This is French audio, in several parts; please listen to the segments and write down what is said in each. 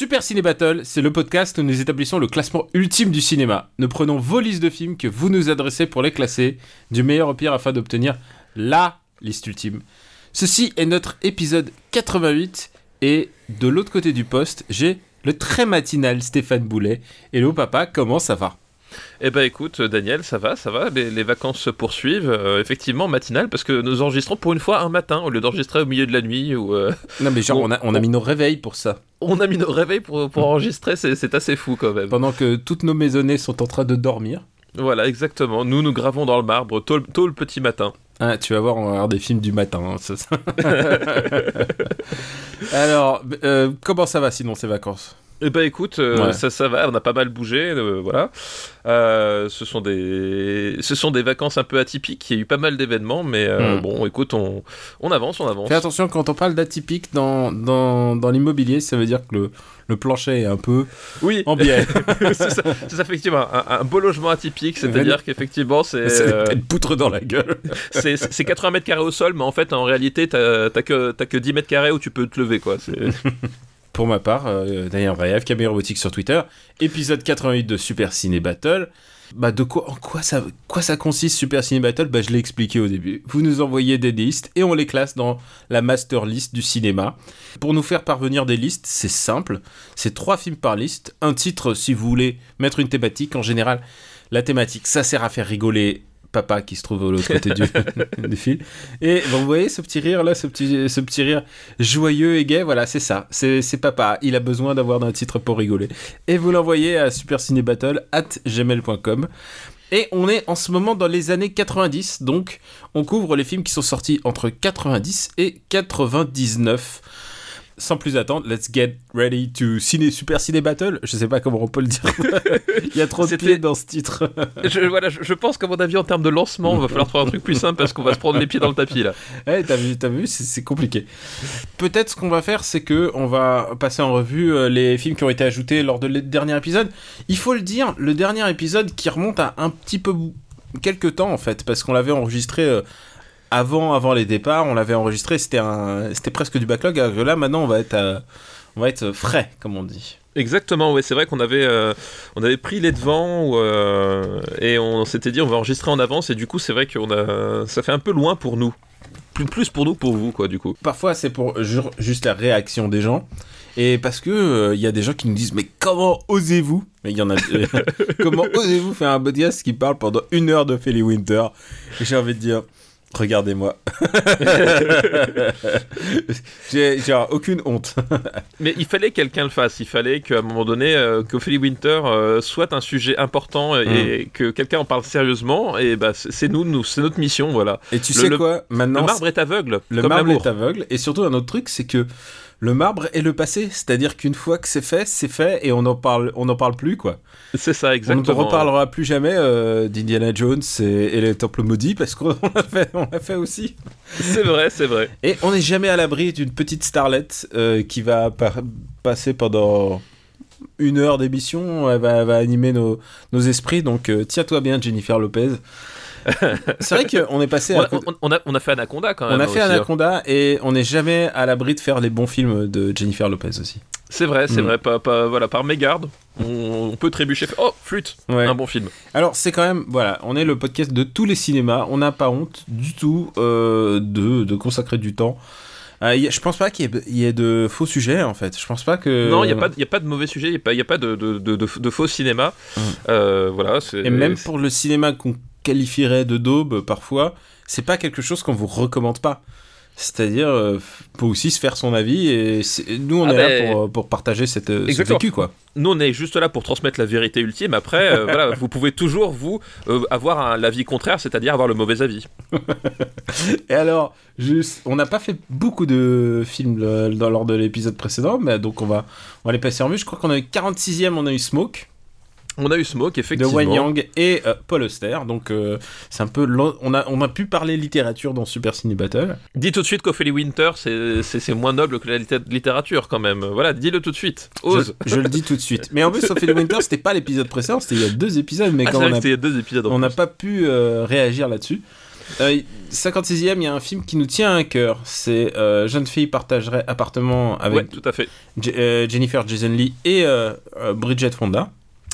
Super Ciné Battle, c'est le podcast où nous établissons le classement ultime du cinéma. Nous prenons vos listes de films que vous nous adressez pour les classer, du meilleur au pire afin d'obtenir LA liste ultime. Ceci est notre épisode 88 et de l'autre côté du poste, j'ai le très matinal Stéphane Boulet. Hello papa, comment ça va? Eh ben écoute, Daniel, ça va, ça va. Les, les vacances se poursuivent, euh, effectivement, matinales, parce que nous enregistrons pour une fois un matin au lieu d'enregistrer au milieu de la nuit. Ou, euh, Non mais genre on, a, on a mis nos réveils pour ça. on a mis nos réveils pour, pour enregistrer, c'est assez fou quand même. Pendant que toutes nos maisonnées sont en train de dormir. Voilà, exactement. Nous, nous gravons dans le marbre tôt, le- tôt le petit matin. Ah, tu vas voir, on va avoir des films du matin. hein, ça, ça. Alors, euh, comment ça va sinon ces vacances? Eh ben écoute, euh, Ouais. ça, ça va, on a pas mal bougé, euh, voilà. Euh, ce, sont des... ce sont des vacances un peu atypiques, il y a eu pas mal d'événements, mais euh, Hmm. bon, écoute, on, on avance, on avance. Fais attention, quand on parle d'atypique dans, dans, dans l'immobilier, ça veut dire que le, le plancher est un peu Oui, en biais. c'est ça, effectivement, un, un beau logement atypique, c'est-à-dire qu'effectivement, c'est C'est une poutre dans la gueule. c'est c'est 80 mètres carrés au sol, mais en fait, en réalité, t'as t'as que, t'as que 10 mètres carrés où tu peux te lever, quoi. Pour ma part, euh, Daniel Rayev, Camille Robotique sur Twitter, épisode 88 de Super Ciné Battle. Bah de quoi, en quoi ça, quoi ça consiste Super Ciné Battle? Bah je l'ai expliqué au début. Vous nous envoyez des listes et on les classe dans la master list du cinéma. Pour nous faire parvenir des listes, c'est simple. C'est trois films par liste, un titre si vous voulez mettre une thématique. En général, la thématique, ça sert à faire rigoler papa qui se trouve de l'autre côté du, du fil. Et bon, vous voyez ce petit rire là, ce petit, ce petit rire joyeux et gai, voilà, c'est ça. C'est c'est papa. Il a besoin d'avoir un titre pour rigoler. Et vous l'envoyez à supercinébattle at gmail.com. Et on est en ce moment dans les années 90, donc on couvre les films qui sont sortis entre 90 et 99. Sans plus attendre, let's get ready to ciné, Super Ciné Battle. Je sais pas comment on peut le dire. Il y a trop de pieds dans ce titre. je, voilà, je, je pense qu'à mon avis, en termes de lancement, il va falloir trouver un truc plus simple parce qu'on va se prendre les pieds dans le tapis, là. Eh, t'as vu, t'as vu, c'est c'est compliqué. Peut-être ce qu'on va faire, c'est que on va passer en revue euh, les films qui ont été ajoutés lors de le dernier épisode. Il faut le dire, le dernier épisode qui remonte à un petit peu quelques temps en fait, parce qu'on l'avait enregistré euh, avant, avant les départs, on l'avait enregistré, c'était presque du backlog. alors que là, maintenant, on va être, à- on va être frais, comme on dit. Exactement, ouais, c'est vrai qu'on avait, euh, on avait pris les devants euh, et on s'était dit on va enregistrer en avance et du coup c'est vrai qu'on a, ça fait un peu loin pour nous, plus, plus pour nous que pour vous quoi du coup. Parfois, c'est pour ju- juste la réaction des gens. Et parce que euh, il y a des gens qui nous disent mais comment osez-vous? Mais il y en a comment osez-vous faire un podcast qui parle pendant une heure de Philly Winter? Et j'ai envie de dire regardez-moi. j'ai genre aucune honte. Mais il fallait que quelqu'un le fasse, il fallait qu'à un moment donné euh, qu'Ophélie Winter euh, soit un sujet important et, et que quelqu'un en parle sérieusement et bah c'est nous, nous c'est notre mission voilà. Et tu Le- sais le- quoi? Maintenant Le marbre est aveugle, le comme marbre est aveugle. Et surtout un autre truc, c'est que le marbre est le passé. C'est-à-dire qu'une fois que c'est fait, c'est fait et on en parle, on n'en parle plus quoi. C'est ça On ne exactement. reparlera plus jamais euh, d'Indiana Jones et, et les temples maudits parce qu'on l'a fait, on l'a fait aussi. C'est vrai, c'est vrai. Et on n'est jamais à l'abri d'une petite starlette euh, qui va par- passer pendant une heure d'émission, elle va, elle va animer nos, nos esprits. Donc euh, tiens-toi bien, Jennifer Lopez. C'est vrai qu'on est passé On a, on- on a, on a fait Anaconda quand même. on a fait aussi, hein. Anaconda et on n'est jamais à l'abri de faire les bons films de Jennifer Lopez aussi. C'est vrai, c'est Mm. vrai. Pas, pas- voilà, par mégarde, on, on peut trébucher. Oh, flûte, Ouais. un bon film. Alors c'est quand même, voilà, on est le podcast de tous les cinémas, on n'a pas honte du tout euh, de, de consacrer du temps. Euh, y a- je pense pas qu'il y, ait- il y ait de faux sujets en fait. Je pense pas que. Non, il n'y a, pas de- y a pas de mauvais sujet, il n'y a pas, y a pas de, de, de, faux cinéma. Mm. Euh, voilà, Et même pour le cinéma qu'on qualifierait de daube parfois, c'est pas quelque chose qu'on vous recommande pas. C'est-à-dire, euh, faut aussi se faire son avis et nous on Ah est ben, là pour, pour partager cette, euh, ce Exactement. vécu quoi. Nous, on est juste là pour transmettre la vérité ultime. Après, euh, voilà, vous pouvez toujours, vous, euh, avoir l'avis contraire, c'est-à-dire avoir le mauvais avis. Et alors, juste, on n'a pas fait beaucoup de films euh, dans, lors de l'épisode précédent, mais donc on va, on va les passer en vue. Je crois qu'on a eu 46e, on a eu Smoke. On a eu Smoke, de effectivement. Wayne Yang et euh, Paul Auster. Donc euh, c'est un peu on a on a pu parler littérature dans Super Ciné Battle. Dis tout de suite qu'Ophélie Winter, c'est- moins noble que la litté- littérature quand même. Voilà, dis-le tout de suite. Ose. Je, je le dis tout de suite. Mais en plus Ophélie Winter c'était pas l'épisode précédent, c'était il y a deux épisodes mais Ah, quand on a il y a deux épisodes. on n'a pas pu euh, réagir là-dessus. Euh, 56e, il y a un film qui nous tient à cœur. C'est euh, Jeune fille partagerait appartement Ouais, avec tout à fait. Je- euh, Jennifer Jason Lee et euh, Bridget Fonda.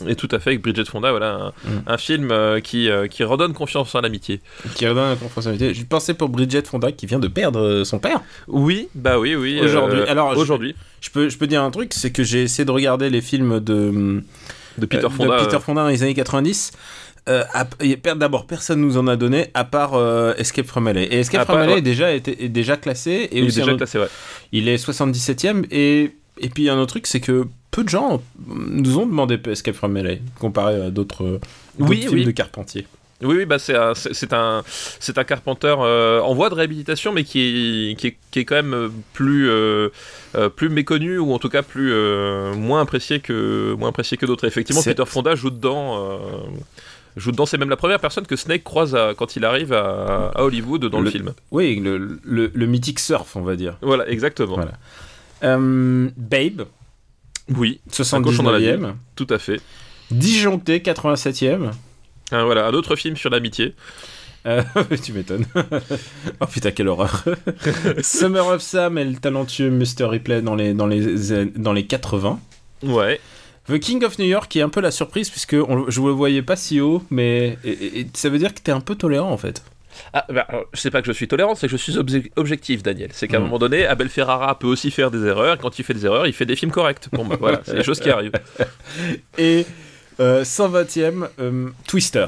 Et tout à fait avec Bridget Fonda, voilà, un, Mm. un film euh, qui, euh, qui redonne confiance en l'amitié. Qui redonne la confidentialité. Je pensais pour Bridget Fonda qui vient de perdre euh, son père. Oui, bah oui, oui. Aujourd'hui. euh, Alors, je- aujourd'hui, Je peux, je peux dire un truc, c'est que j'ai essayé de regarder les films de, de Peter Fonda. de Peter Fonda dans les années 90. Euh, D'abord, personne nous en a donné à part euh, Escape from LA. Et Escape À from part, LA ouais. est déjà, est déjà classé. Et il est déjà classé, ouais. Il est 77ème et, et puis un autre truc c'est que peu de gens nous ont demandé Escape from LA comparé à d'autres euh, Oui, films oui. de Carpentier. Oui, oui, bah c'est un, c'est un, un Carpenter euh, en voie de réhabilitation, mais qui est, qui est, qui est quand même euh, plus, euh, plus méconnu ou en tout cas plus euh, moins apprécié que, moins apprécié que d'autres. Effectivement, Peter Fonda joue dedans. joue dedans, c'est même la première personne que Snake croise à- quand il arrive à, à Hollywood dans le, Le- film. Oui, le, le, le mythique surf, on va dire. Voilà, exactement. Voilà. Babe, Oui, cochon dans la 79ème. tout à fait. Disjoncté, 87ème. Un, voilà, un autre film sur l'amitié. Euh, tu m'étonnes. oh putain, quelle horreur. Summer of Sam et le talentueux Mr. Ripley dans les, dans les, dans les 80. Ouais. The King of New York qui est un peu la surprise puisque on- je le voyais pas si haut, mais et- et- et ça veut dire que t'es un peu tolérant en fait. Ah, alors, sais pas que je suis tolérant, c'est que je suis obje- objectif, Daniel. C'est qu'à un Mm. moment donné, Abel Ferrara peut aussi faire des erreurs. Quand il fait des erreurs, il fait des films corrects. Bon, voilà, c'est des choses qui arrivent. Et euh, 120ème, euh, Twister.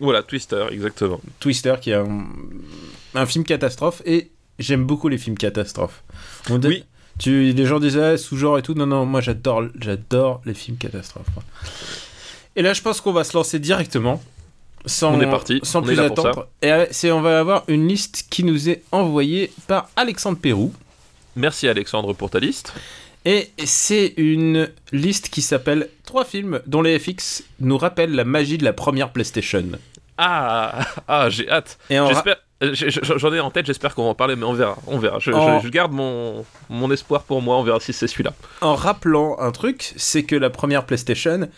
Voilà, Twister, exactement. Twister qui est un, un film catastrophe et j'aime beaucoup les films catastrophes. On dit- Oui. Tu, les gens disaient ah, sous-genre et tout. Non, non, moi j'adore, j'adore les films catastrophes. Et là, je pense qu'on va se lancer directement. Sans, On est parti, Sans on plus attendre. Et euh, c'est, on va avoir une liste qui nous est envoyée par Alexandre Pérou. Merci Alexandre pour ta liste. Et c'est une liste qui s'appelle Trois films dont les FX nous rappellent la magie de la première PlayStation. Ah, ah j'ai hâte. J'espère. J'en ai en tête, j'espère qu'on va en parler, mais on verra. On verra. Je, je garde mon, mon espoir pour moi, on verra si c'est celui-là. en rappelant un truc, c'est que la première PlayStation,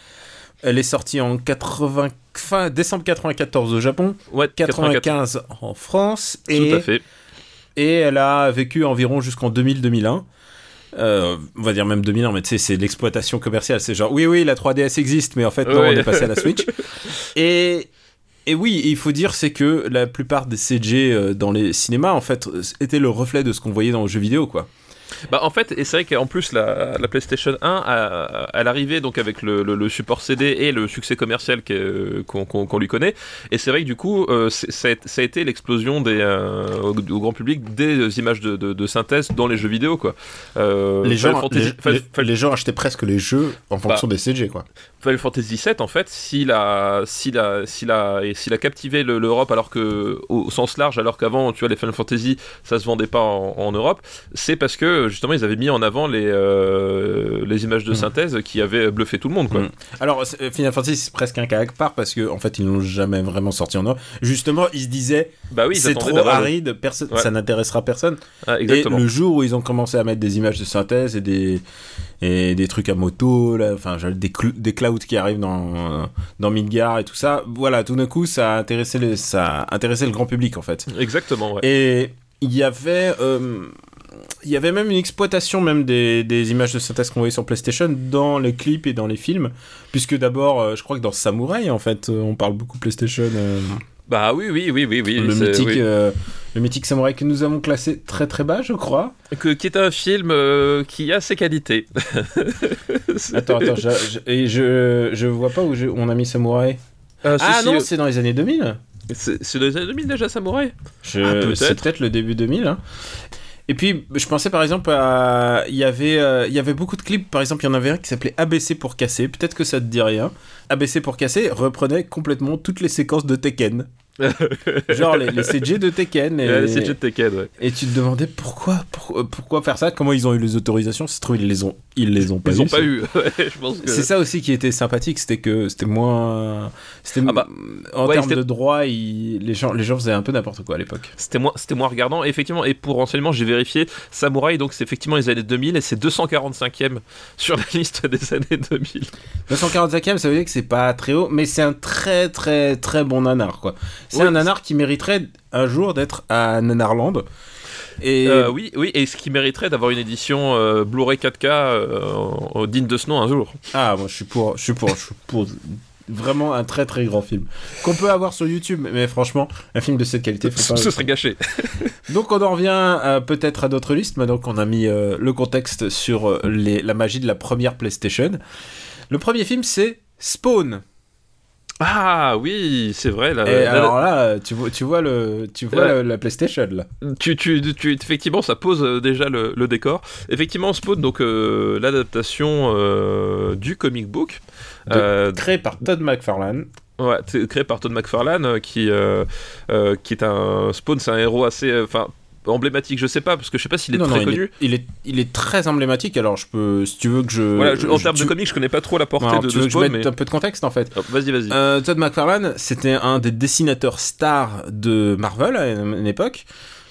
elle est sortie en 80, fin décembre 94 au Japon, Ouais, 84. 95 en France, Tout et, à fait. et elle a vécu environ jusqu'en 2000-2001. Euh, on va dire même 2001, mais tu sais, c'est l'exploitation commerciale. C'est genre, oui, oui, la 3DS existe, mais en fait, non, Ouais. on est passé à la Switch. et, et oui, il faut dire, c'est que la plupart des CG euh, dans les cinémas, en fait, étaient le reflet de ce qu'on voyait dans le jeu vidéo, quoi. Bah en fait, et c'est vrai qu'en plus la, la PlayStation 1, à, à l'arrivée donc avec le, le- le support CD et le succès commercial qu'on qu'on lui connaît, et c'est vrai que du coup, euh, ça, a, été l'explosion des euh, au, au grand public des images de, de- de synthèse dans les jeux vidéo quoi. Euh, les, gens, Fantasy, les, Final- les- les gens achetaient presque les jeux en Bah, fonction des CG, quoi. Final Fantasy VII, en fait, s'il a, s'il a, s'il a, s'il a captivé le- l'Europe alors que, au, au sens large, alors qu'avant, tu vois, les Final Fantasy, ça se vendait pas en, en Europe, c'est parce que justement, ils avaient mis en avant les, euh, les images de Mhm. synthèse qui avaient bluffé tout le monde, quoi. Mhm. Alors, euh, Final Fantasy, c'est presque un cas à part parce qu'en en fait, ils l'ont jamais vraiment sorti en Europe. Justement, ils se disaient, Bah oui, c'est trop le- aride, personne, Ouais. ça n'intéressera personne. Ah, exactement. Et le jour où ils ont commencé à mettre des images de synthèse et des, et des trucs à moto, là, enfin, des, cl- des clouds qui arrivent dans, dans Midgar et tout ça, voilà, tout d'un coup, ça a intéressé, les, ça a intéressé le grand public, en fait. Exactement, ouais. Et il y avait. euh, il y avait même une exploitation même des, des images de synthèse qu'on voyait sur PlayStation dans les clips et dans les films, puisque d'abord, euh, je crois que dans Samurai, en fait, euh, on parle beaucoup PlayStation. euh, Bah oui, oui, oui, oui, oui. le, mythique, oui. euh, le mythique Samurai que nous avons classé très très bas, je crois. Que- qui est un film qui a ses qualités. Attends, attends, je, je, et je, je vois pas où je- on a mis Samurai. Ah, ah non, c'est dans les années 2000. c'est dans les années 2000 déjà, Samouraï Je- Ah, peut-être. c'est peut-être le début 2000. hein. Et puis, je pensais par exemple à. Il y, avait, euh, il y avait beaucoup de clips, par exemple, il y en avait un qui s'appelait ABC pour casser. Peut-être que ça te dit rien. ABC pour casser reprenait complètement toutes les séquences de Tekken. Genre les, les CG de Tekken. Et, Ouais, Tekken, ouais. et tu te demandais pourquoi, pourquoi, pourquoi faire ça Comment ils ont eu les autorisations Si se trouve, ils les ont, ils les ont pas Ils eu, ont pas c'est- eu. Ouais, je pense que. C'est ça aussi qui était sympathique, c'était que c'était moins. C'était Ah bah, en ouais, termes de droit, les gens, les gens faisaient un peu n'importe quoi à l'époque. C'était moins, c'était moins regardant. Effectivement, et pour renseignement, j'ai vérifié, Samouraï, donc c'est effectivement les années 2000 et c'est 245e sur la liste des années 2000. 245e, ça veut dire que c'est pas très haut, mais c'est un très très très bon nanar quoi. C'est un nanar qui mériterait un jour d'être à Nanarland. Et Euh, oui, oui, et ce qui mériterait d'avoir une édition euh, Blu-ray 4K euh, digne de ce nom un jour. ah, moi je suis pour, je suis pour, je suis pour vraiment un très très grand film qu'on peut avoir sur YouTube, mais franchement, un film de cette qualité, faut pas. Ce serait gâché. Donc on en revient euh, peut-être à d'autres listes, maintenant qu'on a mis le contexte sur les- la magie de la première PlayStation. Le premier film c'est Spawn. Ah oui, c'est vrai. Là, Et là, alors là, tu vois, tu vois, le, tu vois la PlayStation là. tu, tu, tu- effectivement, ça pose euh, déjà le, le décor. Effectivement, Spawn, donc euh, l'adaptation euh, du comic book. De- Créé par Todd McFarlane. Ouais, créé par Todd McFarlane, qui, euh, euh, qui est un Spawn, c'est un héros assez, euh, emblématique. Je sais pas parce que je sais pas s'il est Non, très non, il connu. est, il, est, il est très emblématique. Alors je peux, si tu veux que je. Voilà, je- en termes tu- de comics, je connais pas trop la portée alors, de, tu de veux que je Spawn, mette mais un peu de contexte en fait? Oh, vas-y, vas-y. Euh, Todd McFarlane, c'était un des dessinateurs stars de Marvel à une époque.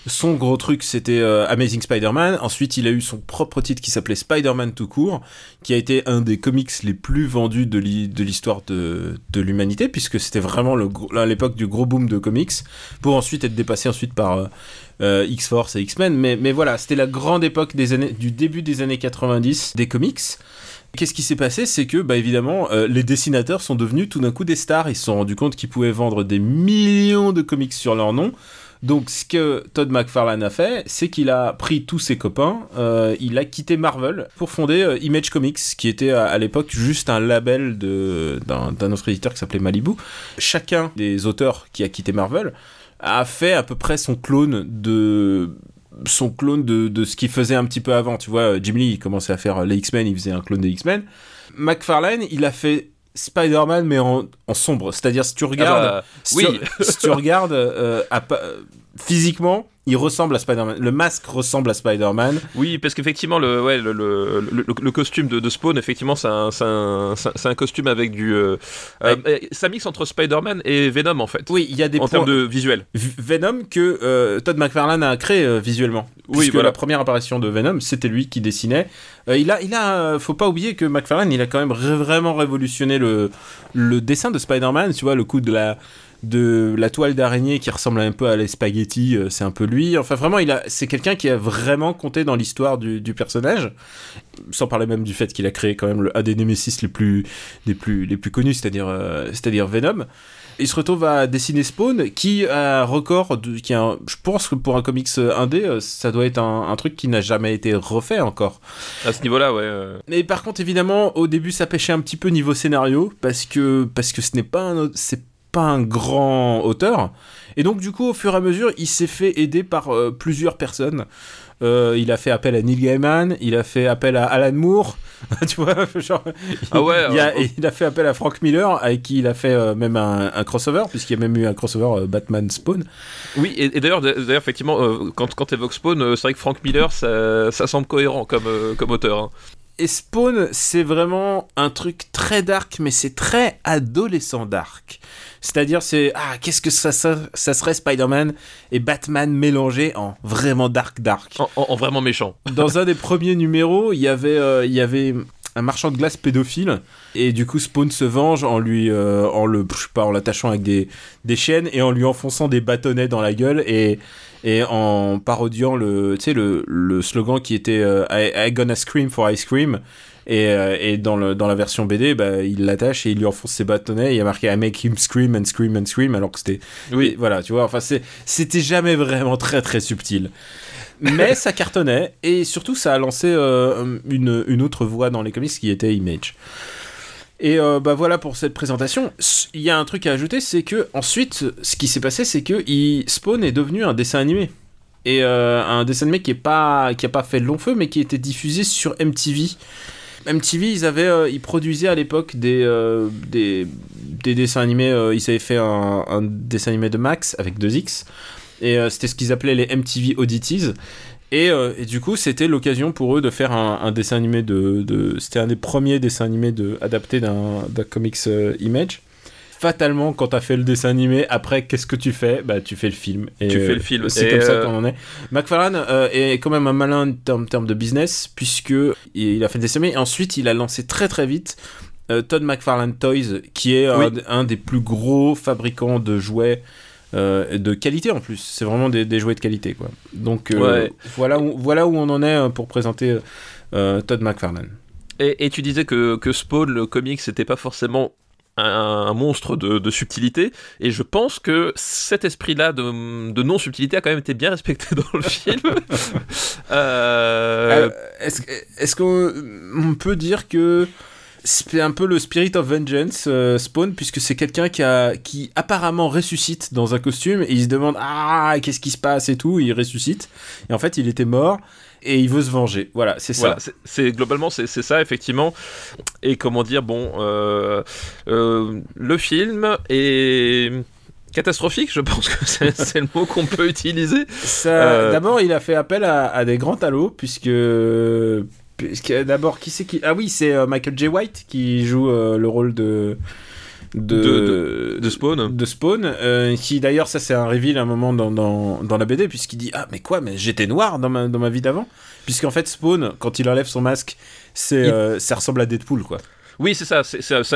Son gros truc, c'était euh, Amazing Spider-Man. Ensuite, il a eu son propre titre qui s'appelait Spider-Man tout court, qui a été un des comics les plus vendus de l'hi- de l'histoire de, l'humanité, puisque c'était vraiment l'époque du gros boom de comics, pour ensuite être dépassé ensuite par euh, euh, X-Force et X-Men. Mais, voilà, c'était la grande époque des années, du début des années 90 des comics. Qu'est-ce qui s'est passé? C'est que, bah évidemment, les dessinateurs sont devenus tout d'un coup des stars. Ils se sont rendus compte qu'ils pouvaient vendre des millions de comics sur leur nom. Donc, ce que Todd McFarlane a fait, c'est qu'il a pris tous ses copains, euh, il a quitté Marvel pour fonder euh, Image Comics, qui était à, à l'époque juste un label d'un autre éditeur qui s'appelait Malibu. Chacun des auteurs qui a quitté Marvel a fait à peu près son clone de son clone de, de ce qu'il faisait un petit peu avant. Tu vois, Jim Lee, il commençait à faire les X-Men, il faisait un clone des X-Men. McFarlane, il a fait Spider-Man, mais en, en sombre. C'est-à-dire, si tu regardes, Ah bah, si, oui. si tu regardes euh, à physiquement, il ressemble à Spider-Man. Le masque ressemble à Spider-Man. Oui, parce qu'effectivement, le, ouais, le, le, costume de, de Spawn, effectivement, c'est un, un, un- costume avec du. euh, euh, Ouais. ça mixe entre Spider-Man et Venom, en fait. Oui, il y a des en points termes de visuel. Venom que euh, Todd McFarlane a créé euh, visuellement. Oui, voilà. la première apparition de Venom, c'était lui qui dessinait. Euh, il a, il a, euh, faut pas oublier que McFarlane, il a quand même vraiment révolutionné le, le dessin de Spider-Man. Tu vois, le coup de la, de la toile d'araignée qui ressemble un peu à les spaghettis, euh, c'est un peu lui. Enfin, vraiment, il a, c'est quelqu'un qui a vraiment compté dans l'histoire du, du personnage. Sans parler même du fait qu'il a créé quand même le, un des Nemesis les plus, les plus, les plus connus, c'est-à-dire, euh, c'est-à-dire Venom. Il se retrouve à dessiner Spawn, qui a un record, de, qui a un- je pense que pour un comics indé, euh, ça doit être un, un truc qui n'a jamais été refait encore. À ce niveau-là, ouais. Mais par contre, évidemment, au début, ça pêchait un petit peu niveau scénario, parce que, parce que ce n'est pas un, au- c'est pas un grand auteur. Et donc, du coup, au fur et à mesure, il s'est fait aider par euh, plusieurs personnes. Euh, il a fait appel à Neil Gaiman, il a fait appel à Alan Moore, tu vois, genre, Ah ouais, il, a, euh, il a fait appel à Frank Miller, avec qui il a fait euh, même un, un crossover, puisqu'il y a même eu un crossover euh, Batman Spawn. Oui, et, et d'ailleurs, d'ailleurs, effectivement, quand, quand tu évoques Spawn, c'est vrai que Frank Miller, ça, ça semble cohérent comme, comme auteur. hein. Et Spawn, c'est vraiment un truc très dark, mais c'est très adolescent dark. C'est-à-dire, c'est ah, qu'est-ce que ça, ça, ça serait Spider-Man et Batman mélangés en vraiment dark dark. En, en- en vraiment méchant. Dans un des premiers numéros, il y avait, euh, il y avait un marchand de glace pédophile et du coup Spawn se venge en lui, euh, en le, je sais pas, en l'attachant avec des, des chaînes et en lui enfonçant des bâtonnets dans la gueule et et en parodiant le, le, le slogan qui était euh, I, I gonna scream for ice cream. Et, euh, et dans, le, dans la version BD, bah, il l'attache et il lui enfonce ses bâtonnets. Et il y a marqué I make him scream and scream and scream, alors que c'était. Oui. et voilà, tu vois, enfin, c'était jamais vraiment très très subtil. Mais ça cartonnait et surtout ça a lancé euh, une, une autre voie dans les comics qui était Image. Et euh, bah voilà pour cette présentation. Il y a un truc à ajouter, c'est que ensuite, ce qui s'est passé, c'est que Spawn est devenu un dessin animé. Et euh, un dessin animé qui est pas qui a long feu, mais qui était diffusé sur MTV. MTV, ils avaient, euh, ils produisaient à l'époque des, euh, des des dessins animés. ils avaient fait un, dessin animé de Max avec 2X. Et c'était ce qu'ils appelaient les MTV Oddities. Et, euh, et du coup, c'était l'occasion pour eux de faire un, un dessin animé de. de- c'était un des premiers dessins animés de, adaptés d'un comics euh, Image. Fatalement, quand t'as fait le dessin animé, après, qu'est-ce que tu fais? Bah, tu fais le film. Et, Tu fais le euh, film. C'est comme ça qu'on en est. McFarlane est quand même un malin en termes de business, puisque il a fait des dessin animé. Et ensuite, il a lancé très très vite Todd McFarlane Toys, qui est un des plus gros fabricants de jouets euh, de qualité en plus. C'est vraiment des, des jouets de qualité, quoi. Donc euh, Ouais. voilà, où, voilà où on en est euh, pour présenter euh, Todd McFarlane. Et, et tu disais que, que Spawn, le comic, c'était pas forcément un, un monstre de, de subtilité, et je pense que cet esprit-là de, de non-subtilité a quand même été bien respecté dans le film. Est-ce est qu'on on peut dire que c'est un peu le spirit of vengeance euh, Spawn puisque c'est quelqu'un qui a qui apparemment ressuscite dans un costume et il se demande ah qu'est-ce qui se passe et tout il ressuscite et en fait il était mort et il veut se venger voilà c'est ça Voilà, c'est- globalement c'est ça effectivement. Et comment dire, bon, euh, euh, le film est catastrophique, je pense que c'est le mot qu'on peut utiliser. Euh, D'abord, il a fait appel à, à des grands talots, puisque. D'abord, qui c'est qui. Ah oui, c'est euh, Michael J. White qui joue euh, le rôle de. De, De- de Spawn. De Spawn. euh, qui d'ailleurs, ça c'est un reveal à un moment dans, dans, dans la BD, puisqu'il dit Ah, mais quoi, mais j'étais noir dans ma, dans ma vie d'avant Puisqu'en fait, Spawn, quand il enlève son masque, c'est, Il- euh, ça ressemble à Deadpool, quoi. Oui, c'est ça.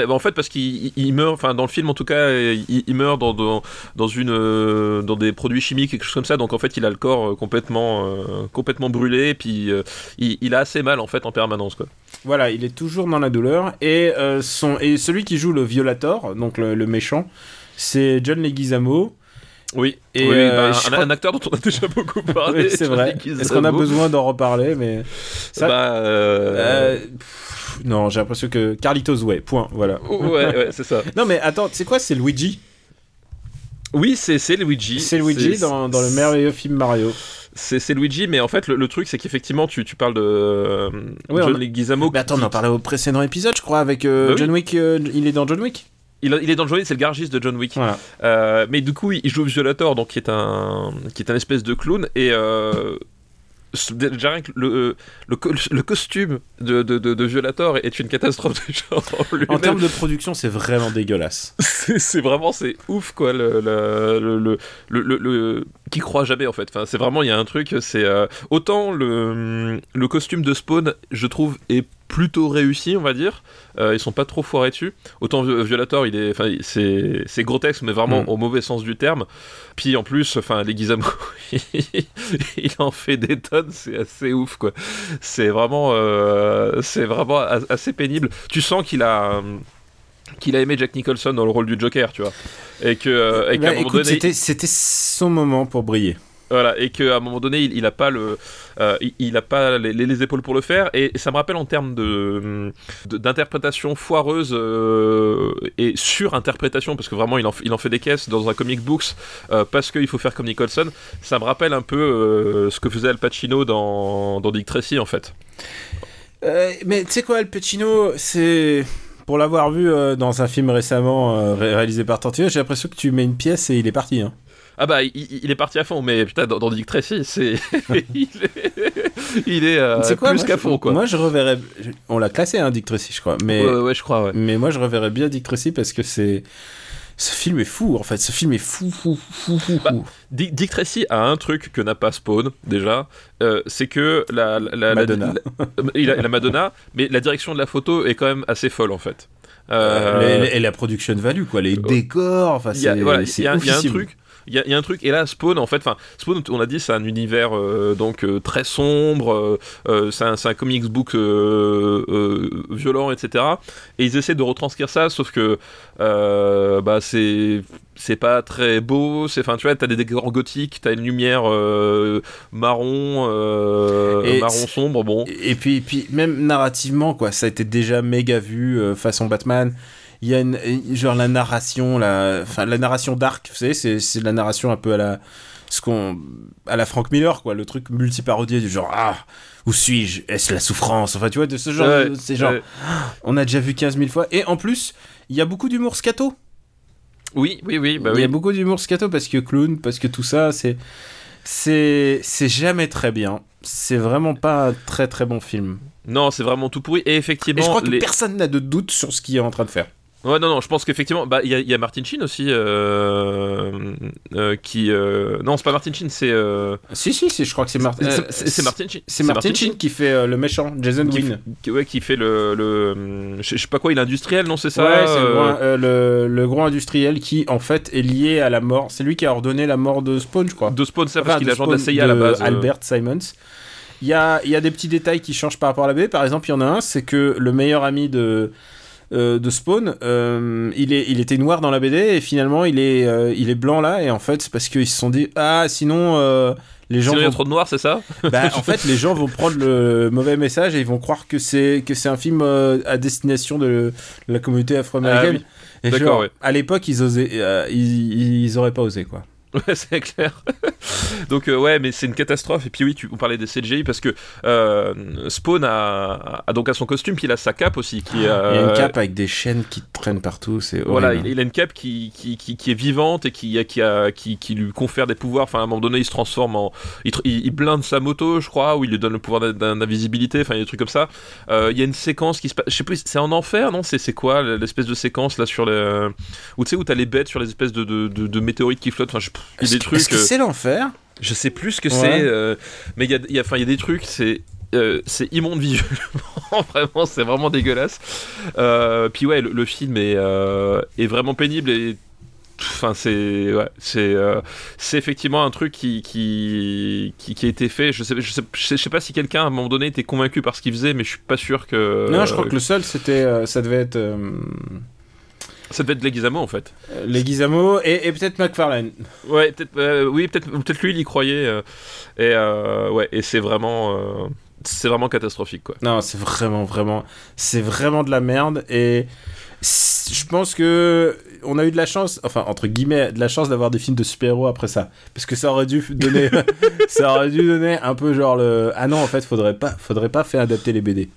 en fait, parce qu'il il- il meurt, enfin dans le film en tout cas, il, il meurt dans, dans, une, euh, dans des produits chimiques, quelque chose comme ça. Donc en fait, il a le corps euh, complètement, euh, complètement brûlé, et puis euh, il, a assez mal en fait en permanence quoi. Voilà, il est toujours dans la douleur. Et, euh, son, et celui qui joue le Violator, donc le, le méchant, c'est John Leguizamo. Oui. Et, Oui, euh, bah, un, acteur dont on a déjà beaucoup parlé. Oui, c'est vrai. Est-ce qu'on a besoin d'en reparler Mais ça, Bah, euh, euh, pff, non, j'ai l'impression que Carlitos Way. Point. Voilà. Ouais, ouais, c'est ça. Non, mais attends, c'est quoi C'est Luigi? Oui, c'est Luigi. C'est Luigi dans, dans le merveilleux film Mario. C'est Luigi, mais en fait, le, le truc, c'est qu'effectivement, tu, tu parles de euh, Ouais, John on a- Leguizamo. Mais attends, on en parlait au précédent épisode, je crois, avec euh, Bah oui. John Wick. euh, il est dans John Wick? Il, il est dans Wick, c'est le garagiste de John Wick. Voilà. Euh, mais du coup, il joue Violator, donc qui est un, qui est un espèce de clown, et euh, déjà rien que le, euh, le, le costume de, de, de, de Violator est une catastrophe en lui-même. En termes de production, c'est vraiment dégueulasse. c'est c'est vraiment c'est ouf quoi le le, qui croit jamais en fait. Enfin c'est vraiment il y a un truc c'est euh, autant le le costume de Spawn je trouve est plutôt réussi on va dire. Euh, ils sont pas trop foirés dessus. Autant Vi- Violator il est enfin c'est c'est grotesque mais vraiment Mm. au mauvais sens du terme. Puis en plus enfin les Gizamo il en fait des tonnes c'est assez ouf quoi. C'est vraiment euh, c'est vraiment assez pénible. Tu sens qu'il a qu'il a aimé Jack Nicholson dans le rôle du Joker, tu vois, et que euh, et qu'à Bah, un moment écoute, donné, c'était c'était son moment pour briller. voilà, et qu'à un moment donné, il, il a pas le, euh, il, il a pas les, les- les épaules pour le faire, et ça me rappelle en termes de de- d'interprétation foireuse euh, et surinterprétation, parce que vraiment il en, il en fait des caisses dans un comic books euh, parce qu'il faut faire comme Nicholson. Ça me rappelle un peu ce que faisait Al Pacino dans dans Dick Tracy en fait. Mais tu sais quoi, Al Pacino, c'est. Pour l'avoir vu euh, dans un film récemment euh, ré- réalisé par Tarantino, j'ai l'impression que tu mets une pièce et il est parti. Hein. Ah bah il, il est parti à fond, mais putain dans, dans Dick Tracy, c'est il est, il est euh, quoi, plus qu'à fond quoi. Moi, je reverrais. On l'a classé, hein, Dick Tracy, je crois. Mais, Ouais, ouais, je crois, ouais. mais moi, je reverrais bien Dick Tracy parce que c'est. Ce film est fou, en fait. Ce film est fou, fou, fou, fou, Bah, fou. Dick, Tracy a un truc que n'a pas Spawn, déjà, euh, c'est que la, la, la- Madonna. la- il a la Madonna, mais la direction de la photo est quand même assez folle en fait. Euh, Euh, et la production value, quoi. Les décors, enfin, il y a, c'est. voilà, y a- il y a un truc. Il y, a, il y a un truc, et là, Spawn, en fait, enfin, Spawn, on a dit, c'est un univers euh, donc euh, très sombre, euh, c'est un, un comics book violent, etc. Et ils essaient de retranscrire ça, sauf que bah, c'est c'est pas très beau. C'est, enfin, tu vois, t'as des décors gothiques, t'as une lumière marron, Et marron sombre, bon. Et puis, et puis même narrativement, quoi, ça a été déjà méga vu façon Batman. Il y a une, genre la narration, la, enfin la narration dark, vous savez, c'est, c'est la narration un peu à la, ce qu'on, à la Frank Miller, quoi, le truc multiparodié du genre ah, où suis-je, est-ce la souffrance, enfin tu vois de ce genre, Ouais, c'est genre, ouais. on a déjà vu 15 000 fois. Et en plus, il y a beaucoup d'humour scato. Oui, oui, oui. Bah Il y oui. a beaucoup d'humour scato parce que clown, parce que tout ça, c'est c'est c'est jamais très bien. C'est vraiment pas un très très bon film. Non, c'est vraiment tout pourri. Et effectivement, Et je crois que les- personne n'a de doute sur ce qu'il est en train de faire. Ouais, non, non, je pense qu'effectivement, bah, il y, a- y a Martin Sheen aussi, euh, euh, qui. euh, Non, c'est pas Martin Sheen, c'est. Si si, si je crois que c'est Martin. c'est- Martin Sheen. C'est Martin Sheen qui fait le méchant, Jason qui, Wynn. ouais, qui fait le. le je, je sais pas quoi, il est industriel, non, c'est ça ouais, c'est le, gros- le, le gros industriel qui en fait est lié à la mort. C'est lui qui a ordonné la mort de Spawn, je crois. De Spawn, ça, Enfin, parce qu'il est agent de la CIA à la base. Albert Simons. Il y a, y a des petits détails qui changent par rapport à la BD. Par exemple, il y en a un, c'est que le meilleur ami de, euh, de Spawn, euh, il, est, il était noir dans la BD et finalement il est, euh, il est blanc là. Et en fait, c'est parce qu'ils se sont dit Ah, sinon les gens. Sinon, il y a vont- trop de noirs, c'est ça? Bah, en fait, les gens vont prendre le mauvais message et ils vont croire que c'est que c'est un film à destination de la communauté afro-américaine. Ah Et D'accord, ouais. à l'époque, ils osaient, ils, ils auraient pas osé quoi. Ouais, c'est clair. Donc euh, ouais, mais c'est une catastrophe. Et puis oui, tu on parlait des CGI parce que euh, Spawn a, a donc à son costume, puis il a sa cape aussi qui est. Il a euh, une cape avec des chaînes qui traînent partout, c'est Voilà, il, il a une cape qui, qui, qui, qui est vivante et qui, qui, a, qui, qui lui confère des pouvoirs. Enfin, à un moment donné, il se transforme en. Il, il- blinde sa moto, je crois, ou il lui donne le pouvoir d'in- d'in- d'invisibilité. Enfin, il y a des trucs comme ça. Euh, il y a une séquence qui se passe. Je sais plus, c'est en enfer, non? C'est c'est quoi l'espèce de séquence là sur les. Où tu sais, où t'as les bêtes sur les espèces de, de, de, de météorites qui flottent? Enfin, je, Est-ce des que- trucs. Est-ce que c'est l'enfer je sais plus ce que Ouais. c'est, euh, mais il y a, il y a- enfin, il y a des trucs, c'est. euh, c'est immonde visuellement, vraiment, c'est vraiment dégueulasse. Euh, puis ouais, le, le film est, euh, est vraiment pénible et. Enfin, c'est ouais, c'est euh, c'est effectivement un truc qui, qui qui qui a été fait. Je sais je sais, je sais, je sais pas si quelqu'un à un moment donné était convaincu par ce qu'il faisait, mais je suis pas sûr que. Non, je crois que le seul, c'était, euh, ça devait être euh, ça devait être Leguizamo en fait. les Gizamo et, et peut-être McFarlane. Ouais, peut-être, euh, oui, peut-être, lui, il y croyait. euh, et euh, ouais, et c'est vraiment, euh, c'est vraiment catastrophique, quoi. Non, c'est vraiment, vraiment, c'est vraiment de la merde et je pense que on a eu de la chance, enfin entre guillemets, de la chance d'avoir des films de super-héros après ça, parce que ça aurait dû donner, ça aurait dû donner un peu genre le, ah non, en fait, faudrait pas, faudrait pas faire adapter les BD.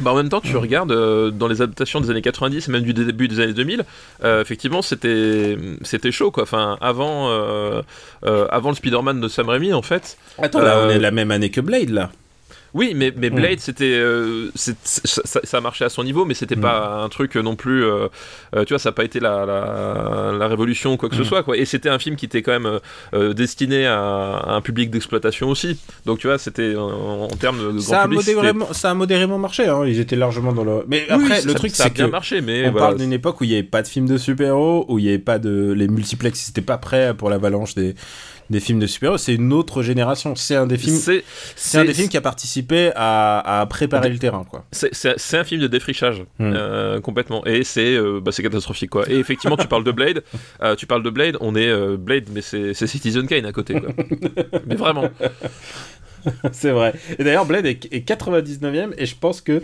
Bah en même temps, tu regardes euh, dans les adaptations des années 90 et même du début des années 2000, euh, effectivement, c'était, c'était chaud, quoi. Enfin, avant, euh, avant le Spider-Man de Sam Raimi, en fait. Attends, là, on est la même année que Blade là. Oui, mais, mais. Blade, c'était, euh, ça, ça marchait à son niveau, mais c'était Mm. pas un truc non plus. euh, euh, tu vois, ça n'a pas été la, la, la révolution ou quoi que ce Mm. soit, quoi. Et c'était un film qui était quand même euh, destiné à, à un public d'exploitation aussi. Donc, tu vois, c'était en, en termes de grand Ça a, public. modérément, ça a modérément marché, hein. ils étaient largement dans le. Mais Oui, après, ça- le truc, ça a c'est bien que marché, mais on voilà, parle d'une époque où il n'y avait pas de films de super-héros, où il n'y avait pas de. Les multiplex, c'était pas prêt pour l'avalanche des, des films de super-héros. C'est une autre génération. C'est un des films. c'est un des films qui a participé à, à préparer le terrain, quoi. C'est, un film de défrichage, Hmm. euh, complètement. Et c'est, euh, bah, c'est catastrophique, quoi. Et effectivement, tu parles de Blade. euh, tu parles de Blade, on est Blade, mais c'est, Citizen Kane à côté, quoi. mais vraiment. c'est vrai. Et d'ailleurs, Blade est, est 99ème, et je pense que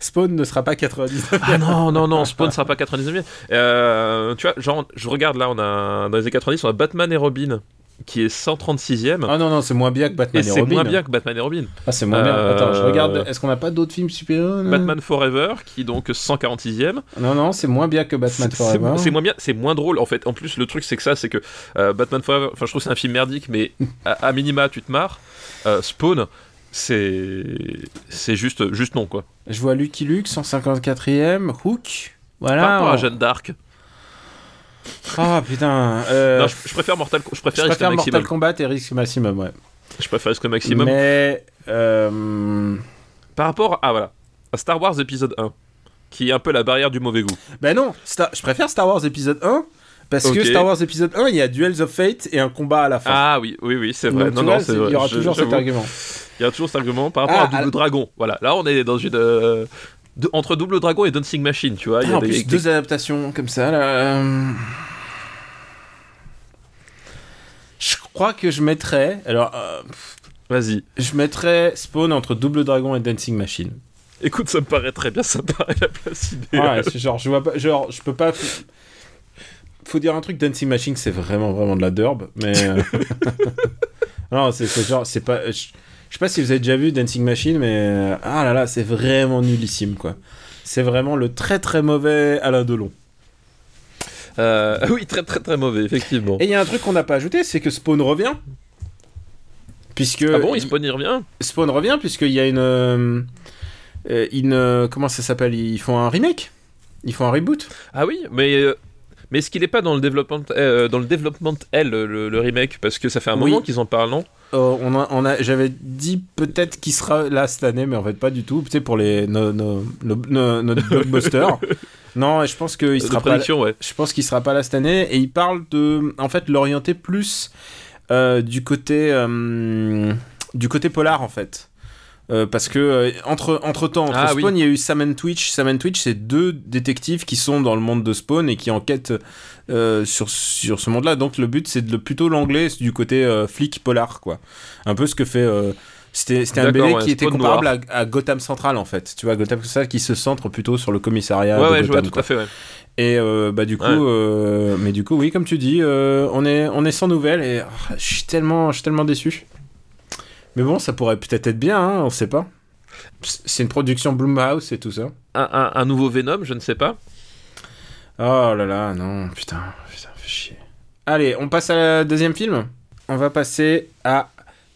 Spawn ne sera pas 99ème. Ah non, non, non, Spawn sera pas 99e. Euh, tu vois, genre, je regarde là, on a, dans les années 90, on a Batman et Robin, qui est 136e. Ah non, non, c'est moins bien que Batman et et, c'est Robin. moins bien que Batman et Robin. Ah, c'est moins bien. Euh, Attends, je regarde. Est-ce qu'on n'a pas d'autres films là? Batman Forever, qui est donc 146e. Non, non, c'est moins bien que Batman Forever. C'est moins bien, c'est moins drôle en fait. En plus, le truc c'est que ça, c'est que euh, Batman Forever, enfin, je trouve que c'est un film merdique, mais à, à minima, tu te marres. Euh, Spawn, c'est c'est juste juste non quoi. Je vois Lucky Luke, 154ème. Hook. Voilà. Par rapport à on- Jeanne d'Arc. Ah putain. euh, Non, je, je préfère Mortal, je je préfère. Mortal Kombat et Risk Maximum, ouais. Je préfère Risque Maximum. Mais. euh, Par rapport à voilà à Star Wars épisode 1, qui est un peu la barrière du mauvais goût. Ben non, Star- je préfère Star Wars épisode 1 parce que Star Wars épisode 1, il y a Duels of Fate et un combat à la fin. Ah oui, oui, oui, c'est vrai. Donc, non, non, c'est vrai. il y aura Je- toujours cet argument. Il y a toujours cet argument par rapport Ah, à Double. Dragon. Voilà, là on est dans une euh, de- entre Double Dragon et Dancing Machine, tu vois. Il y Ah, a en des, plus, des- deux adaptations comme ça, là. euh, Je crois que je mettrais. Alors, euh, Vas-y. je mettrais Spawn entre Double Dragon et Dancing Machine. Écoute, ça me paraît très bien, ça me paraît la place idéale. Ouais, genre, je vois pas. Genre, je peux pas. Faut dire un truc, Dancing Machine, c'est vraiment, vraiment de la derbe, mais. euh, non, c'est c'est genre, c'est pas. Je je sais pas si vous avez déjà vu Dancing Machine, mais. euh, Ah là là, c'est vraiment nullissime, quoi. C'est vraiment le très très mauvais Alain Delon. Euh, oui, très très très mauvais, effectivement. Et il y a un truc qu'on n'a pas ajouté, c'est que Spawn revient. Puisque Ah bon, il Spawn y revient? Spawn revient puisqu'il y a une euh, une comment ça s'appelle? Ils font un remake? Ils font un reboot? Ah oui, mais mais est-ce qu'il est pas dans le développement euh, dans le développement L le, le remake? Parce que ça fait un Oui. moment qu'ils en parlent, non? Euh, on a, on a, j'avais dit peut-être qu'il sera là cette année, mais en fait pas du tout. Tu sais pour les nos nos nos, nos- nos blockbusters. non, je pense qu'il sera pas. ouais. Je pense qu'il sera pas là cette année et il parle de en fait l'orienter plus euh, du côté du côté polar en fait. Euh, parce que euh, entre entre temps entre Ah, Spawn oui. il y a eu Sam and Twitch Sam and Twitch c'est deux détectives qui sont dans le monde de Spawn et qui enquêtent euh, sur sur ce monde là donc le but c'est de plutôt l'anglais du côté flic polar quoi un peu ce que fait c'était un BD ouais, qui était comparable à, à Gotham Central en fait tu vois Gotham Central qui se centre plutôt sur le commissariat ouais, de ouais, je vois Gotham, tout quoi. à fait, ouais. Et euh, bah du coup, Ouais. euh, mais du coup, oui, comme tu dis, euh, on est on est sans nouvelles et oh, je suis tellement je suis tellement déçu. Mais bon, ça pourrait peut-être être bien, hein, on sait pas. C'est une production Blumhouse et tout ça. Un, un- un nouveau Venom, je ne sais pas. Oh là là, non, putain, putain, fais chier. Allez, on passe à la deuxième film. On va passer à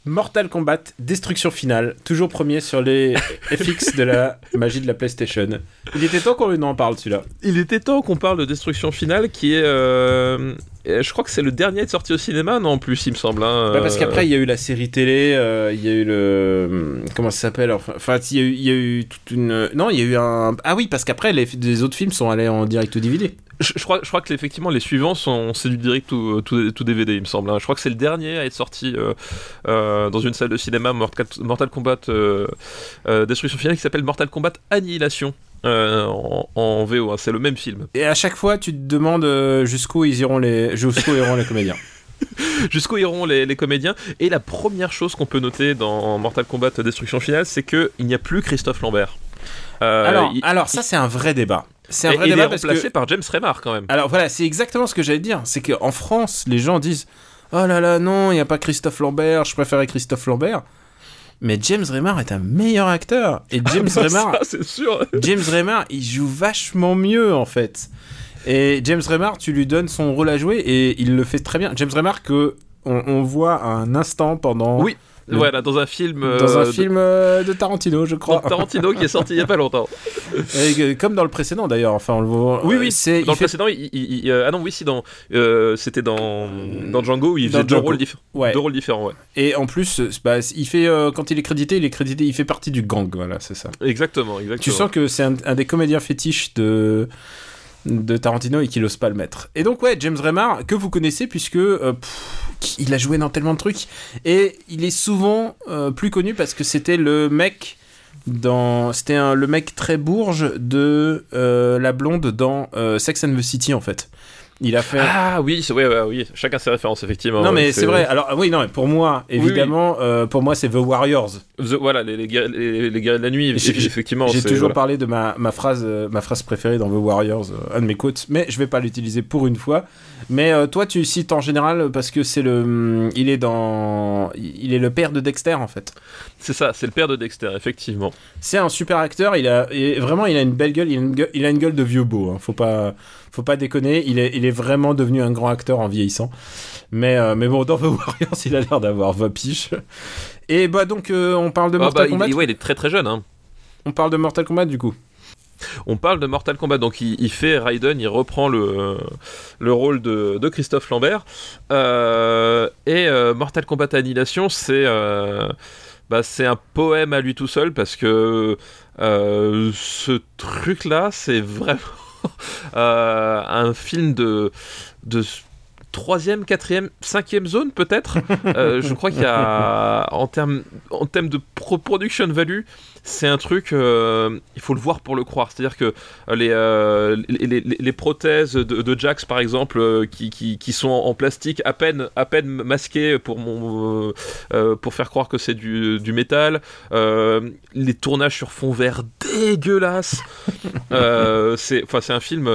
Mortal Kombat Destruction Finale, toujours premier sur les FX de la magie de la PlayStation. Il était temps qu'on en parle celui-là. Il était temps qu'on parle de Destruction Finale, qui est, euh, euh, je crois que c'est le dernier de sortie au cinéma, non en plus, il me semble. hein, Bah, parce euh, qu'après, il y a eu la série télé, euh, il y a eu le. Comment ça s'appelle Enfin, il y, a eu- il y a eu toute une. Non, il y a eu un. Ah oui, parce qu'après, les, les autres films sont allés en direct ou DVD. Je, je crois, je crois que effectivement les suivants sont c'est du direct ou tout, tout DVD il me semble. hein. Je crois que c'est le dernier à être sorti euh, euh, dans une salle de cinéma Mortal, Mortal Kombat euh, euh, Destruction Finale qui s'appelle Mortal Kombat Annihilation euh, en, en VO. hein. C'est le même film. Et à chaque fois, tu te demandes euh, jusqu'où ils iront les, jusqu'où iront les comédiens. Jusqu'où iront les, les comédiens Et la première chose qu'on peut noter dans Mortal Kombat Destruction Finale, c'est que il n'y a plus Christophe Lambert. Euh, alors, il, alors, ça, c'est un vrai débat. C'est un et- vrai il est débat parce remplacé que. par James Remar quand même. Alors voilà, c'est exactement ce que j'allais dire. C'est qu'en France, les gens disent Oh là là, non, il n'y a pas Christophe Lambert, je préférais Christophe Lambert. Mais James Remar est un meilleur acteur. Et James Remar. Ça, c'est sûr. James Remar, il joue vachement mieux en fait. Et James Remar, tu lui donnes son rôle à jouer et il le fait très bien. James Remar que on, on voit un instant pendant Oui, Le- Voilà, dans un film. dans euh, un de- film euh, de Tarantino, je crois. Tarantino qui est sorti il y a pas longtemps. Et que- comme dans le précédent d'ailleurs. Enfin, on le voit. Oui, oui, c'est Dans il le fait- précédent, il, il- il- euh, ah non, oui, si, dans, euh, c'était dans, dans Django où il Dans faisait deux rôles, Ouais. deux rôles différents. Ouais. Et en plus, euh, bah, il fait euh, quand il est crédité, il est crédité, il fait partie du gang. Voilà, c'est ça. Exactement, exactement. Tu sens que c'est un, un des comédiens fétiches de de Tarantino et qu'il ose pas le mettre. Et donc ouais, James Remar que vous connaissez puisque euh, il a joué dans tellement de trucs et il est souvent euh, plus connu parce que c'était le mec dans c'était le mec très bourge de euh, la blonde dans Sex and the City en fait. Il a fait Ah oui, ouais, oui, chacun ses références, effectivement. non mais c'est vrai. Alors oui non mais pour moi oui. évidemment euh, pour moi c'est The Warriors. The- voilà, les, les, les, les guerriers de la nuit, effectivement. J'ai toujours voilà. parlé de ma, ma phrase euh, ma phrase préférée dans The Warriors, euh, un de mes quotes, mais je vais pas l'utiliser pour une fois. Mais euh, toi, tu cites en général parce que c'est le, hum, il est dans, il est le père de Dexter en fait. C'est ça, c'est le père de Dexter, effectivement. C'est un super acteur. Il a et vraiment, il a une belle gueule. Il a une gueule, il a une gueule de vieux beau. hein. Faut pas, faut pas déconner. Il est, il est vraiment devenu un grand acteur en vieillissant. Mais, euh, mais bon, dans The Warriors, il a l'air d'avoir 20 piges. Et bah donc, euh, on parle de Ah Mortal bah, Kombat. il, ouais, il est très très jeune. Hein. On parle de Mortal Kombat du coup. On parle de Mortal Kombat, donc il, il fait Raiden, il reprend le, le rôle de, de Christophe Lambert. Euh, et Mortal Kombat Annihilation, c'est bah, c'est un poème à lui tout seul parce que ce truc-là, c'est vraiment un film de, de troisième, quatrième, cinquième zone peut-être. Euh, je crois qu'il y a en termes en termes de pro- production value, c'est un truc, euh, il faut le voir pour le croire. C'est-à-dire que euh, les, euh, les, les- les prothèses de, de Jax, par exemple, qui, qui, qui sont en plastique à peine, à peine masquées pour, mon, pour faire croire que c'est du, du métal, les tournages sur fond vert dégueulasses. C'est enfin, c'est un film,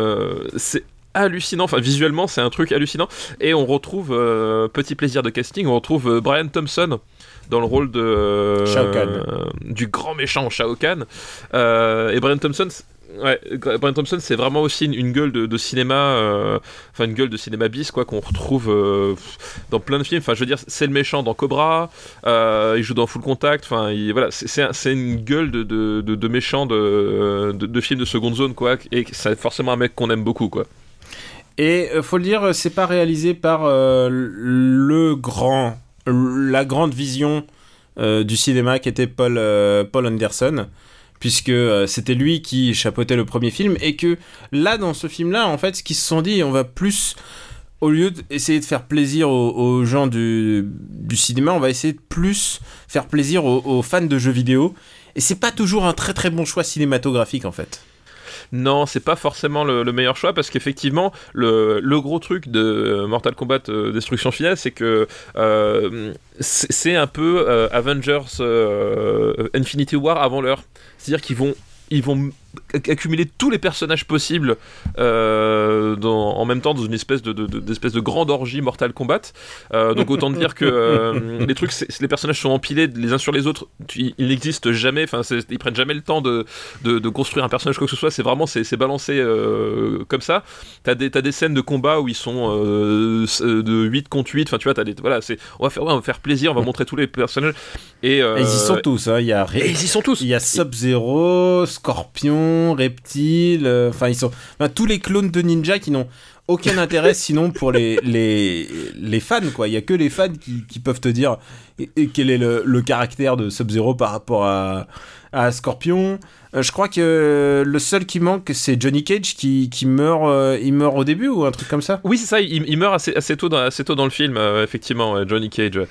c'est hallucinant, enfin visuellement c'est un truc hallucinant et on retrouve euh, petit plaisir de casting, on retrouve euh, Brian Thompson dans le rôle de euh, Shao Kahn. euh, du grand méchant Shao Kahn et Brian Thompson Ouais, Brian Thompson, c'est vraiment aussi une, une gueule de, de cinéma, euh, enfin une gueule de cinéma bis, quoi, qu'on retrouve euh, dans plein de films. Enfin, je veux dire, c'est le méchant dans Cobra, euh, il joue dans Full Contact. Enfin, il- voilà, c'est- c'est un- c'est une gueule de, de, de, de méchant de, de, de film de seconde zone, quoi. Et c'est forcément un mec qu'on aime beaucoup, quoi. Et euh, faut le dire, c'est pas réalisé par euh, le grand, la grande vision euh, du cinéma qui était Paul, euh, Paul Anderson, puisque euh, c'était lui qui chapeautait le premier film, et que là, dans ce film-là, en fait, ce qu'ils se sont dit, on va plus, au lieu d'essayer de faire plaisir aux, gens du, du cinéma, on va essayer de plus faire plaisir aux, aux fans de jeux vidéo. Et c'est pas toujours un très très bon choix cinématographique en fait. Non, c'est pas forcément le, le meilleur choix parce qu'effectivement, le, le gros truc de Mortal Kombat euh, Destruction Finale, c'est que euh, c'est un peu euh, Avengers euh, Infinity War avant l'heure. C'est-à-dire qu'ils vont vont accumuler tous les personnages possibles euh, dans- en même temps dans une espèce de, de, de- d'espèce de grande orgie Mortal Kombat. Euh, donc autant dire que euh, les trucs, les personnages sont empilés les uns sur les autres. Ils n'existent jamais. Enfin, ils prennent jamais le temps de, de, de construire un personnage quoi que ce soit. C'est vraiment c'est, balancé comme ça. T'as des des scènes de combat où ils sont de 8 contre 8 Enfin, tu vois, t'as des voilà, c'est on va faire ouais, on va faire plaisir. On va montrer tous les personnages. Et, Et ils y sont tous, hein. il y a et ils y sont tous. Il y a Sub-Zero, Scorpion, Reptile, euh, enfin ils sont tous les clones de ninja qui n'ont aucun intérêt sinon pour les, les, les fans quoi. Il y a que les fans qui, qui peuvent te dire et, et quel est le, le caractère de Sub-Zero par rapport à, à Scorpion. Euh, je crois que le seul qui manque c'est Johnny Cage qui, qui meurt, euh, il meurt au début ou un truc comme ça. Oui, c'est ça, il, meurt assez, assez, tôt dans, assez tôt dans le film, euh, effectivement, Johnny Cage.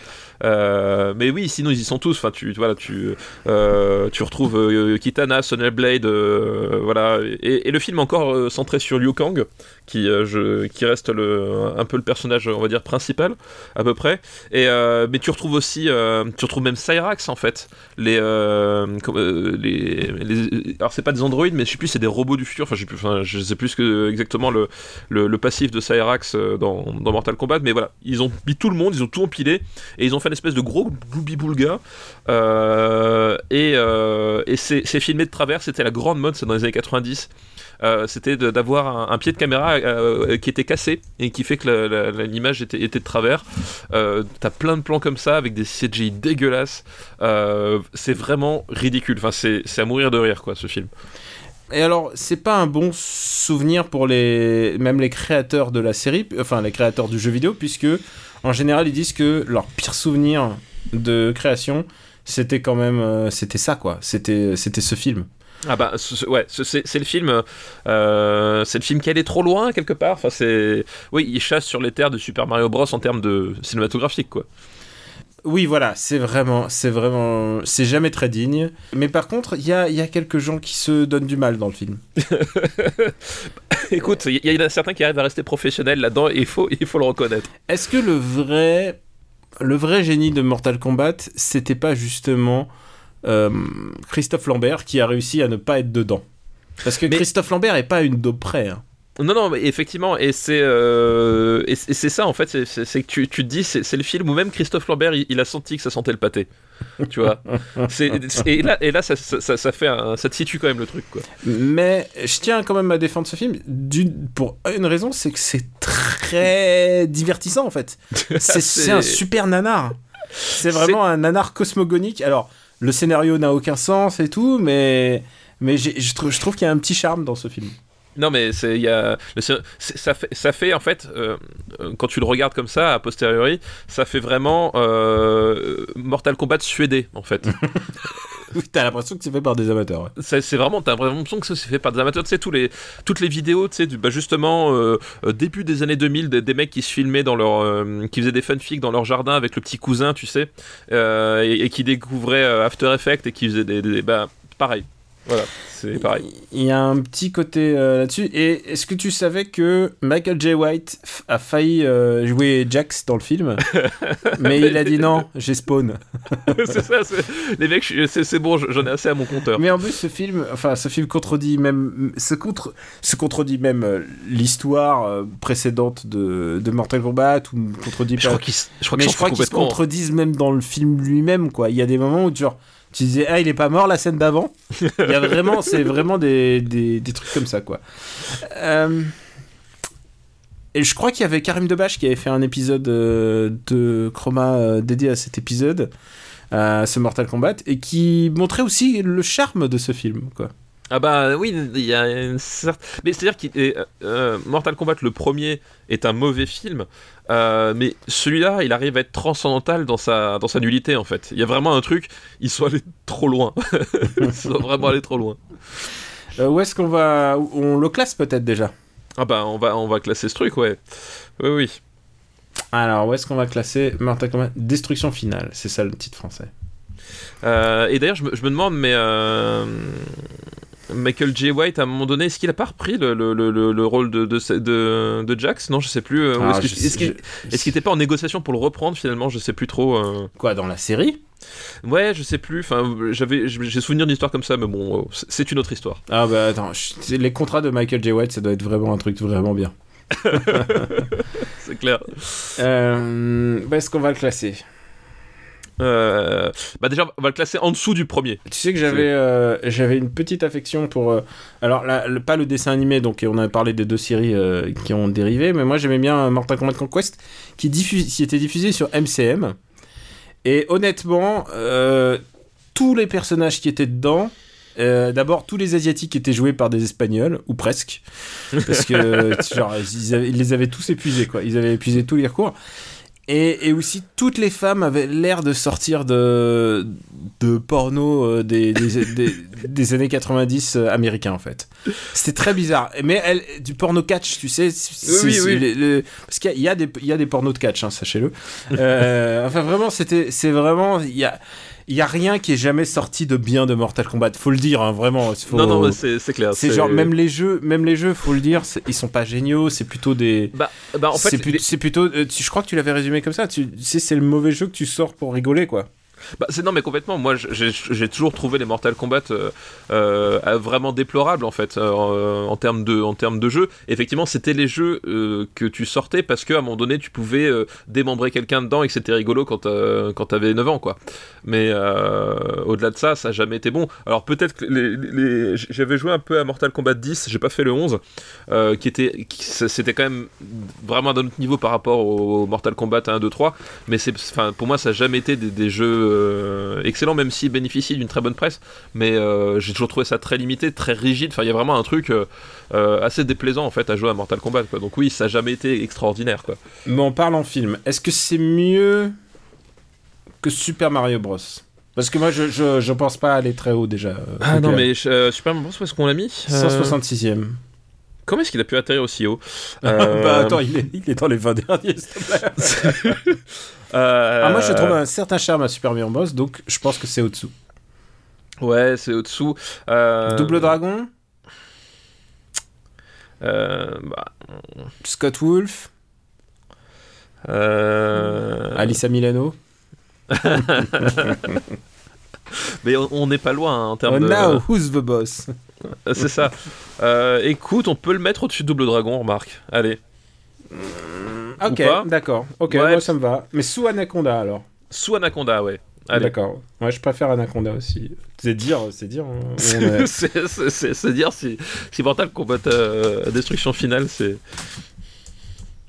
Mais oui, sinon ils y sont tous. Enfin, tu, voilà, tu, tu retrouves Kitana, Sonya Blade, voilà, et, et le film encore centré sur Liu Kang, qui, je, qui reste le, un peu le personnage, on va dire principal, à peu près. Et mais tu retrouves aussi, tu retrouves même Cyrax en fait. Les, alors c'est pas des androïdes, mais je sais plus, c'est des robots du futur. Enfin, je sais plus, exactement le, le, passif de Cyrax euh, dans, Mortal Kombat, mais voilà, ils ont mis tout le monde, ils ont tout empilé, et ils ont fait une espèce de gros gloubi-boulga, euh, et, euh, et c'est filmé de travers, c'était la grande mode, c'est dans les années 90, euh, c'était d'avoir un, pied de caméra euh, qui était cassé, et qui fait que l'image était, de travers, euh, t'as plein de plans comme ça, avec des CGI dégueulasses, euh, c'est vraiment ridicule, enfin c'est à mourir de rire, quoi, ce film. Et alors, c'est pas un bon souvenir pour les même les créateurs de la série, enfin les créateurs du jeu vidéo, puisque en général ils disent que leur pire souvenir de création, c'était quand même, euh, c'était ça quoi, c'était c'était ce film. Ah bah ce- ouais, ce- c'est c'est le film, euh, c'est le film qui allait trop loin quelque part. Enfin c'est, oui, il chasse sur les terres de Super Mario Bros en termes de cinématographique quoi. Oui, voilà, c'est vraiment, c'est vraiment, c'est jamais très digne. Mais par contre, il y a, il y a quelques gens qui se donnent du mal dans le film. Écoute, il y, en a certains qui arrivent à rester professionnels là-dedans et il faut, il faut le reconnaître. Est-ce que le vrai, le vrai génie de Mortal Kombat, c'était pas justement Christophe Lambert qui a réussi à ne pas être dedans Parce que Mais- Christophe Lambert est pas une dope près. hein. Non, non, mais effectivement, et c'est euh, et c'est ça en fait, c'est- que tu, tu te dis, c'est le film où même Christophe Lambert, il, il a senti que ça sentait le pâté, tu vois. Et là, et là ça, ça, ça- fait un- ça te situe quand même le truc quoi. Mais je tiens quand même à défendre ce film pour une raison, c'est que c'est très divertissant en fait. C'est un super nanar. C'est vraiment un nanar cosmogonique. Alors, le scénario n'a aucun sens et tout, mais, mais je trouve, je trouve qu'il y a un petit charme dans ce film. Non mais c'est y a le- ça fait ça fait en fait euh, euh, quand tu le regardes comme ça a posteriori ça fait vraiment euh, Mortal Kombat suédé en fait T'as l'impression que c'est fait par des amateurs. c'est vraiment t'as l'impression que c'est fait par des amateurs tu sais les toutes les vidéos bah, justement euh, euh, début des années 2000 des, mecs qui se filmaient dans leur euh, qui faisaient des fanfics dans leur jardin avec le petit cousin tu sais et, qui découvraient After Effects et qui faisaient des, des- bah pareil voilà c'est pareil Il y a un petit côté euh, là-dessus. Et est-ce que tu savais que Michael J. White a failli euh, jouer Jax dans le film Mais il a dit non, j'ai Spawn. c'est ça les mecs c'est bon j'en ai assez à mon compteur Mais en plus, ce film, enfin, ce film contredit même, se, contre, se contredit même euh, l'histoire précédente de, de Mortal Kombat ou contredit Je crois qu'ils je crois se contredisent même dans le film lui-même, quoi. Il y a des moments où genre, Tu disais, ah, il est pas mort la scène d'avant. Il y a vraiment, c'est vraiment des, des, des trucs comme ça, quoi. Euh, Et je crois qu'il y avait Karim Debache qui avait fait un épisode euh, de Chroma euh, dédié à cet épisode, à ce Mortal Kombat, et qui montrait aussi le charme de ce film, quoi. Ah bah oui, il y a une certaine... Mais c'est-à-dire que euh, euh, Mortal Kombat, le premier, est un mauvais film, euh, mais celui-là, il arrive à être transcendantal dans sa, dans sa nullité, en fait. Il y a vraiment un truc, ils sont allés trop loin. ils sont vraiment allés trop loin. Euh, où est-ce qu'on va. On le classe peut-être déjà? Ah bah on va, on va classer ce truc, ouais. Oui, oui. Alors, où est-ce qu'on va classer Mortal Kombat Destruction finale, c'est ça le titre français. Et d'ailleurs, je me, je me demande, mais Michael J. White, à un moment donné, est-ce qu'il a pas repris le, le, le, le- le rôle de, de, de, de Jax? Non, je sais plus. euh, Ah, est-ce qu'il je- est-ce qu'il était pas en négociation pour le reprendre finalement? Je sais plus trop. euh. Quoi, dans la série? Ouais, je sais plus. Enfin, j'avais, j'ai souvenir d'une histoire comme ça, mais bon, euh, c'est- une autre histoire. Ah bah attends, je- les contrats de Michael J. White, ça doit être vraiment un truc vraiment bien. C'est clair. Euh, est-ce qu'on va le classer? Euh, bah déjà, on va le classer en dessous du premier. Tu sais que j'avais euh, j'avais une petite affection pour euh, alors là, le- pas le dessin animé donc on a parlé des deux séries euh, qui ont dérivé mais moi j'aimais bien euh, Mortal Kombat Conquest qui diffuse qui était diffusé sur MCM et honnêtement euh, tous les personnages qui étaient dedans euh, D'abord, tous les Asiatiques étaient joués par des Espagnols, ou presque, parce que genre, ils, avaient- ils les avaient tous épuisés, quoi. Ils avaient épuisé tous les recours. Et, et aussi, toutes les femmes avaient l'air de sortir de, de porno euh, des, des, des- des années 90 euh, américains, en fait. C'était très bizarre. Mais elle, du porno catch, tu sais. Oui, oui. le- le- parce qu'il y a- y a des pornos de catch, hein, sachez-le. Euh, enfin, vraiment, c'était, c'est vraiment. Il y a, il y a rien qui est jamais sorti de bien de Mortal Kombat. Faut le dire, hein, vraiment. faut- Non, non, c'est clair. c'est genre même les jeux, même les jeux, faut le dire, ils sont pas géniaux. C'est plutôt des. Bah, bah en fait, c'est, les- plutôt. euh, tu- je crois que tu l'avais résumé comme ça. Tu sais, c'est le mauvais jeu que tu sors pour rigoler, quoi. Bah, c'est non mais complètement. Moi, j'ai toujours trouvé les Mortal Kombat euh, euh, vraiment déplorables en fait euh, en termes de en termes de jeu. Effectivement, c'était les jeux euh, que tu sortais parce qu'à un moment donné, tu pouvais euh, démembrer quelqu'un dedans et que c'était rigolo quand euh, quand t'avais 9 ans quoi. Mais euh, au-delà de ça, ça a jamais été bon. Alors peut-être que j'avais joué un peu à Mortal Kombat 10, j'ai pas fait le 11, euh, qui était c'était quand même vraiment d'un autre niveau par rapport au Mortal Kombat 1, 2, 3 mais c'est enfin pour moi ça n'a jamais été des jeux euh, excellents même s'ils bénéficient d'une très bonne presse mais euh, j'ai toujours trouvé ça très limité très rigide enfin il y a vraiment un truc euh, assez déplaisant en fait à jouer à Mortal Kombat quoi. donc oui ça n'a jamais été extraordinaire quoi Mais on parle en film. Est-ce que c'est mieux que Super Mario Bros? Parce que moi, je, je, je pense pas aller très haut déjà. ah donc, non mais euh, Super Mario Bros où est-ce qu'on l'a mis? Euh, 166e. comment est-ce qu'il a pu atterrir aussi haut? Bah attends, il est, il est dans les 20 derniers, s'il te plaît. euh, Ah, moi, je trouve un certain charme à Super Mario Bros, donc je pense que c'est au-dessous. ouais c'est au-dessous Euh, Double Dragon, euh, bah, Scott Wolf, Alissa Milano. mais on n'est pas loin hein, en termes Oh, de now, who's the boss? C'est ça. Euh, écoute, on peut le mettre au-dessus de Double Dragon, remarque. Allez. Ok, d'accord. Ok, Ouais. moi ça me va. Mais sous Anaconda alors. Sous Anaconda, ouais. D'accord. Moi je préfère Anaconda aussi. C'est dire, c'est dire. hein. C'est dire si, si Mortal Kombat euh, Destruction Finale, c'est.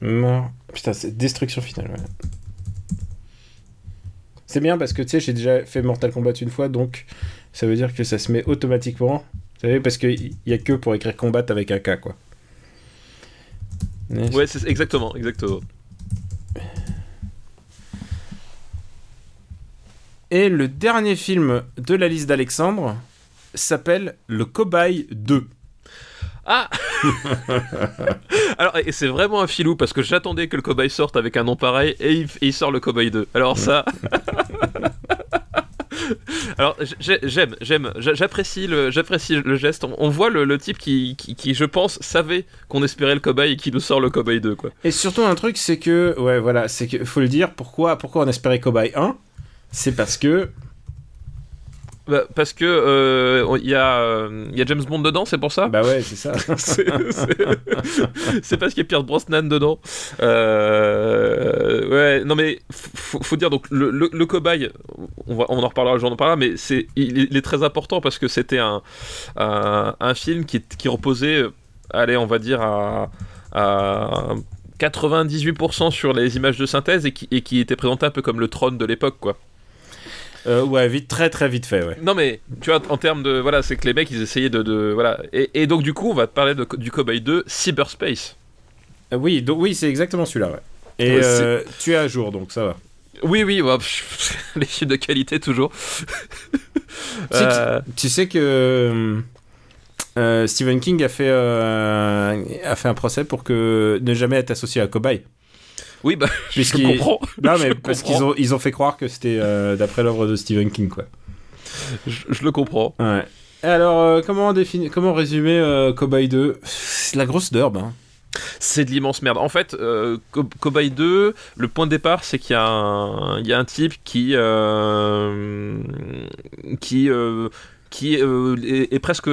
Non. Putain, c'est destruction finale, ouais. C'est bien parce que tu sais, j'ai déjà fait Mortal Kombat une fois, donc ça veut dire que ça se met automatiquement. Vous savez, parce qu'il y a que pour écrire combat avec un K, quoi. Ouais, c'est exactement, exactement. Et le dernier film de la liste d'Alexandre s'appelle Le Cobaye 2. Ah Alors, et c'est vraiment un filou parce que j'attendais que le cobaye sorte avec un nom pareil et il, et il sort le cobaye 2. Alors, ça. Alors j'ai- j'aime, j'aime, j'a- j'apprécie le, j'apprécie le geste. On, voit le, type qui, qui, qui, je pense, savait qu'on espérait le cobaye et qui nous sort le cobaye 2, quoi. Et surtout un truc, c'est que, ouais, voilà, c'est que faut le dire. Pourquoi, pourquoi on espérait Cobaye 1 C'est parce que Bah, parce que euh, il y, a, euh, il y a James Bond dedans, c'est pour ça? Bah ouais, c'est ça. C'est- parce qu'il y a Pierce Brosnan dedans. Euh, ouais, non mais faut, dire donc le, le, le cobaye, on, va, on en reparlera, j'en parlera, mais c'est il, il est très important parce que c'était un, un, un film qui, qui reposait, allez, on va dire à, à 98% sur les images de synthèse et qui, et qui était présenté un peu comme le trône de l'époque, quoi. Euh, ouais, vite, très très vite fait, ouais. Non mais tu vois en termes de voilà c'est que les mecs ils essayaient de, de- voilà et, et donc du coup on va te parler de, du Cowboy 2 Cyberspace. Euh, oui, donc, oui, c'est exactement celui-là, ouais. Et Ouais, euh, tu es à jour, donc ça va. Oui oui ouais, pff, les films de qualité toujours. Tu sais que- Euh, Tu sais que Stephen King a fait, a fait un procès pour que ne jamais être associé à Cobaye. Oui bah je comprends. Non, Je mais parce qu'ils ont, ils ont fait croire que c'était euh, d'après l'œuvre de Stephen King, quoi. Je, je le comprends. Ouais. Alors, euh, comment, définir, comment résumer euh, Cobaye 2 C'est la grosse derbe, hein. C'est de l'immense merde. En fait, euh, Co- Cowboy 2, le point de départ, c'est qu'il y, a un- il y a un type qui. euh, qui. euh, qui est, est presque.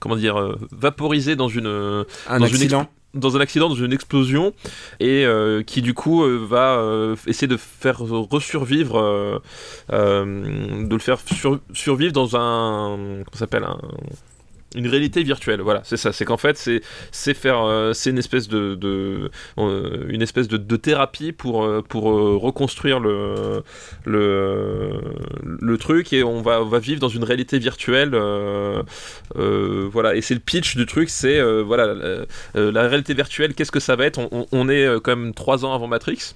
comment dire. vaporisé dans une. Un Dans une accident. Dans un accident, dans une explosion, et euh, qui du coup euh, va euh, essayer de faire resurvivre, euh, de le faire sur- survivre dans un, comment s'appelle, un- une réalité virtuelle. Voilà, c'est ça. C'est qu'en fait, c'est faire, euh, c'est une espèce de, euh, une espèce de, thérapie pour euh, pour reconstruire le le le truc et on va on va vivre dans une réalité virtuelle. voilà, et c'est le pitch du truc, c'est voilà. la réalité virtuelle, qu'est-ce que ça va être? On, est quand même trois ans avant Matrix.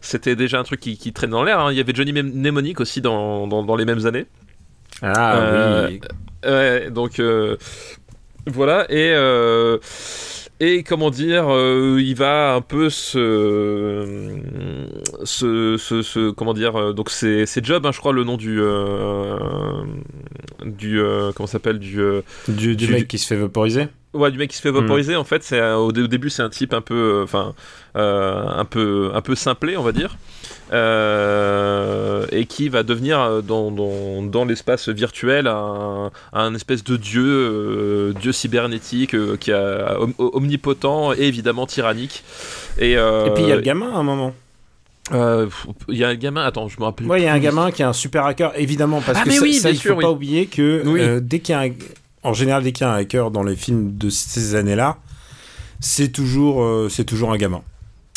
C'était déjà un truc qui, qui traîne dans l'air. hein. Il y avait Johnny Mnemonic aussi dans, dans les mêmes années. Ah Euh, oui. Ouais, donc euh, voilà et euh, et comment dire, euh, il va un peu se, se, se, se- comment dire, euh, donc c'est c'est Job, hein, je crois le nom du du comment s'appelle du Du, du du- mec qui se fait vaporiser Ouais, du mec qui se fait vaporiser. En fait, c'est au, au début, c'est un type un peu, enfin, un peu, un peu simplé, on va dire, Euh, et qui va devenir euh, dans, dans, dans l'espace virtuel un, un espèce de dieu, euh, dieu cybernétique, qui a om- omnipotent et évidemment tyrannique. Et, Et puis il y a le gamin à un moment. euh, il y a un gamin. Attends, je me rappelle. Ouais, il y a un gamin qui est un super hacker, évidemment, parce Ah, que ça, oui, ça, bien il faut sûr, pas oui. oublier que Oui. euh, dès qu'il y a un... En général, dès qu'il y a un hacker dans les films de ces années-là, c'est toujours, euh, c'est toujours un gamin.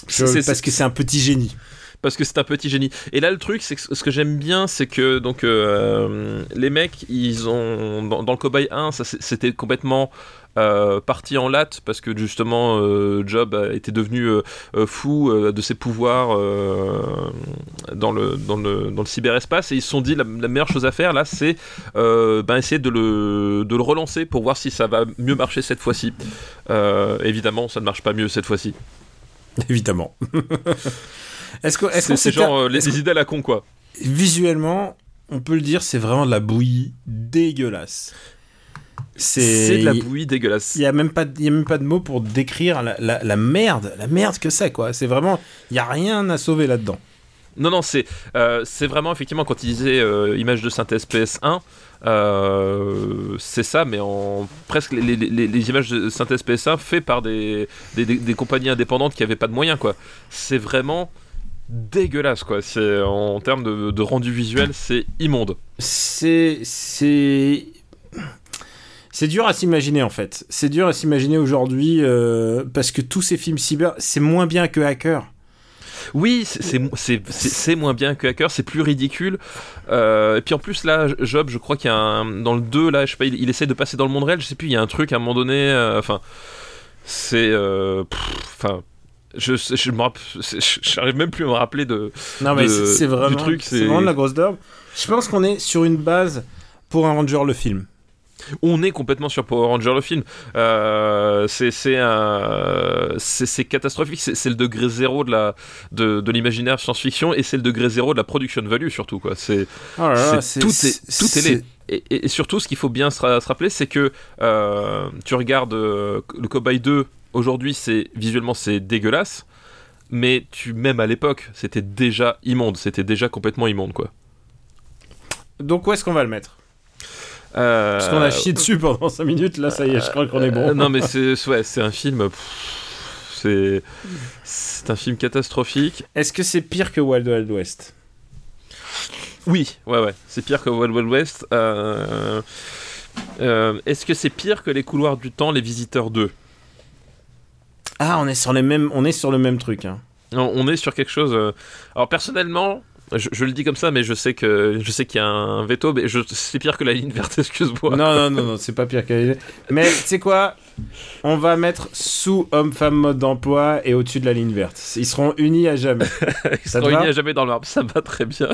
Je- parce que c'est un petit génie. Parce que c'est un petit génie. Et là, le truc, c'est que ce que j'aime bien, c'est que donc euh, les mecs, ils ont dans, le Cowboy 1, ça, c'est- c'était complètement euh, parti en latte parce que justement euh, Job été devenu fou de ses pouvoirs dans le dans le dans le cyberespace et ils se sont dit la, la meilleure chose à faire là, c'est ben, essayer de le de le relancer pour voir si ça va mieux marcher cette fois-ci. Évidemment, ça ne marche pas mieux cette fois-ci. Évidemment. est-ce que, est-ce C'est s'était- genre euh, les, idées à la con quoi. visuellement, on peut le dire, c'est vraiment de la bouillie dégueulasse. C'est de la bouillie dégueulasse. Il y a même pas, de- il y a même pas de mots pour décrire la, la- la merde, la merde que c'est quoi. C'est vraiment, il y a rien à sauver là-dedans. Non, non, c'est euh, c'est vraiment effectivement quand il disait euh, image de synthèse PS1, euh, c'est ça, mais en presque les, les- images de synthèse PS1 faites par des, des, des- des compagnies indépendantes qui avaient pas de moyens, quoi. C'est vraiment dégueulasse, quoi. C'est en termes de, de rendu visuel, c'est immonde. C'est, c'est, c'est dur à s'imaginer en fait. C'est dur à s'imaginer aujourd'hui euh, parce que tous ces films cyber, c'est moins bien que Hacker. Oui, c'est- moins bien que Hacker, c'est plus ridicule. Euh, et puis en plus, là, Job, je crois qu'il y a un. Dans le 2, là, je sais pas, il, il essaie de passer dans le monde réel, je sais plus, il y a un truc à un moment donné. euh, Enfin. c'est. euh, Enfin. Je, je J'arrive même plus à me rappeler de. Non mais c'est, vraiment, truc, c'est vraiment de la grosse derbe. Je pense qu'on est sur une base pour un Ranger le film. On est complètement sur Power Ranger le film. Euh, c'est catastrophique. C'est le degré zéro de la de, de l'imaginaire science-fiction et c'est le degré zéro de la production value surtout quoi. C'est Oh tout est- tout est laid. et, et- et surtout, ce qu'il faut bien se, ra- se rappeler, c'est que euh, tu regardes euh, le Cowboy 2 aujourd'hui, c'est visuellement c'est dégueulasse, mais tu même à l'époque, c'était déjà immonde, c'était déjà complètement immonde quoi. Donc où est-ce qu'on va le mettre? Euh, Parce qu'on a chié dessus pendant 5 minutes, là ça y est, je crois qu'on est euh, bon. non, mais c'est ouais, c'est un film. C'est c'est un film catastrophique. Est-ce que c'est pire que Wild Wild West? Oui, ouais, ouais. C'est pire que Wild Wild West. Euh, euh, Est-ce que c'est pire que Les Couloirs du Temps, Les Visiteurs 2 Ah, on est sur les mêmes, on est sur le même truc. Hein. Non, On est sur quelque chose. euh, Alors personnellement, je, je le dis comme ça, mais je sais que je sais qu'il y a un veto, mais je... c'est pire que la ligne verte. Excuse-moi. Non, non, non, non, c'est pas pire que. Mais tu sais quoi? On va mettre sous homme-femme mode d'emploi et au-dessus de la ligne verte. Ils seront unis à jamais. Ils ça seront unis à jamais dans le marbre. Ça va très bien.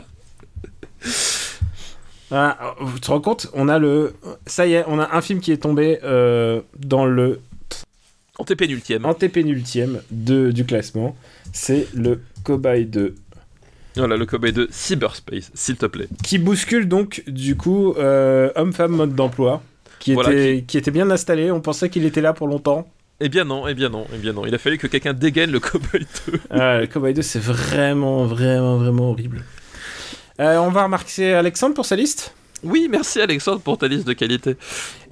Ah, vous te rends compte? On a le. Ça y est, on a un film qui est tombé euh, dans le Antépénultième. antépénultième de, du classement. C'est le Cobaye 2. Voilà, le Kobe de Cyberspace, s'il te plaît. Qui bouscule donc, du coup, euh, homme-femme mode d'emploi. Qui, Voilà, était, qui... était bien installé. On pensait qu'il était là pour longtemps. Eh bien non, eh bien non, eh bien non. Il a fallu que quelqu'un dégaine le Cowboy 2. Ah, le Cowboy 2, c'est vraiment, vraiment, vraiment horrible. Euh, on va remarquer Alexandre pour sa liste. Oui, merci Alexandre pour ta liste de qualité.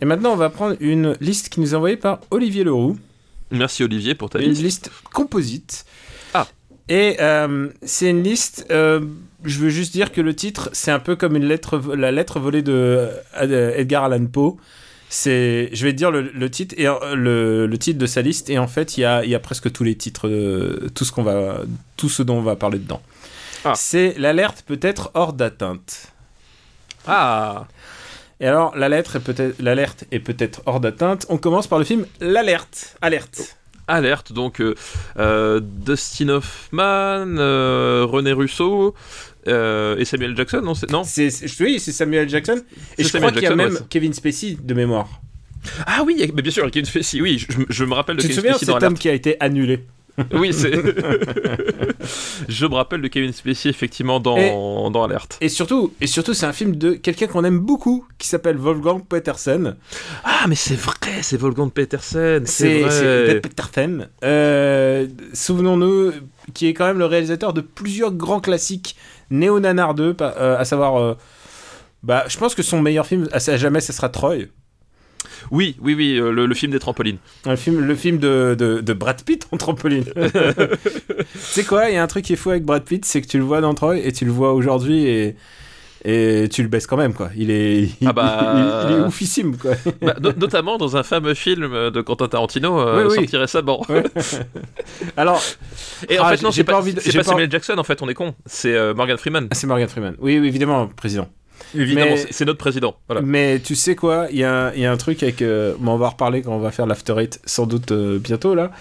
Et maintenant, on va prendre une liste qui nous est envoyée par Olivier Leroux. Merci Olivier pour ta Une liste. liste composite. Ah. Et euh, c'est une liste. euh, je veux juste dire que le titre, c'est un peu comme une lettre, la lettre volée de euh, Edgar Allan Poe. C'est, je vais te dire le, le titre et le, le titre de sa liste et en fait il y a, il y a presque tous les titres, tout ce qu'on va, tout ce dont on va parler dedans. Ah. C'est l'alerte peut être hors d'atteinte. Ah Et alors, la lettre est peut-être, l'alerte est peut-être hors d'atteinte. On commence par le film L'alerte. Alerte. Alerte, donc euh, euh, Dustin Hoffman, euh, René Russo euh, et Samuel Jackson, non Non C'est, oui, c'est Samuel Jackson. Et je Samuel crois qu'il y a même ouais. Kevin Spacey de mémoire. Ah oui, mais bien sûr, Kevin Spacey, oui, je, je me rappelle de Tu te Kevin souviens de Spacey cet homme qui a été annulé? Oui, c'est. je me rappelle de Kevin Spacey effectivement dans, dans Alerte. Et surtout, et surtout, c'est un film de quelqu'un qu'on aime beaucoup, qui s'appelle Wolfgang Petersen. Ah, mais c'est vrai, c'est Wolfgang Petersen, c'est Petersen. Euh, Souvenons-nous, qui est quand même le réalisateur de plusieurs grands classiques néo-nanardeux, euh, à savoir. euh, bah, je pense que son meilleur film à jamais, ce sera Troy. Oui, oui, oui, euh, le, le film des trampolines. Le film, le film de, de, de Brad Pitt en trampoline. tu sais quoi, il y a un truc qui est fou avec Brad Pitt, c'est que tu le vois dans Troy et tu le vois aujourd'hui et, et tu le baisses quand même, quoi. Il est, il, Ah bah- il, il est oufissime, quoi. Bah, no- notamment dans un fameux film de Quentin Tarantino euh, Oui, oui. sorti récemment. Ouais. Alors, Et en Ah, fait, non, j'ai c'est pas envie de- c'est pas pas- Samuel Jackson, en fait, on est con. C'est euh, Morgan Freeman. c'est Morgan Freeman. Oui, oui, évidemment, président. Évidemment, c'est- notre président. Voilà. Mais tu sais quoi, il y, a un- il y a un truc avec. euh, bon, on va en reparler quand on va faire l'After Eight, sans doute euh, bientôt là.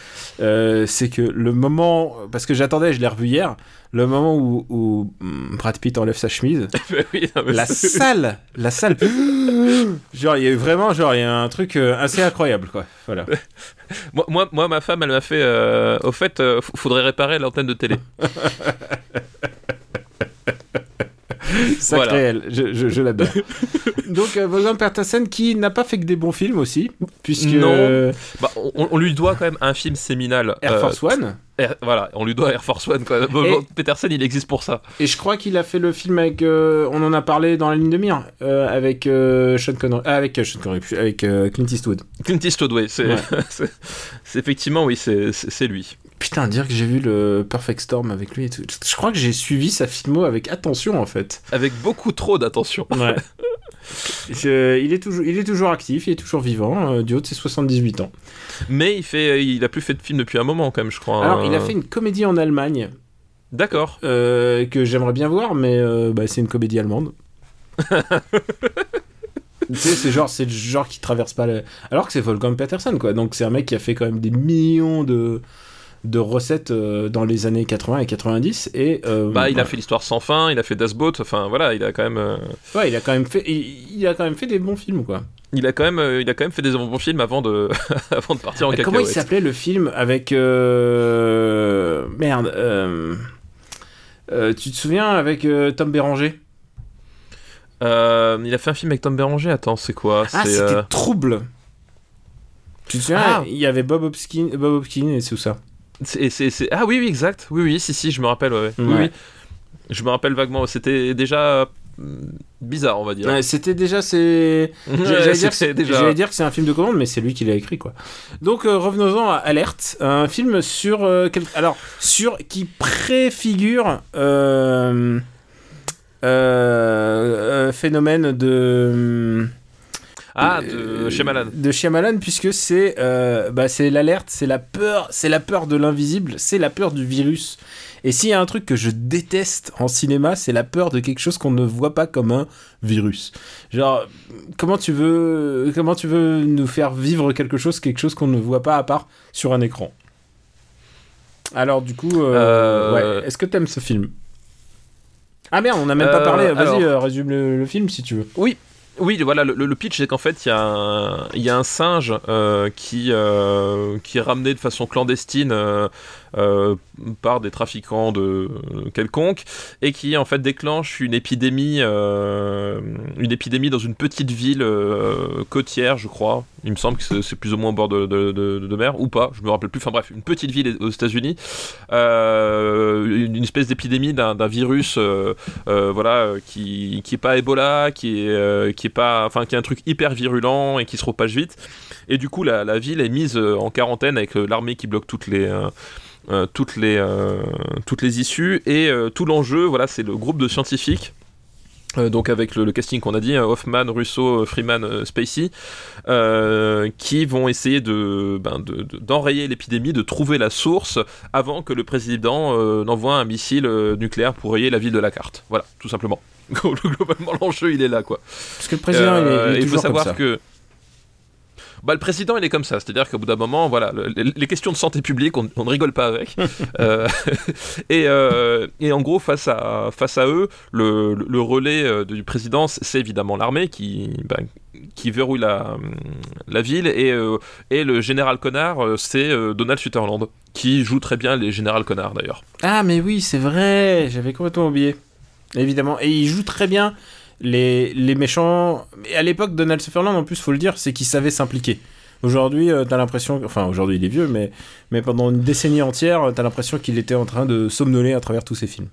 Euh, c'est que le moment. Parce que j'attendais, je l'ai revu hier. Le moment où, où hum, Brad Pitt enlève sa chemise. Oui, non, mais la salle La salle Genre, il y a eu vraiment. Genre, il y a un truc euh, assez incroyable, quoi. Voilà. moi, moi, moi, ma femme, elle m'a fait. au fait, faudrait réparer l'antenne de télé. Sacré Voilà. elle, je, je, je l'adore. Donc, euh, Wolfgang Petersen qui n'a pas fait que des bons films aussi, puisque. Non. Bah, on, on lui doit quand même un film séminal. Air euh, Force One. Air- voilà, on lui doit Air Force One. Quoi. Wolfgang Petersen, il existe pour ça. Et je crois qu'il a fait le film avec. euh, on en a parlé dans la ligne de mire. euh, avec Sean Connery. ah, avec Sean Connery, plus, avec Clint Eastwood. Clint Eastwood, oui, c'est, Ouais. effectivement, oui, c'est lui. Putain, dire que j'ai vu le Perfect Storm avec lui et tout. Je crois que j'ai suivi sa filmo avec attention en fait. Avec beaucoup trop d'attention. Ouais. Je- il, est toujours, il est toujours actif, il est toujours vivant, euh, du haut de ses 78 ans. Mais il fait, il a plus fait de film depuis un moment quand même, je crois. Alors, hein. il a fait une comédie en Allemagne D'accord. euh, que j'aimerais bien voir, mais euh, bah, c'est une comédie allemande. tu sais, c'est genre, c'est le genre qui traverse pas le... Alors que c'est Wolfgang Petersen, quoi. Donc c'est un mec qui a fait quand même des millions de, de recettes euh, dans les années 80 et 90. Et, euh, Bah, il a fait l'histoire sans fin, il a fait Das Boot, enfin voilà, il a quand même, euh, Ouais, il a quand même fait, il, il a quand même fait des bons films, quoi. il a quand même, euh, il a quand même fait des bons films avant de, avant de partir en Comment il cacahuète. s'appelait le film avec merde Tu te souviens avec Tom Béranger? Il a fait un film avec Tom Béranger. Attends, c'est quoi? Ah, C'est, c'était Trouble. Tu te souviens Ah. Il y avait Bob Hopkins, Bob Hopkins et tout ça. C'est- Ah oui, oui, exact. Oui, oui, si, si, je me rappelle. ouais. Oui, oui. Je me rappelle vaguement. C'était déjà bizarre, on va dire. Ouais, C'était déjà c'est. J'allais dire, que- déjà- j'allais dire que c'est un film de commande, mais c'est lui qui l'a écrit quoi. Donc euh, revenons-en à Alerte, un film sur euh, quel- alors sur qui préfigure euh, euh, un phénomène de Ah, euh, de Shyamalan. de Shyamalan puisque c'est euh, bah, c'est l'alerte, c'est la peur, c'est la peur de l'invisible, c'est la peur du virus. Et s'il y a un truc que je déteste en cinéma, c'est la peur de quelque chose qu'on ne voit pas comme un virus. Genre, comment tu veux, comment tu veux nous faire vivre quelque chose, quelque chose qu'on ne voit pas à part sur un écran? Alors du coup, euh, Euh, ouais. Est-ce que t'aimes ce film? Ah merde, on n'a même pas Euh, parlé. Vas-y, alors- euh, résume le, le film si tu veux. Oui, oui, voilà, le, le pitch c'est qu'en fait il y, a un- singe euh, qui, euh, qui est ramené de façon clandestine euh, par des trafiquants de quelconque et qui en fait déclenche une épidémie, euh, une épidémie dans une petite ville euh, côtière, je crois. Il me semble que c'est- plus ou moins au bord de, de- mer ou pas, je me rappelle plus. Enfin bref, une petite ville aux États-Unis, euh, une, espèce d'épidémie d'un virus, euh, euh, voilà, euh, qui qui est pas Ebola, qui est euh, qui est pas, enfin qui est un truc hyper virulent et qui se propage vite. Et du coup, la, ville est mise euh, en quarantaine avec euh, l'armée qui bloque toutes les euh, toutes les euh, toutes les issues et euh, tout l'enjeu, voilà, c'est le groupe de scientifiques. donc avec le, le casting qu'on a dit, hein, Hoffman, Russo, Freeman, Spacey, qui vont essayer de, ben, de- de- d'enrayer l'épidémie, de trouver la source avant que le président n'envoie un missile nucléaire pour rayer la ville de la carte. Voilà, tout simplement. Globalement, l'enjeu il est là, quoi. Parce que le président, il est- il est, faut comme savoir ça. que bah, le président, il est comme ça. C'est-à-dire qu'au bout d'un moment, voilà, le- les, questions de santé publique, on, on ne rigole pas avec. Euh, et, euh, et en gros, face à, face à eux, le, relais euh, du président, c'est évidemment l'armée qui, bah, qui verrouille la, la ville. Et, euh, et le général connard, c'est Donald Sutherland, qui joue très bien les générales connards d'ailleurs. Ah, mais oui, c'est vrai, j'avais complètement oublié. Évidemment. Et il joue très bien les, les méchants. Et à l'époque, Donald Sutherland, en plus, faut le dire, c'est qu'il savait s'impliquer. Aujourd'hui, euh, t'as l'impression. Enfin, aujourd'hui, il est vieux, mais, mais pendant une décennie entière, t'as l'impression qu'il était en train de somnoler à travers tous ses films.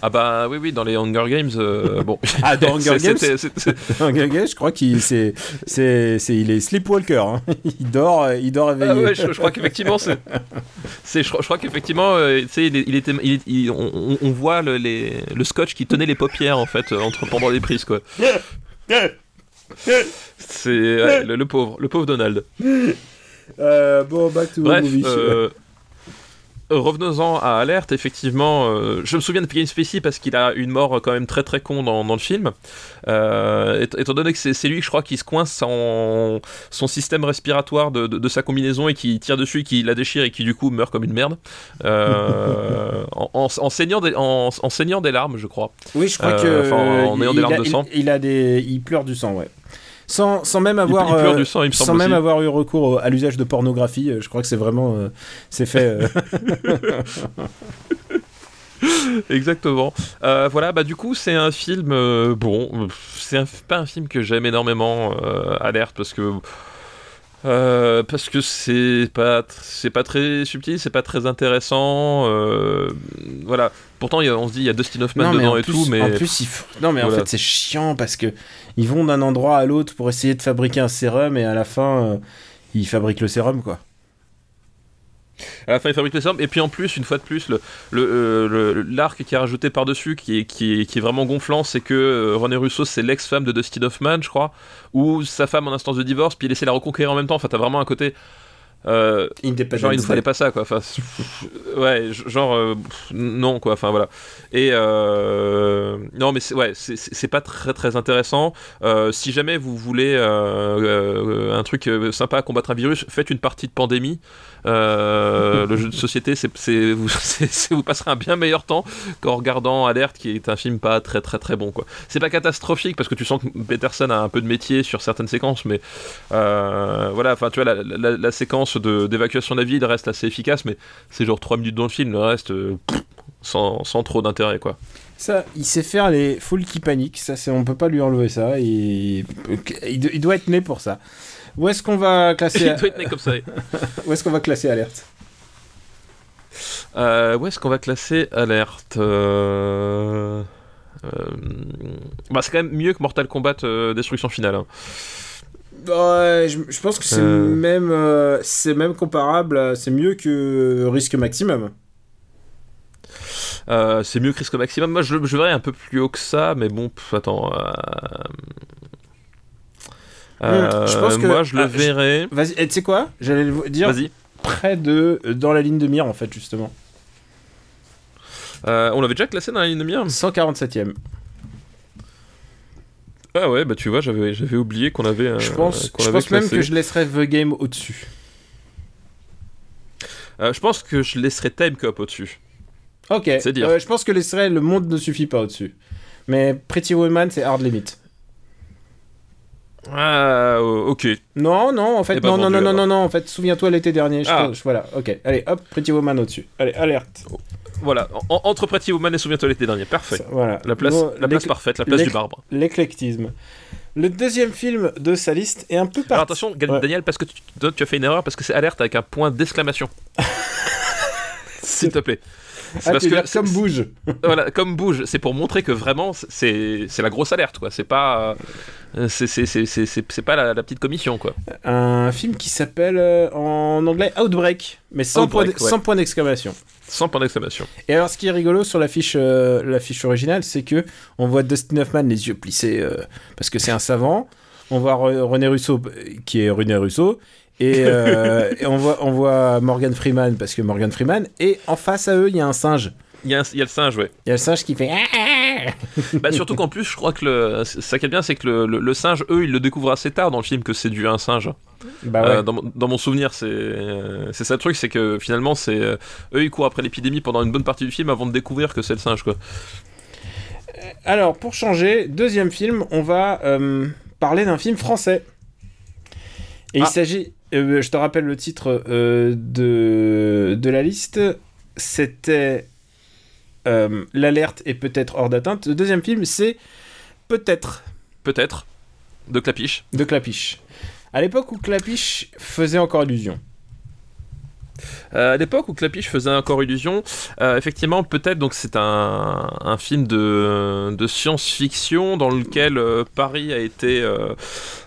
Ah bah oui, oui, dans les Hunger Games, euh, bon. Ah, dans Hunger Games c'était- Un gars, je crois qu'il c'est, c'est, il est sleepwalker. hein. Il dort, euh, il dort éveillé. Ah ouais, je, je crois qu'effectivement, c'est, je, crois- je crois qu'effectivement, euh, tu sais, il, était, il- il- on, voit le, les, le scotch qui tenait les paupières en fait entre pendant les prises quoi. C'est ouais, le, le pauvre, le pauvre Donald. Euh, bon, back to the Bref, movie. Euh, revenons-en à Alerte. Effectivement, euh, je me souviens de Kevin Spacey parce qu'il a une mort quand même très très con dans, dans le film. Euh, étant- donné que c'est, c'est lui, je crois, qui se coince son, son système respiratoire de, de- de sa combinaison et qui tire dessus, qui la déchire et qui du coup meurt comme une merde Euh, en, en- en saignant des, en, en saignant des larmes, je crois. Oui, je crois Euh, que. en ayant des larmes a- de il- sang. Il, a des, il pleure du sang, ouais. Sans, sans même avoir, il euh, du sang, il me sans même aussi. avoir eu recours au- à l'usage de pornographie, euh, je crois que c'est vraiment, euh, c'est fait. euh, Exactement. Euh, voilà, bah du coup c'est un film euh, bon, c'est pas un film que j'aime énormément, euh, Alerte, parce que euh, parce que c'est pas tr- c'est pas très subtil, c'est pas très intéressant. euh, voilà. Pourtant il y a- on se dit il y a Dustin Hoffman non, dedans et plus, tout, mais en plus, il faut- non, mais en fait, c'est chiant parce que ils vont d'un endroit à l'autre pour essayer de fabriquer un sérum et à la fin, euh, ils fabriquent le sérum, quoi. à la fin il fabrique les armes. Et puis en plus une fois de plus le le, euh, le- l'arc qui est rajouté par dessus qui est qui vraiment gonflant, c'est que euh, René Russo c'est l'ex-femme de Dustin Hoffman, je crois, ou sa femme en instance de divorce, puis il essaie la reconquérir en même temps. Enfin t'as vraiment un côté euh, Genre, il nous fallait pas ça, quoi. Enfin, ouais, genre, euh, non, quoi. Enfin, voilà. Et euh, non, mais c'est ouais, c'est- pas très très intéressant. Si jamais vous voulez un truc sympa à combattre un virus, faites une partie de pandémie. Le jeu de société, c'est vous, passerez un bien meilleur temps qu'en regardant Alerte, qui est un film pas très très très bon, quoi. C'est pas catastrophique parce que tu sens que Peterson a un peu de métier sur certaines séquences, mais voilà, enfin, tu vois, la, la- la séquence d'évacuation de la ville reste assez efficace, mais c'est genre 3 minutes dans le film, le reste, euh, sans, sans trop d'intérêt, quoi. Ça, il sait faire les foules qui paniquent. Ça, c'est, on peut pas lui enlever ça. Il, il doit être né pour ça. Où est-ce qu'on va classer Il doit être né comme ça. Où est-ce qu'on va classer alerte Euh, où est-ce qu'on va classer Alerte Euh, bah, c'est quand même mieux que Mortal Kombat Destruction Finale. hein. Ouais, je, je pense que c'est Euh. même, euh, c'est même comparable, c'est mieux que Risque Maximum. Euh, c'est mieux que Risque Maximum. Moi, je, le- je le verrais un peu plus haut que ça, mais bon, pff, attends. je pense que- moi, je le ah, verrais. Vas-y, et tu sais quoi? J'allais vous dire Vas-y. près de, dans la ligne de mire en fait justement. On l'avait déjà classé dans la ligne de mire? 147ème. Ah ouais, bah tu vois, j'avais j'avais oublié qu'on avait. euh, je pense, qu'on je pense même que je laisserais The Game au-dessus. Euh, je pense que je laisserai Time Cop au-dessus. Ok. C'est dire. Euh, je pense que laisserais Le Monde ne suffit pas au-dessus. Mais Pretty Woman c'est hard limit. Ah, euh, ok. Non, non, en fait, non, non, non, non, non, non, en fait, souviens-toi l'été dernier. Je Ah. te- voilà, ok. Allez, hop, Pretty Woman au-dessus. Allez, alerte. Voilà, en- entre Pretty Woman et Souviens-toi l'été dernier, parfait. Ça, Voilà. La place, Bon, la place parfaite, la place du marbre. L'éclectisme. Le deuxième film de sa liste est un peu Alors parti. attention, Ouais. Daniel, parce que tu, as fait une erreur, parce que c'est alerte avec un point d'exclamation. S'il te plaît. Ah, parce que comme bouge. voilà, comme bouge, c'est pour montrer que vraiment c'est la grosse alerte quoi. C'est pas euh, c'est c'est c'est c'est c'est- c'est pas la, la petite commission quoi. Un film qui s'appelle euh, en anglais Outbreak, mais sans, Outbreak, point, ouais. sans point d'exclamation. Sans point d'exclamation. Et alors, ce qui est rigolo sur l'affiche euh, l'affiche originale, c'est que on voit Dustin Hoffman les yeux plissés euh, parce que c'est un savant. On voit Re- René Russo qui est René Russo. Et, euh, et on, voit, on voit Morgan Freeman parce que Morgan Freeman. Et en face à eux, il y a un singe. Il y, a un- il y a le singe ouais. Il y a le singe qui fait. bah surtout qu'en plus je crois que le ça qui est bien c'est que le, le- le singe eux ils le découvrent assez tard dans le film que c'est dû à un singe. Bah ouais. Euh, dans, mon- dans mon souvenir c'est euh, c'est ça le truc c'est que finalement c'est euh, eux ils courent après l'épidémie pendant une bonne partie du film avant de découvrir que c'est le singe quoi. Alors, pour changer, deuxième film, on va euh, parler d'un film français. Et il Ah. s'agit, euh, je te rappelle le titre euh, de, de la liste, c'était euh, L'alerte est peut-être hors d'atteinte. Le deuxième film, c'est Peut-être Peut-être de Clapiche. de Clapiche. À l'époque où Clapiche faisait encore illusion. Euh, à l'époque où Clapiche faisait encore illusion, euh, effectivement, peut-être, donc c'est un, un film de, de science-fiction dans lequel euh, Paris a été,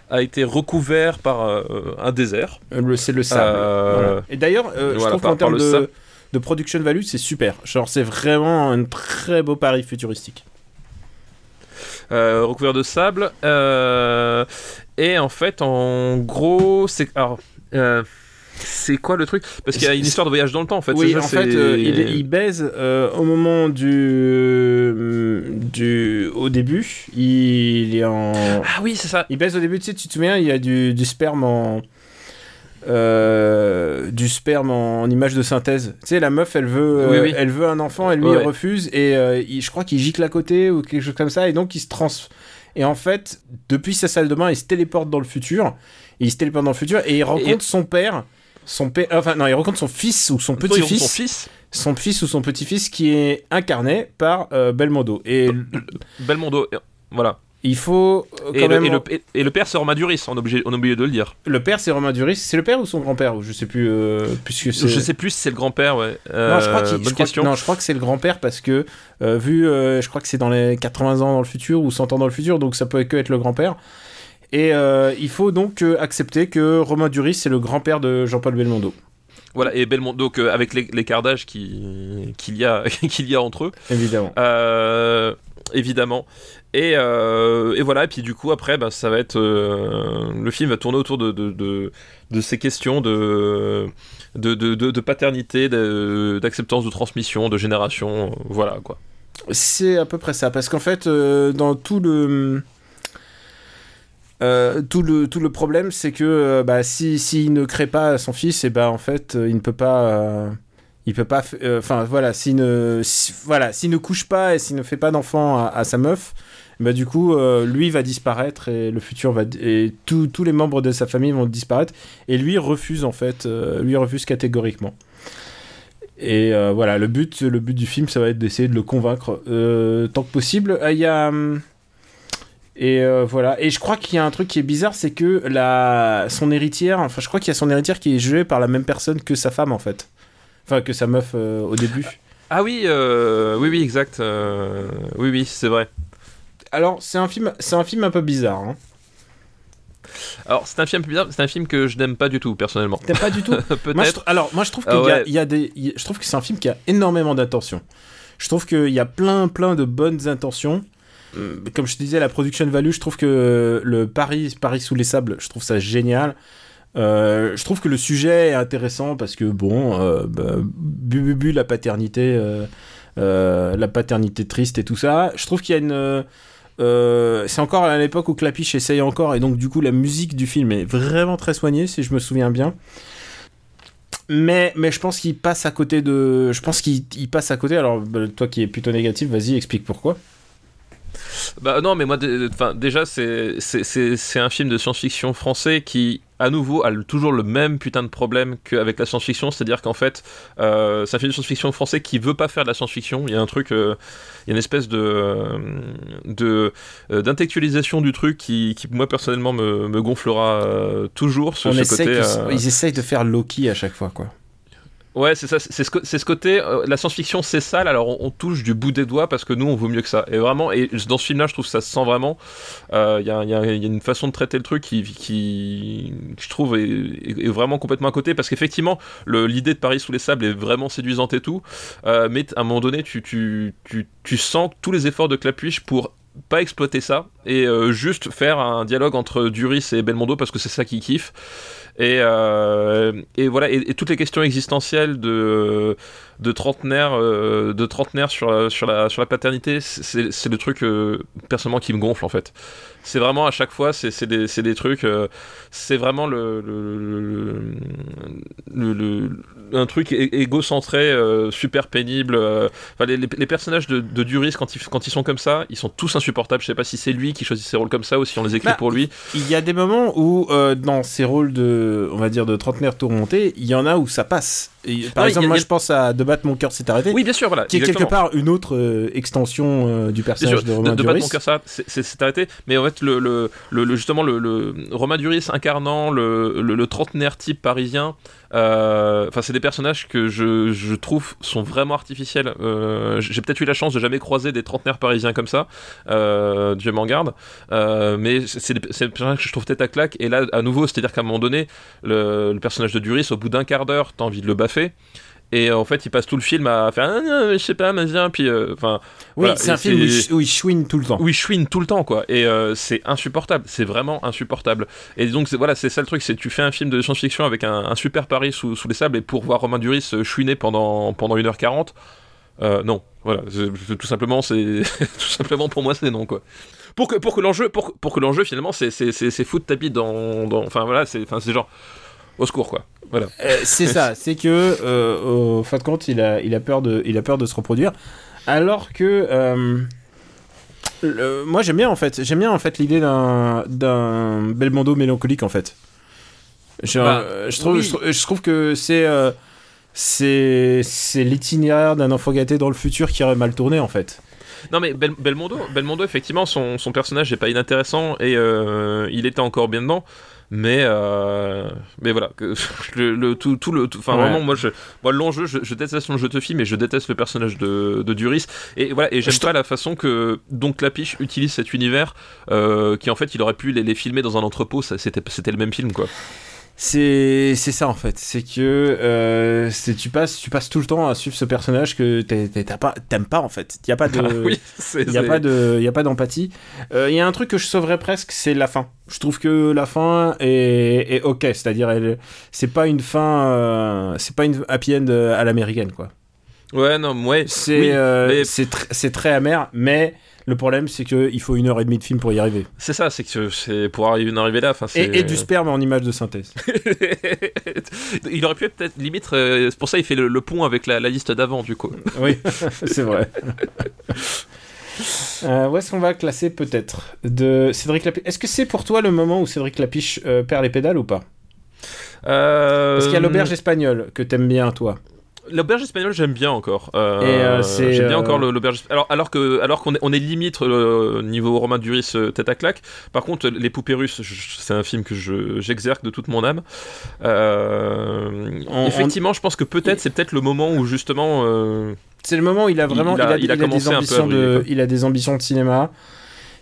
a été recouvert par un désert. C'est le sable. Voilà. Et d'ailleurs, je trouve qu'en termes de, sable. De production value, c'est super. Genre, c'est vraiment un très beau pari futuristique. euh, recouvert de sable. euh, et en fait, en gros, c'est. Alors. euh, c'est quoi le truc? Parce qu'il y a une histoire de voyage dans le temps en fait. Oui, en fait, euh, il, il baise euh, au moment du, euh, du. Au début, il est en. Ah oui, c'est ça. Il baise au début, tu sais, tu te souviens, il y a du, du sperme en. Euh, du sperme en, image de synthèse. Tu sais, la meuf, elle veut, Oui, oui. elle veut un enfant, et lui, Ouais. il refuse, et euh, il- je crois qu'il gicle à côté ou quelque chose comme ça, et donc il se trans. Et en fait, depuis sa salle de bain, il se téléporte dans le futur. Et il se téléporte dans le futur, et il rencontre son père. Son père, enfin non, il rencontre son fils ou son Son fils. petit-fils, Son fils, son fils ou son petit-fils qui est incarné par euh, Belmondo. Et Belmondo. Voilà. Il faut euh, quand Et le, même et, le, et- et le père, c'est Romain Duris, on a obligé, on a oublié de le dire. Le père, c'est Romain Duris. C'est le père ou son grand-père Je sais plus, euh, puisque. Je sais plus si c'est le grand-père, ouais. Non, je crois, Euh, je crois que- non, je crois que c'est le grand-père parce que, euh, vu, je crois que c'est dans les 80 ans dans le futur ou 100 ans dans le futur, donc ça peut que être le grand-père. Et il faut donc accepter que Romain Duris, c'est le grand-père de Jean-Paul Belmondo, Voilà, et Belmondo, donc avec l'é- l'écart d'âge qui- qu'il y, a- qu'il y a entre eux, évidemment. euh, évidemment. Et, euh, et voilà, et puis du coup, après, bah, ça va être. euh, le film va tourner autour de, de, de, de ces questions de, de, paternité, d'acceptance de transmission, de génération, voilà quoi. C'est à peu près ça, parce qu'en fait, euh, dans tout le. tout, le, tout le problème, c'est que bah, si, s'il ne crée pas son fils, et bah, en fait, il ne peut pas. Il peut pas. euh, Enfin, voilà, s'il ne, voilà, s'il ne couche pas et s'il ne fait pas d'enfant à, sa meuf, bah, du coup, euh, lui va disparaître et le futur va. Et tous les membres de sa famille vont disparaître. Et lui refuse, en fait. euh, lui refuse catégoriquement. Et voilà, le but, le but du film, ça va être d'essayer de le convaincre tant que possible. Il y a. Et voilà. Et je crois qu'il y a un truc qui est bizarre, c'est que la... son héritière, enfin, je crois qu'il y a son héritière qui est jouée par la même personne que sa femme, en fait. Enfin, que sa meuf euh, au début. Ah oui, euh, oui, oui, exact. euh, oui, oui, c'est vrai. alors c'est un film, c'est un film un peu bizarre. Hein. Alors, c'est un film bizarre, c'est un film que je n'aime pas du tout, personnellement. T'aimes pas du tout Peut-être. Alors, moi, je trouve qu'il Ah y a- ouais. il y, a des, y je trouve que c'est un film qui a énormément d'intentions. Je trouve qu'il y a plein, plein de bonnes intentions. Euh, Comme je te disais, la production value, je trouve que le Paris, Paris sous les sables, je trouve ça génial. Euh, je trouve que le sujet est intéressant parce que bon, euh, bah, bu, bu, bu, la paternité, euh, euh, la paternité triste et tout ça. Je trouve qu'il y a une, c'est encore à l'époque où Clapiche essaye encore et donc du coup la musique du film est vraiment très soignée si je me souviens bien. Mais, mais je pense qu'il passe à côté de. Je pense qu'il il passe à côté. Alors, bah, toi qui es plutôt négatif, vas-y, explique pourquoi. Bah non, mais moi, déjà, c'est un film de science-fiction français qui, à nouveau, a toujours le même putain de problème qu'avec la science-fiction, c'est-à-dire qu'en fait, euh, c'est un film de science-fiction français qui veut pas faire de la science-fiction. Il y a un truc, euh, il y a une espèce de euh, de euh, d'intellectualisation du truc qui, qui, moi personnellement, me, me gonflera euh, toujours. Ce, On ce côté, de- Ils essayent de faire Loki à chaque fois, quoi. Ouais, c'est ça, c'est ce, côté, euh, la science-fiction c'est sale, alors on, touche du bout des doigts parce que nous on vaut mieux que ça. Et vraiment, et dans ce film-là, je trouve que ça se sent vraiment. Euh, Il y, a, il y a- une façon de traiter le truc qui, qui je trouve, est, vraiment complètement à côté parce qu'effectivement, l'idée de Paris sous les sables est vraiment séduisante et tout, euh, mais à un moment donné, tu, sens tous les efforts de Clapuche pour pas exploiter ça et euh, juste faire un dialogue entre Duris et Belmondo parce que c'est ça qu'il kiffe. Et, euh, et voilà, et, et toutes les questions existentielles de, de trentenaire, euh, de trentenaire sur, la, sur, la, sur la paternité, c'est le truc euh, personnellement qui me gonfle en fait. C'est vraiment à chaque fois, c'est des, des trucs, euh, c'est vraiment le, le, le- un truc égocentré, super pénible. enfin, les, les- les personnages de, de Duris, quand ils, quand ils sont comme ça, ils sont tous insupportables. Je sais pas si c'est lui qui choisit ses rôles comme ça ou si on les écrit Bah, pour lui. Il y a des moments où, dans ces rôles de, on va dire, de trentenaire tourmenté, il y en a où ça passe. Et, par exemple, a- moi, a- je pense à De battre mon cœur s'est arrêté, Oui, bien sûr, voilà. qui est quelque part une autre euh, extension euh, du personnage sûr, de Romain de, de battre Duris. mon cœur, c'est arrêté. Mais en fait, le, le, justement, le, le Romain Duris incarnant le, trentenaire type parisien, enfin, c'est des personnages que je, trouve sont vraiment artificiels. Euh, J'ai peut-être eu la chance de jamais croiser des trentenaires parisiens comme ça, euh, Dieu m'en garde. Euh, mais c'est des, c'est des personnages que je trouve tête à claque. Et là, à nouveau, c'est-à-dire qu'à un moment donné, le, le personnage de Duris, au bout d'un quart d'heure, t'as envie de le baffer. Et en fait, il passe tout le film à faire, ah, non, je sais pas, mais viens, puis, euh, enfin, Oui, voilà, c'est un film où il, où il chouine tout le temps. où il chouine tout le temps quoi. Et euh, c'est insupportable. C'est vraiment insupportable. Et donc voilà c'est ça le truc c'est tu fais un film de science-fiction avec un, un super Paris sous, sous les sables et pour voir Romain Duris euh, chouiner pendant pendant 1h40 euh, non. Voilà tout simplement c'est tout simplement pour moi c'est non quoi. Pour que pour que l'enjeu pour, pour que l'enjeu finalement c'est c'est c'est foutre ta bite dans dans enfin voilà c'est enfin c'est genre au secours quoi voilà Euh, c'est ça, c'est que euh, au fin de compte, il a, il a peur de, il a peur de se reproduire, alors que euh, le- moi j'aime bien en fait, j'aime bien en fait l'idée d'un, d'un Belmondo mélancolique en fait. Je, Bah, euh, je trouve, oui. je, trouve- je trouve que c'est, c'est, c'est l'itinéraire d'un enfant gâté dans le futur qui aurait mal tourné en fait. Non mais Bel- Belmondo, Belmondo effectivement son, son personnage n'est pas inintéressant et euh, il était encore bien dedans. Mais euh, mais voilà que le, le- tout, tout le enfin Ouais. vraiment moi je moi l'enjeu je, je déteste son jeu de film et je déteste le personnage de, de Duris et voilà et j'aime pas la façon que donc Lapiche utilise cet univers euh, qui en fait il aurait pu les, les filmer dans un entrepôt c'était c'était le même film quoi C'est, c'est ça en fait, c'est que euh, c'est, tu passes, tu passes tout le temps à suivre ce personnage que t'as pas, t'aimes pas en fait. Il y a pas de, oui c'est Il n'y a, pas de- y a pas d'empathie. Euh, Il y a un truc que je sauverais presque, c'est la fin. Je trouve que la fin est, est ok, c'est-à-dire elle, c'est pas une fin, euh, c'est pas une happy end euh, à l'américaine quoi. ouais non ouais C'est oui, euh, mais- c'est tr- c'est très amer, mais le problème c'est que il faut une heure et demie de film pour y arriver. c'est ça c'est que c'est pour arriver arriver là Et, et du sperme en image de synthèse. il aurait pu être peut-être limite euh, c'est pour ça il fait le, le pont avec la, la liste d'avant du coup oui, c'est vrai. Euh, où est-ce qu'on va classer peut-être de Cédric Lapiche? Est-ce que c'est pour toi le moment où Cédric Lapiche euh, perd les pédales ou pas? Euh, Parce qu'il y a l'auberge espagnole que t'aimes bien toi. L'auberge espagnole, j'aime bien encore. Euh, euh, j'aime bien euh, encore le- l'auberge. Alors, alors que, alors qu'on est, on est limite euh, niveau Romain Duris tête à claque. Par contre, les poupées russes, c'est un film que je, j'exerce de toute mon âme. Euh, On- effectivement, je pense que peut-être c'est peut-être le moment où justement. euh, C'est le moment où il a vraiment Il a- il a, il a a des ambitions de il a des ambitions de cinéma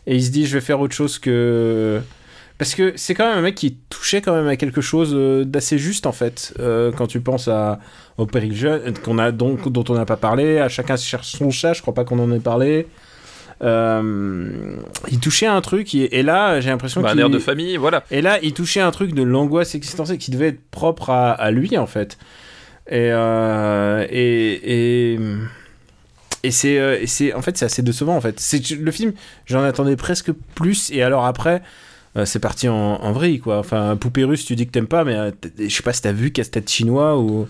et il se dit je vais faire autre chose que parce que c'est quand même un mec qui touchait quand même à quelque chose euh, d'assez juste en fait euh, quand tu penses à au péril jeune qu'on a donc dont on n'a pas parlé à chacun cherche son chat je crois pas qu'on en ait parlé euh, il touchait à un truc et, et là j'ai l'impression Bah, un qu'il air de famille, voilà. et là, il touchait un truc de l'angoisse existentielle qui devait être propre à, à lui, en fait. Et, euh, et, et, et c'est, euh, et c'est, en fait, c'est assez décevant, en fait. C'est, le film, j'en attendais presque plus, et alors après, euh, c'est parti en, en vrille, quoi. Enfin, Poupée Russe, tu dis que t'aimes pas, mais euh, je sais pas si t'as vu Casse-Tête Chinois ou.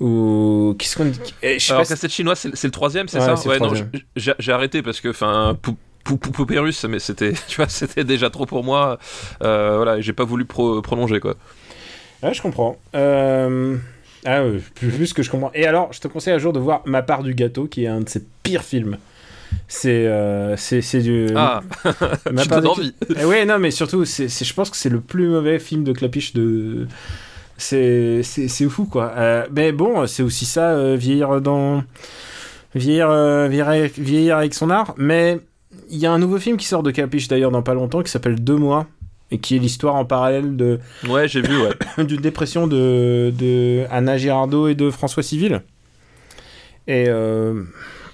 Ou. Qu'est-ce qu'on. eh, Je sais Alors, si- casse-tête chinois, c'est le troisième, c'est Ouais, ça? Ouais, non, j'ai arrêté parce que, enfin, pou- pou- pou- poupée russe, mais c'était, tu vois, c'était déjà trop pour moi. Euh, voilà, j'ai pas voulu pro- prolonger, quoi. Ouais, je comprends. Euh, Ah, ouais, plus, plus que je comprends. Et alors, je te conseille un jour de voir Ma part du gâteau, qui est un de ses pires films. C'est euh, c'est du. Ah, tu donnes envie. Eh ouais, non, mais surtout, c'est je pense que c'est le plus mauvais film de Clapiche de. C'est fou, quoi. Euh, mais bon, c'est aussi ça, euh, vieillir dans. Vieillir, euh, vieillir, avec, vieillir avec son art. Mais il y a un nouveau film qui sort de Clapiche d'ailleurs dans pas longtemps qui s'appelle Deux mois. Et qui est l'histoire en parallèle de, Ouais, j'ai vu, ouais. d'une dépression de, de Anna Girardot et de François Civil. Et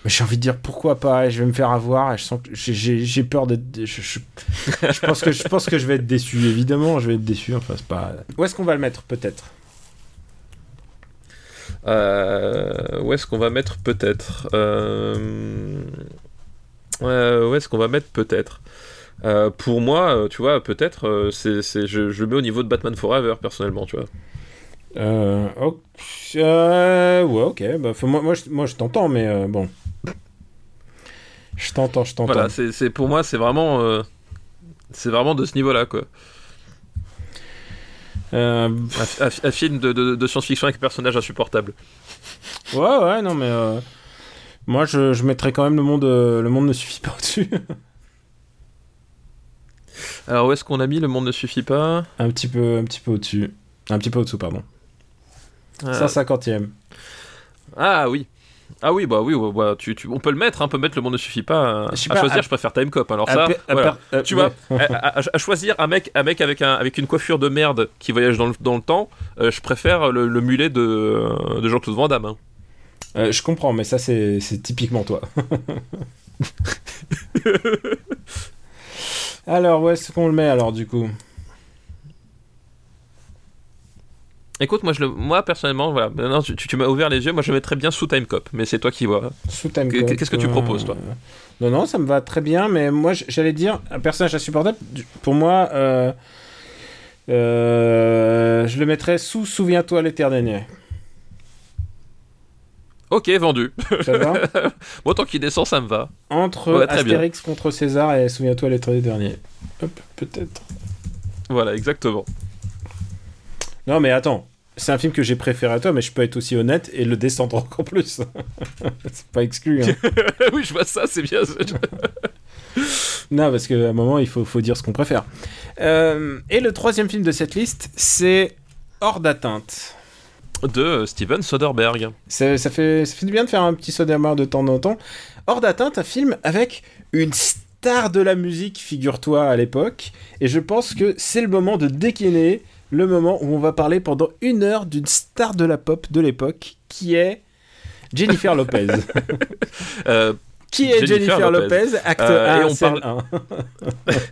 euh, j'ai envie de dire pourquoi pas, je vais me faire avoir, je sens que j'ai- peur d'être. Je, je, pense que, je pense que je vais être déçu, évidemment, je vais être déçu, enfin c'est pas. Où est-ce qu'on va le mettre, peut-être? Euh, où est-ce qu'on va mettre peut-être? Euh... euh, Où est-ce qu'on va mettre peut-être? Pour moi, tu vois, peut-être, c'est- je, je le mets au niveau de Batman Forever, personnellement, tu vois. Euh, ok, euh, Ouais, ok, bah, moi, moi, je, moi je t'entends, mais euh, bon. Je t'entends, je t'entends. Voilà, c'est, pour moi, c'est vraiment, euh, c'est vraiment de ce niveau-là, quoi. Un, un- un film de, de- de science-fiction avec un personnage insupportable. ouais, ouais, non, mais. moi, je, je mettrais quand même le monde, le monde ne suffit pas au-dessus. Alors, où est-ce qu'on a mis Le monde ne suffit pas? Un petit peu, un petit peu au-dessus. Un petit peu au-dessous, pardon. Euh, 150e. Ah oui. Ah oui, bah oui, ouais, bah, tu, tu- on peut le mettre, hein, on peut mettre Le monde ne suffit pas. Je sais à pas, choisir, à- je préfère Time Cop. Alors À ça, à voilà. euh, tu ouais. vois, à, à- à choisir un mec, un mec avec, un, avec une coiffure de merde qui voyage dans le, dans le temps, euh, je préfère le, le mulet de, de Jean-Claude Van Damme. hein. Euh, je comprends, mais ça, c'est c'est typiquement toi. alors, où est-ce qu'on le met, alors, du coup? Écoute, moi, je le, moi personnellement, voilà, maintenant tu, m'as ouvert les yeux, moi je le mettrais bien sous Time Cop, mais c'est toi qui vois. Sous Time Qu'est- Cop, qu'est-ce que tu euh, proposes, toi? Non, non, ça me va très bien, mais moi, j'allais dire, un personnage insupportable, pour moi, euh, euh, je le mettrais sous Souviens-toi l'été dernier. Ok, vendu. Ça va? Bon, tant qu'il descend, ça me va. Entre Ouais, bien. Astérix contre César et Souviens-toi l'été dernier. Hop, peut-être. Voilà, exactement. Non, mais attends. C'est un film que j'ai préféré à toi, mais je peux être aussi honnête et le descendre encore plus. c'est pas exclu. hein. oui, je vois ça, c'est bien. non, parce qu'à un moment, il faut, faut dire ce qu'on préfère. Euh, et le troisième film de cette liste, c'est Hors d'atteinte. De euh, Steven Soderbergh. Ça, ça fait, ça fait du bien de faire un petit Soderbergh de temps en temps. Hors d'atteinte, un film avec une star de la musique, figure-toi, à l'époque. Et je pense que c'est le moment de décliner le moment où on va parler pendant une heure d'une star de la pop de l'époque, qui est Jennifer Lopez. Euh, qui est Jennifer, Jennifer Lopez, Lopez. acte Euh, 1, et on scène parle- 1.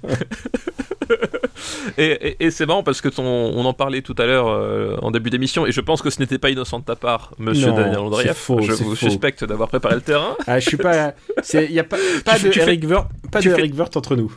Et, et- et c'est marrant parce que ton- on en parlait tout à l'heure euh, en début d'émission et je pense que ce n'était pas innocent de ta part, monsieur Non, Daniel Andreev. faux, je vous faux. suspecte d'avoir préparé le terrain. Ah, je suis pas. Il y a pas, pas Tu de fais- tu fais- Eric Wirth, pas de fais- Eric Wirth entre nous.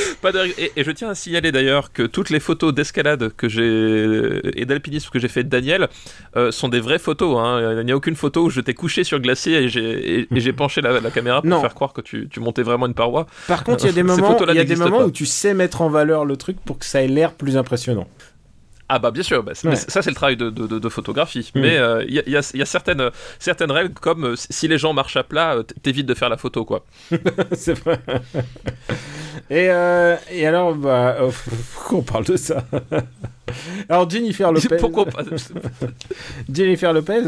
Pas de- et, et je tiens à signaler d'ailleurs que toutes les photos d'escalade que j'ai et d'alpinisme que j'ai fait de Daniel euh, sont des vraies photos. hein. Il n'y a aucune photo où je t'ai couché sur le glacier et j'ai penché la, la caméra pour Non. faire croire que tu, tu montais vraiment une paroi. Par contre, il y a des moments, y a des où tu sais mettre en valeur le truc pour que ça ait l'air plus impressionnant. Ah bah bien sûr, bah, Ouais. ça c'est le travail de, de- de- de photographie. Mais euh, il y, a- il y a, il y a certaines, certaines règles comme euh, si les gens marchent à plat, euh, t'évites de faire la photo quoi. c'est vrai. Et, euh, et alors, bah, pourquoi on parle de ça? Alors, Jennifer Lopez, Pourquoi pas? Jennifer Lopez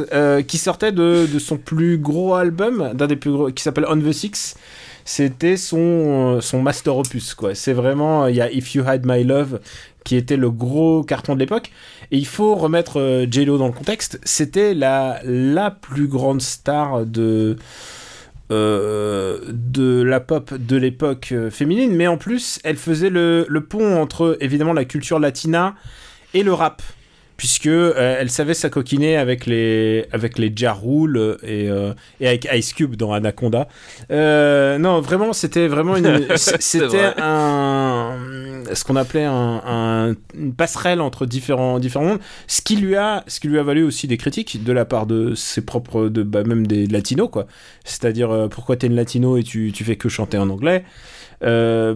qui sortait de, de son plus gros album, d'un des plus gros, qui s'appelle On the Six. C'était son, son master opus, quoi. C'est vraiment, il y a If You Had My Love, qui était le gros carton de l'époque. Et il faut remettre euh, J-Lo dans le contexte. C'était la, la plus grande star de, euh, de la pop de l'époque euh, féminine. Mais en plus, elle faisait le, le pont entre, évidemment, la culture latina et le rap puisque euh, elle savait s'acoquiner avec les avec les Ja Rule et, euh, et avec Ice Cube dans Anaconda. Euh, non, vraiment, c'était vraiment une c'était vrai. un ce qu'on appelait un, un- une passerelle entre différents différents mondes, ce qui lui a ce qui lui a valu aussi des critiques de la part de ses propres de bah, même des latinos quoi. C'est-à-dire euh, pourquoi t'es une latino et tu tu fais que chanter en anglais? Euh,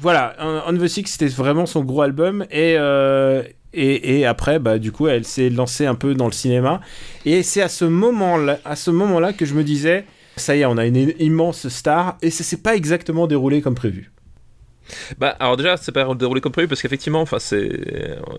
voilà, On the Six, c'était vraiment son gros album. Et, euh, et, et après, bah, du coup, elle s'est lancée un peu dans le cinéma. Et c'est à ce moment-là, à ce moment-là que je me disais, ça y est, on a une immense star. Et ça s'est pas exactement déroulé comme prévu. Bah, alors déjà, c'est pas déroulé comme prévu parce qu'effectivement, enfin, c'est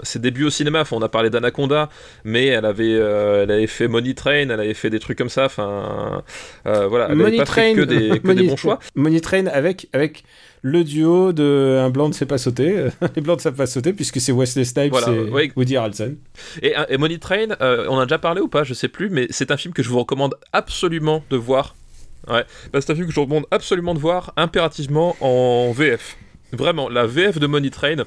ses débuts au cinéma. On a parlé d'Anaconda, mais elle avait, euh, elle avait fait Money Train, elle avait fait des trucs comme ça. Enfin, euh, voilà, elle avait Money pas fait Train, que des, que des Money- bons choix. Money Train avec, avec le duo de Un blanc ne sait pas sauter. Les blancs ne savent pas sauter puisque c'est Wesley Snipes Voilà, et ouais. Woody Harrelson. Et, et Money Train, euh, on a déjà parlé ou pas, je sais plus, mais c'est un film que je vous recommande absolument de voir. Ouais, bah, c'est un film que je vous recommande absolument de voir impérativement en VF. Vraiment, la VF de Money Train.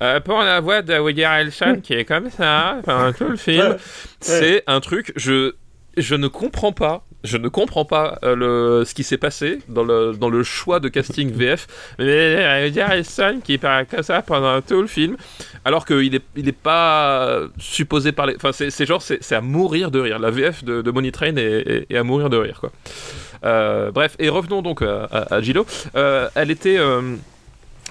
Euh, pour la voix de Woody Harrelson qui est comme ça, enfin, tout le film, c'est un truc, je, je ne comprends pas. Je ne comprends pas euh, le, ce qui s'est passé dans le, dans le choix de casting VF. Mais euh, Woody Harrelson qui parle comme ça pendant tout le film, alors qu'il est, il est pas supposé parler. Enfin, c'est genre, c'est à mourir de rire. La VF de, de Money Train est, est- est à mourir de rire, quoi. Euh, bref, et revenons donc à, à, à Gillo. Euh, elle était.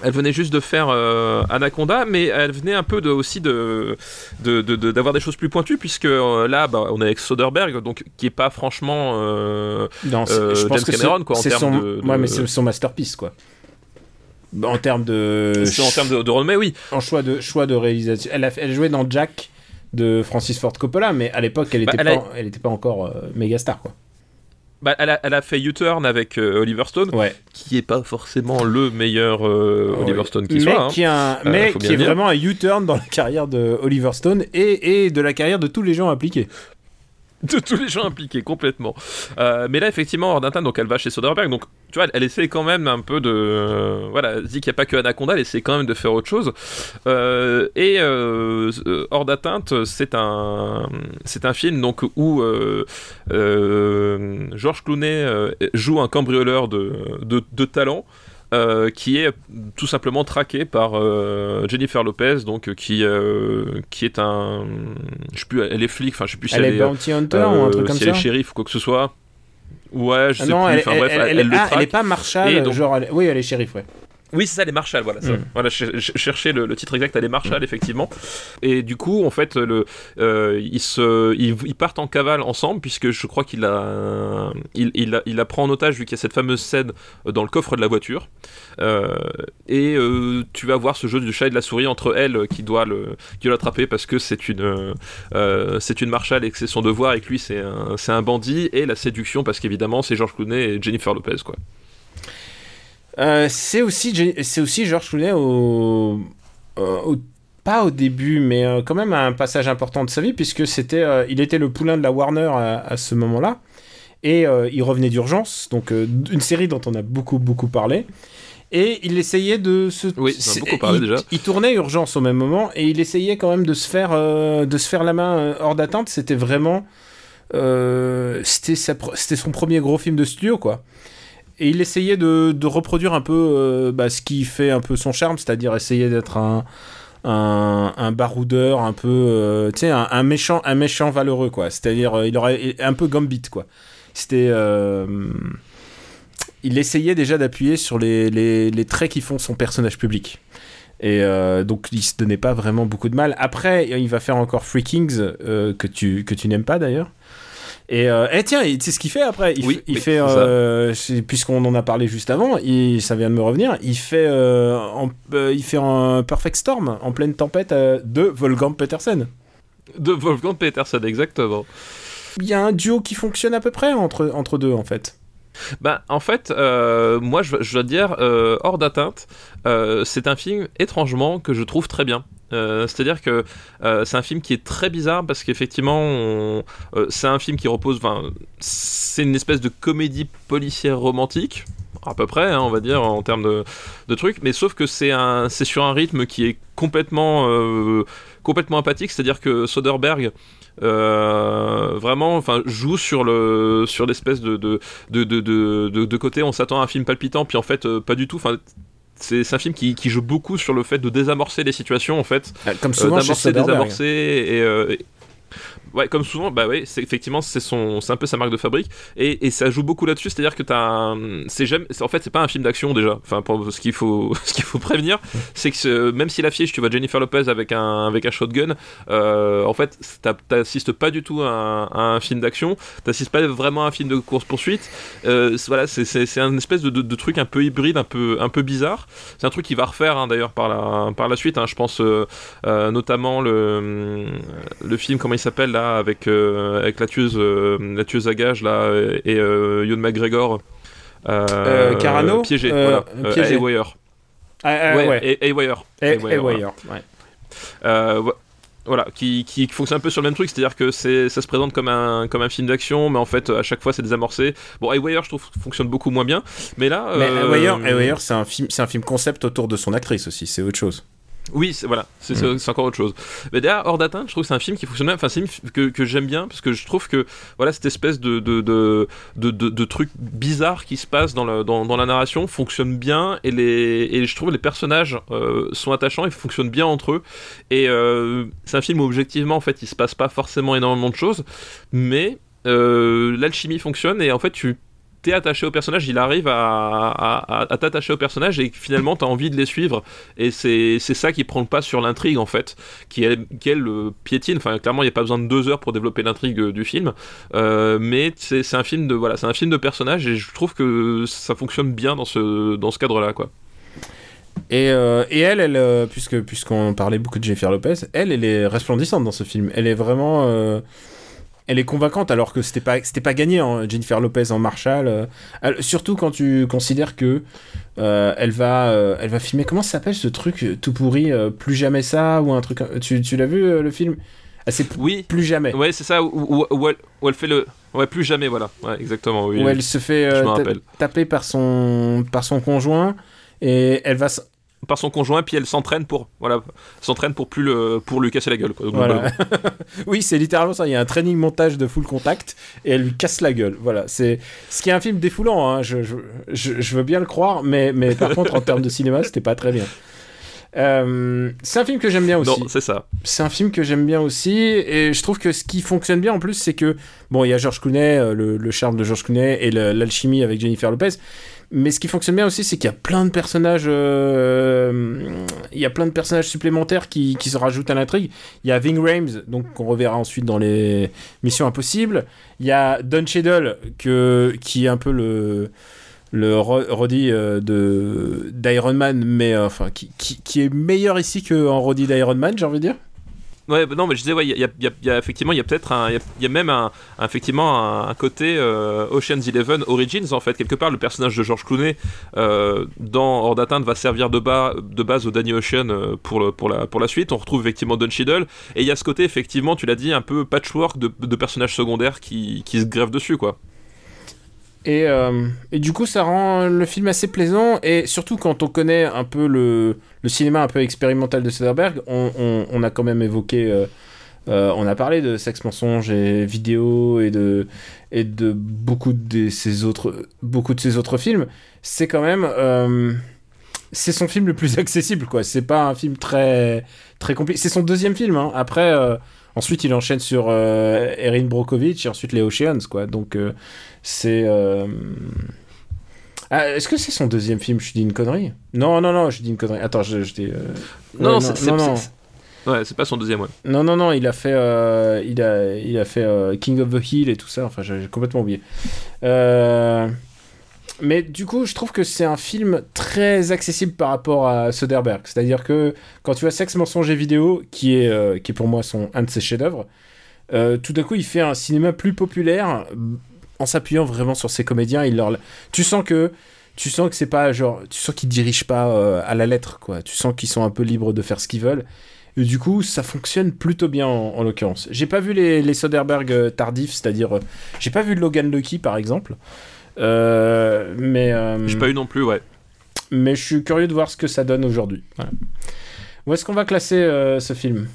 Elle venait juste de faire euh, Anaconda, mais elle venait un peu de, aussi de de- de- de- d'avoir des choses plus pointues, puisque euh, là, bah, on est avec Soderbergh, donc qui est pas franchement. euh, Non, c'est- Euh, je pense James Cameron, quoi, en c'est termes son, de- de- Ouais, mais c'est son masterpiece, quoi. En termes de. en termes de, de renommée, oui. en choix de, choix de réalisation. Elle, a, elle jouait dans Jack de Francis Ford Coppola, mais à l'époque, elle Bah, n'était elle pas, pas encore méga star, quoi. Bah, elle, a, elle a fait U-Turn avec euh, Oliver Stone, Ouais. qui est pas forcément le meilleur euh, Oliver. Stone qui mais soit. hein. qui, est un- Euh, mais faut qui est dire. vraiment un U-turn dans la carrière de Oliver Stone et, et de la carrière de tous les gens impliqués. de tous les gens impliqués complètement. Euh, mais là effectivement temps, donc elle va chez Soderbergh donc tu vois elle, essaie quand même un peu de euh, voilà dit qu'il n'y a pas que Anaconda elle essaie quand même de faire autre chose Euh, et hors d'atteinte c'est un c'est un film donc où Georges Clooney joue un cambrioleur de, de talent euh, qui est tout simplement traqué par euh, Jennifer Lopez, donc euh, qui euh, qui est un, je sais plus, elle est flic, enfin je sais plus si Elle elle, est bounty hunter ou un truc comme si ça elle est shérif ou quoi que ce soit. Ouais, je Ah sais non, plus. elle, Enfin elle- bref, elle- le ah, elle traque. est pas Marshall, Et donc- genre, oui, elle est shérif, ouais. Oui, c'est ça, les Marshall, voilà. ça. Mm. Voilà, je, je cherchais le, le titre exact, elle est Marshall, effectivement. Et du coup, en fait, le, euh, ils, se, ils, ils partent en cavale ensemble, puisque je crois qu'il a, il, il, la- il la prend en otage, vu qu'il y a cette fameuse scène dans le coffre de la voiture. Euh, et euh, tu vas voir ce jeu du chat et de la souris entre elle, qui doit l'attraper parce que c'est une, c'est une Marshall et que c'est son devoir, et que lui, c'est un, c'est un bandit, et la séduction, parce qu'évidemment, c'est George Clooney et Jennifer Lopez, quoi. Euh, c'est aussi, c'est aussi George Clooney au, euh, au- pas au début, mais euh, quand même à un passage important de sa vie, puisque c'était, euh, il était le poulain de la Warner à, à ce moment-là, et euh, il revenait d'urgence, donc une série dont on a beaucoup beaucoup parlé. Et il essayait de se. Oui, on a beaucoup parlé il, déjà. Il tournait Urgence au même moment et il essayait quand même de se faire, de se faire la main hors d'atteinte. C'était vraiment. c'était c'était son premier gros film de studio, quoi. Et il essayait de, de reproduire un peu euh, bah, ce qui fait un peu son charme, c'est-à-dire essayer d'être un, un, baroudeur, un peu, euh, tu sais, un, méchant, un méchant valeureux, quoi. C'est-à-dire, euh, il aurait un peu Gambit, quoi. C'était, il essayait déjà d'appuyer sur les, les, les traits qui font son personnage public. Et donc, il se donnait pas vraiment beaucoup de mal. Après, il va faire encore Free Kings, que tu, que tu n'aimes pas d'ailleurs. Et, euh, eh, tiens, tu sais ce qu'il fait après? Il, Oui, il oui, fait, ça. euh, puisqu'on en a parlé juste avant, il, ça vient de me revenir, il fait, euh, en- il fait un Perfect Storm, en pleine tempête de Wolfgang Petersen. De Wolfgang Peterson, exactement. Il y a un duo qui fonctionne à peu près entre, entre deux, en fait. Bah, en fait, euh, moi, je, dois dire, euh, hors d'atteinte, euh, c'est un film étrangement que je trouve très bien. C'est-à-dire que c'est un film qui est très bizarre parce qu'effectivement, c'est un film qui repose. C'est une espèce de comédie policière romantique, à peu près, hein, on va dire en termes de, trucs. Mais sauf que c'est sur un rythme qui est complètement, complètement apathique. C'est-à-dire que Soderbergh. Euh, vraiment enfin joue sur le sur l'espèce de de, de, de, de, côté on s'attend à un film palpitant puis en fait euh, pas du tout. Enfin c'est un film qui, qui joue beaucoup sur le fait de désamorcer les situations en fait. Comme euh, souvent chez d'amorcer désamorcer et, euh, et- ouais comme souvent bah ouais c'est effectivement c'est son c'est un peu sa marque de fabrique. Et, et ça joue beaucoup là-dessus c'est-à-dire que t'as c'est jamais en fait c'est pas un film d'action déjà. Enfin pour ce qu'il faut ce qu'il faut prévenir c'est que même si l'affiche tu vois Jennifer Lopez avec un avec un shotgun euh, en fait t'as- t'assistes pas du tout à un, un film d'action t'assistes pas vraiment à un film de course poursuite euh, voilà c'est c'est c'est un espèce de, de, truc un peu hybride un peu un peu bizarre. C'est un truc qu'il va refaire hein, d'ailleurs par la par la suite hein, je pense euh, notamment le le film comment il s'appelle là avec euh, avec la tueuse euh, la tueuse à gages là et McGregor euh, Euh, Carano piégé voilà piégé. Haywire. Ouais, Haywire. Voilà. Ouais. Qui, qui fonctionne un peu sur le même truc, c'est-à-dire que c'est, ça se présente comme un, comme un film d'action, mais en fait, à chaque fois, c'est désamorcé. Bon, Haywire, je trouve, fonctionne beaucoup moins bien, mais là. Mais euh, c'est un film, c'est un film concept autour de son actrice aussi. C'est autre chose. Oui, c'est, voilà, c'est, c'est- encore autre chose. Mais derrière, hors d'atteinte, je trouve que c'est un film qui fonctionne bien, enfin, c'est un film que, que j'aime bien, parce que je trouve que, voilà, cette espèce de, de, de, de, de- truc bizarre qui se passe dans, le, dans, dans la narration fonctionne bien, et, les, et je trouve les personnages euh, sont attachants, ils fonctionnent bien entre eux. Et euh, c'est un film où, objectivement, en fait, il se passe pas forcément énormément de choses, mais euh, l'alchimie fonctionne, et en fait, tu attaché au personnage, il arrive à, t'attacher au personnage et finalement t'as envie de les suivre et c'est ça qui prend le pas sur l'intrigue en fait, qui elle, qui, elle, piétine. Enfin clairement il n'y a pas besoin de deux heures pour développer l'intrigue euh, du film, Euh, mais c'est un film de voilà c'est un film de personnage et je trouve que ça fonctionne bien dans ce dans ce cadre là quoi. Et, euh, et elle, elle puisque puisqu'on parlait beaucoup de Jennifer Lopez, elle, elle est resplendissante dans ce film. Elle est vraiment, elle est convaincante alors que c'était pas c'était pas gagné hein, Jennifer Lopez en Marshall. euh. Elle- surtout quand tu considères que euh, elle va euh, elle va filmer comment ça s'appelle ce truc tout pourri plus jamais ça ou un truc. Tu, tu l'as vu le film? Ah, C'est Oui. plus jamais. Ouais c'est ça où, où- où elle, où elle fait le ouais plus jamais voilà ouais exactement oui. où elle se fait taper par son par son conjoint et elle va par son conjoint puis elle s'entraîne pour voilà s'entraîne pour plus le pour lui casser la gueule quoi. Voilà. oui, c'est littéralement ça. Il y a un training montage de full contact et elle lui casse la gueule. Voilà, c'est ce qui est un film défoulant. hein. Je, je, je- je veux bien le croire, mais, mais par contre, en termes de cinéma, c'était pas très bien. Euh, c'est un film que j'aime bien aussi. C'est ça. C'est un film que j'aime bien aussi et je trouve que ce qui fonctionne bien en plus, c'est que bon, il y a George Clooney, euh, le, le charme de George Clooney et l'alchimie avec Jennifer Lopez. Mais ce qui fonctionne bien aussi, c'est qu'il y a plein de personnages, euh, il y a plein de personnages supplémentaires qui, se rajoutent à l'intrigue. Il y a Ving Rhames, donc qu'on reverra ensuite dans les Missions Impossibles. Il y a Don Cheadle, qui est un peu le le Ro- Roddy euh, de d'Iron Man, mais euh, enfin qui, qui, qui est meilleur ici qu'en Roddy d'Iron Man, j'ai envie de dire. Ouais, non, mais je disais, ouais, il y, a- effectivement, il y a peut-être un, il y a- même un, effectivement un, un côté euh, Ocean's Eleven Origins en fait quelque part. Le personnage de George Clooney euh, dans Hors d'atteinte va servir de, bas, de base au Danny Ocean euh, pour, pour, la, pour la suite. On retrouve effectivement Don Cheadle et il y a ce côté effectivement, tu l'as dit, un peu patchwork de, de personnages secondaires qui, qui se grèvent dessus quoi. Et, euh, et du coup, ça rend le film assez plaisant. Et surtout, quand on connaît un peu le, le cinéma un peu expérimental de Soderbergh, on, a quand même évoqué. euh, euh, on a parlé de sexe, mensonge et vidéo et de, et de beaucoup de ses autres, beaucoup de ses autres films. C'est quand même. c'est son film le plus accessible, quoi. C'est pas un film très, très compliqué. C'est son deuxième film. hein. Après, ensuite, il enchaîne sur euh, Erin Brockovich et ensuite les Oceans, quoi. Donc, euh, c'est. euh, ah, Est-ce que c'est son deuxième film? Je dis une connerie Non, non, non, je dis une connerie. Attends, je, je dis. euh, Non, ouais, non, c'est- Ouais, c'est pas son deuxième, ouais. Non, non, non, il a fait, euh, il a, il a fait euh, King of the Hill et tout ça. Enfin, j'ai j'ai complètement oublié. Euh, Mais du coup, je trouve que c'est un film très accessible par rapport à Soderbergh. C'est-à-dire que quand tu as Sexe, mensonge et vidéo, qui est, euh, qui pour moi son, un de ses chefs-d'œuvre, euh, tout d'un coup, il fait un cinéma plus populaire, en s'appuyant vraiment sur ses comédiens, il leur, tu sens que tu sens que c'est pas genre, tu sens qu'ils dirigent pas euh, à la lettre, quoi. Tu sens qu'ils sont un peu libres de faire ce qu'ils veulent. Et du coup, ça fonctionne plutôt bien en, en l'occurrence. J'ai pas vu les, les Soderbergh euh, tardifs, c'est-à-dire, euh, j'ai pas vu Logan Lucky par exemple. Euh, mais euh, J'ai pas eu non plus, ouais. mais je suis curieux de voir ce que ça donne aujourd'hui. Voilà. Où est-ce qu'on va classer euh, ce film?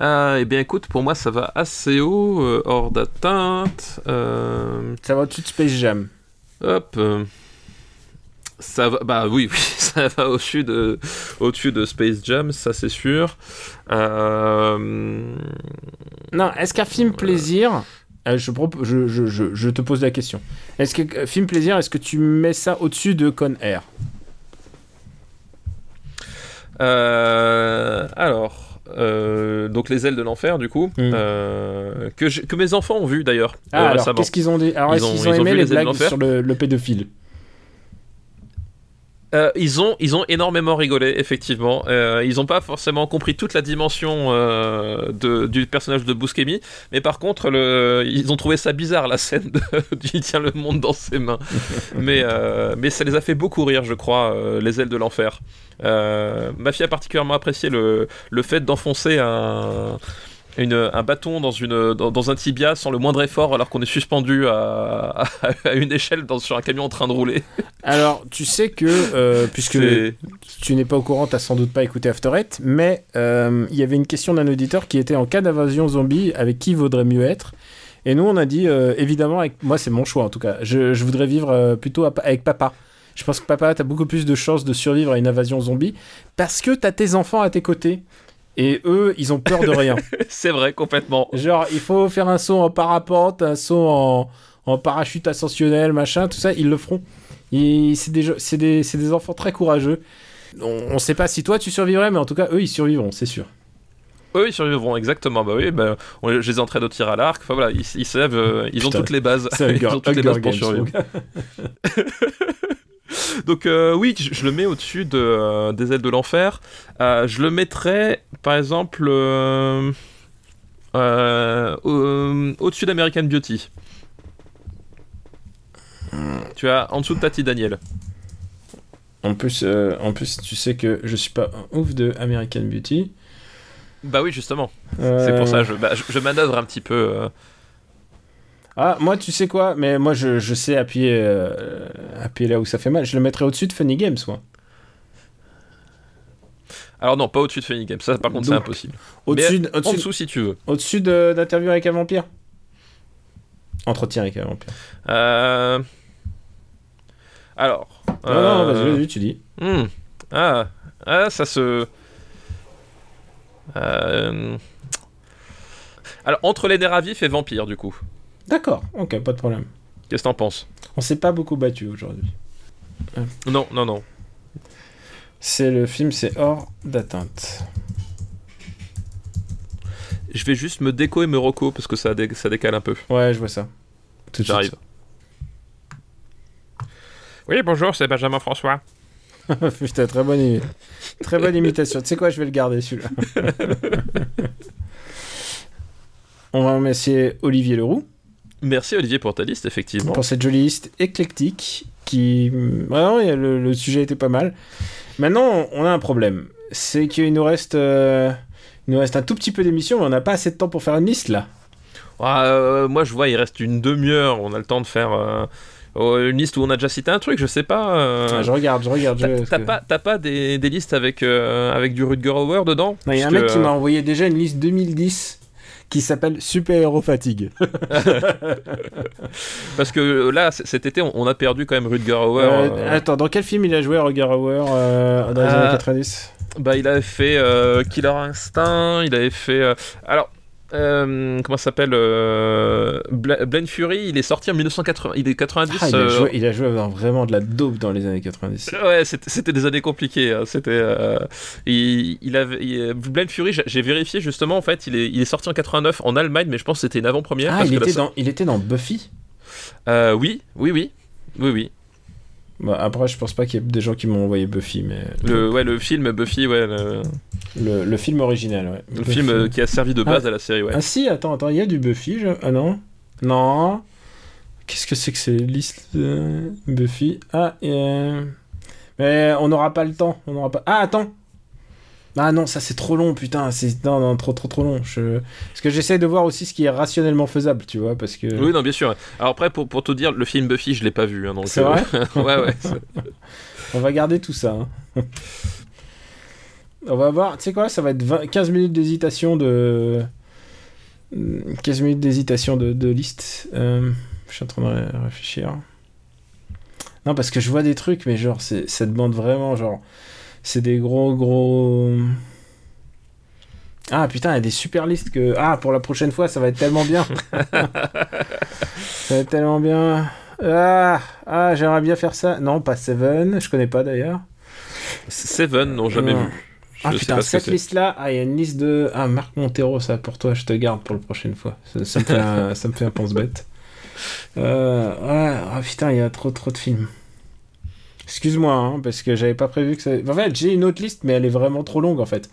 Euh, eh bien, écoute, pour moi, ça va assez haut, euh, hors d'atteinte. Euh, Ça va au-dessus de Space Jam. hop. ça va, bah oui, oui, ça va au-dessus de, au-dessus de Space Jam, ça c'est sûr. Euh, Non, est-ce qu'un film plaisir euh, je, propo- je, je, je, je te pose la question. Est-ce que euh, film plaisir, est-ce que tu mets ça au-dessus de Con Air? Euh, alors, euh, donc les ailes de l'enfer, du coup, Mm. euh, que, mes enfants ont vu d'ailleurs Ah, euh, alors qu'est-ce qu'ils ont dit? Alors, est-ce ont- qu'ils ils ont, ont aimé les blagues sur le, le pédophile? Euh, ils ont ils ont énormément rigolé effectivement. Euh, ils ont pas forcément compris toute la dimension euh, de, du personnage de Buscemi, mais par contre le, ils ont trouvé ça bizarre la scène de, du il tient le monde dans ses mains. mais mais ça les a fait beaucoup rire je crois les ailes de l'enfer. Ma fille a particulièrement apprécié le le fait d'enfoncer un une, un bâton dans, une, dans, dans un tibia sans le moindre effort alors qu'on est suspendu à, à, à une échelle dans, sur un camion en train de rouler. Alors, tu sais que, euh, puisque tu n'es pas au courant, t'as sans doute pas écouté After Eight, mais euh, il y avait une question d'un auditeur qui était en cas d'invasion zombie, avec qui vaudrait mieux être? Et nous, on a dit, euh, évidemment, avec moi, c'est mon choix en tout cas, je, je voudrais vivre plutôt avec papa. Je pense que papa, t'as beaucoup plus de chances de survivre à une invasion zombie parce que t'as tes enfants à tes côtés. Et eux, ils ont peur de rien. C'est vrai, complètement. Genre, il faut faire un saut en parapente, un saut en, en parachute ascensionnel, machin, tout ça, ils le feront. C'est des, des, des enfants très courageux. On, on sait pas si toi tu survivrais, mais en tout cas, eux, ils survivront, c'est sûr. Eux, ils survivront, exactement. Bah oui, bah, on, je les entraîne au tir à l'arc. Enfin voilà, ils, ils savent, euh, ils ont toutes les bases. Ils ont toutes les bases pour survivre. Donc euh, oui, je, je le mets au-dessus de, euh, des ailes de l'enfer. Euh, je le mettrais, par exemple, au- au-dessus d'American Beauty. Tu as en dessous de Tati Daniel. En plus, en plus, tu sais que je suis pas un ouf de American Beauty. Bah oui, justement. C'est pour ça, je, bah, je, je manœuvre un petit peu. Ah, moi, tu sais quoi? Mais moi, je, je sais appuyer, euh, appuyer là où ça fait mal. Je le mettrais au-dessus de Funny Games, moi. Alors non, pas au-dessus de Funny Games. Ça, par contre, c'est impossible. Au-dessus de- en au-dessus de- dessous, si tu veux. au-dessus de- d'interview avec un vampire? Entretien avec un vampire. Euh... Alors. Non, non, euh, vas-y, vas-y, tu dis. hmm. Ah, ah, ça se. Euh, Alors, entre les nerfs et vampire, du coup. D'accord, ok, pas de problème. Qu'est-ce que t'en penses? On s'est pas beaucoup battu aujourd'hui. Non, non, non. C'est le film, c'est hors d'atteinte. Je vais juste me déco et me reco parce que ça, dé- ça décale un peu. Ouais, je vois ça. Tout J'arrive. Oui, bonjour, c'est Benjamin François. Putain, très bonne, très bonne imitation. Tu sais quoi, je vais le garder celui-là. On va remercier Olivier Leroux Merci Olivier pour ta liste, effectivement. pour cette jolie liste éclectique qui. Vraiment, le, le sujet était pas mal. Maintenant, on a un problème. C'est qu'il nous reste. euh, Il nous reste un tout petit peu d'émission, mais on n'a pas assez de temps pour faire une liste là. Ah, euh, moi, je vois, il reste une demi-heure. On a le temps de faire euh, oh, une liste où on a déjà cité un truc, je sais pas. euh, Ah, je regarde, je regarde. T'as que- pas, pas des, des listes avec, euh, avec du Rutger Hauer dedans? Il y a un mec qui m'a envoyé déjà une liste 2010 qui s'appelle Super Héros Fatigue. Parce que euh, là, cet été, on, a perdu quand même Rutger Hauer. Euh, euh, Attends, dans quel film il a joué Roger Hauer euh, dans les Euh, années 90 Bah, il avait fait Killer Instinct, il avait fait. alors. Euh, comment ça s'appelle euh, Bla- Blind Fury, il est sorti en 1980, il est 90. Ah, il, a euh, joué, il a joué dans vraiment de la dope dans les années 90. Ouais, c'était des années compliquées. hein. C'était, euh, il, il avait, il- Blind Fury, j'ai- vérifié justement. En fait, il est, il est sorti en 89 en Allemagne, mais je pense que c'était une avant-première. Ah, parce il que était, dans, il était dans Buffy? Euh, oui, oui, oui, oui, oui. Bah, après, je pense pas qu'il y ait des gens qui m'ont envoyé Buffy, mais. Le, ouais, le film Buffy, ouais. Le, Le, le film original, ouais. le Buffy. film euh, qui a servi de base Ah. à la série, ouais. Ah si, attends, attends, il y a du Buffy. je- Ah non? Non Qu'est-ce que c'est que ces listes euh, Buffy? Ah, euh, mais on n'aura pas le temps. On n'aura pas. Ah, attends Ah non, ça c'est trop long, putain. C'est non, non, trop, trop, trop long. Je... Parce que j'essaie de voir aussi ce qui est rationnellement faisable, tu vois, parce que. Oui, non, bien sûr. Alors après, pour, pour te dire, le film Buffy, je l'ai pas vu. hein, donc, C'est euh, vrai Ouais, ouais. c'est- On va garder tout ça. hein. On va voir, tu sais quoi, ça va être 20 15 minutes d'hésitation de. 15 minutes d'hésitation de, de liste. Euh, je suis en train de ré- réfléchir. Non, parce que je vois des trucs, mais genre, c'est- ça demande vraiment, genre. C'est des gros, gros. Ah putain, il y a des super listes que. Ah, pour la prochaine fois, ça va être tellement bien. ça va être tellement bien. Ah, ah j'aimerais bien faire ça. Non, pas Seven, je connais pas d'ailleurs. Seven, non, jamais Non. vu. Je Ah putain, ce cette liste-là, ah, il y a une liste de. Ah, Marc Montero, ça pour toi, je te garde pour la prochaine fois. Ça, ça me, fait un, ça me fait un pense-bête. Euh, ouais, ah putain, il y a trop trop de films. Excuse-moi, hein, parce que j'avais pas prévu que ça. En fait, j'ai une autre liste, mais elle est vraiment trop longue en fait.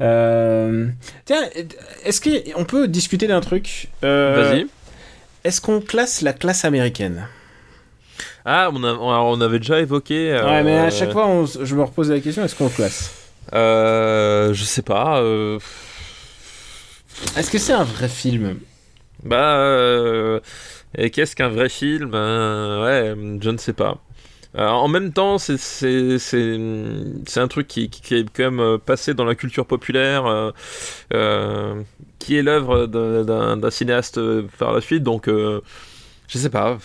Euh, Tiens, est-ce qu'on peut discuter d'un truc Euh, Vas-y. Est-ce qu'on classe la classe américaine? Ah, on, a- on avait déjà évoqué. euh, Ouais, mais à chaque fois, on je me repose la question est-ce qu'on classe? Euh, je sais pas. Est-ce que c'est un vrai film? Bah, et qu'est-ce qu'un vrai film? Ouais, je ne sais pas. Euh, en même temps, c'est un truc qui, est quand même euh, passé dans la culture populaire, euh, qui est l'œuvre d'un- d'un cinéaste par la suite. Donc, je sais pas.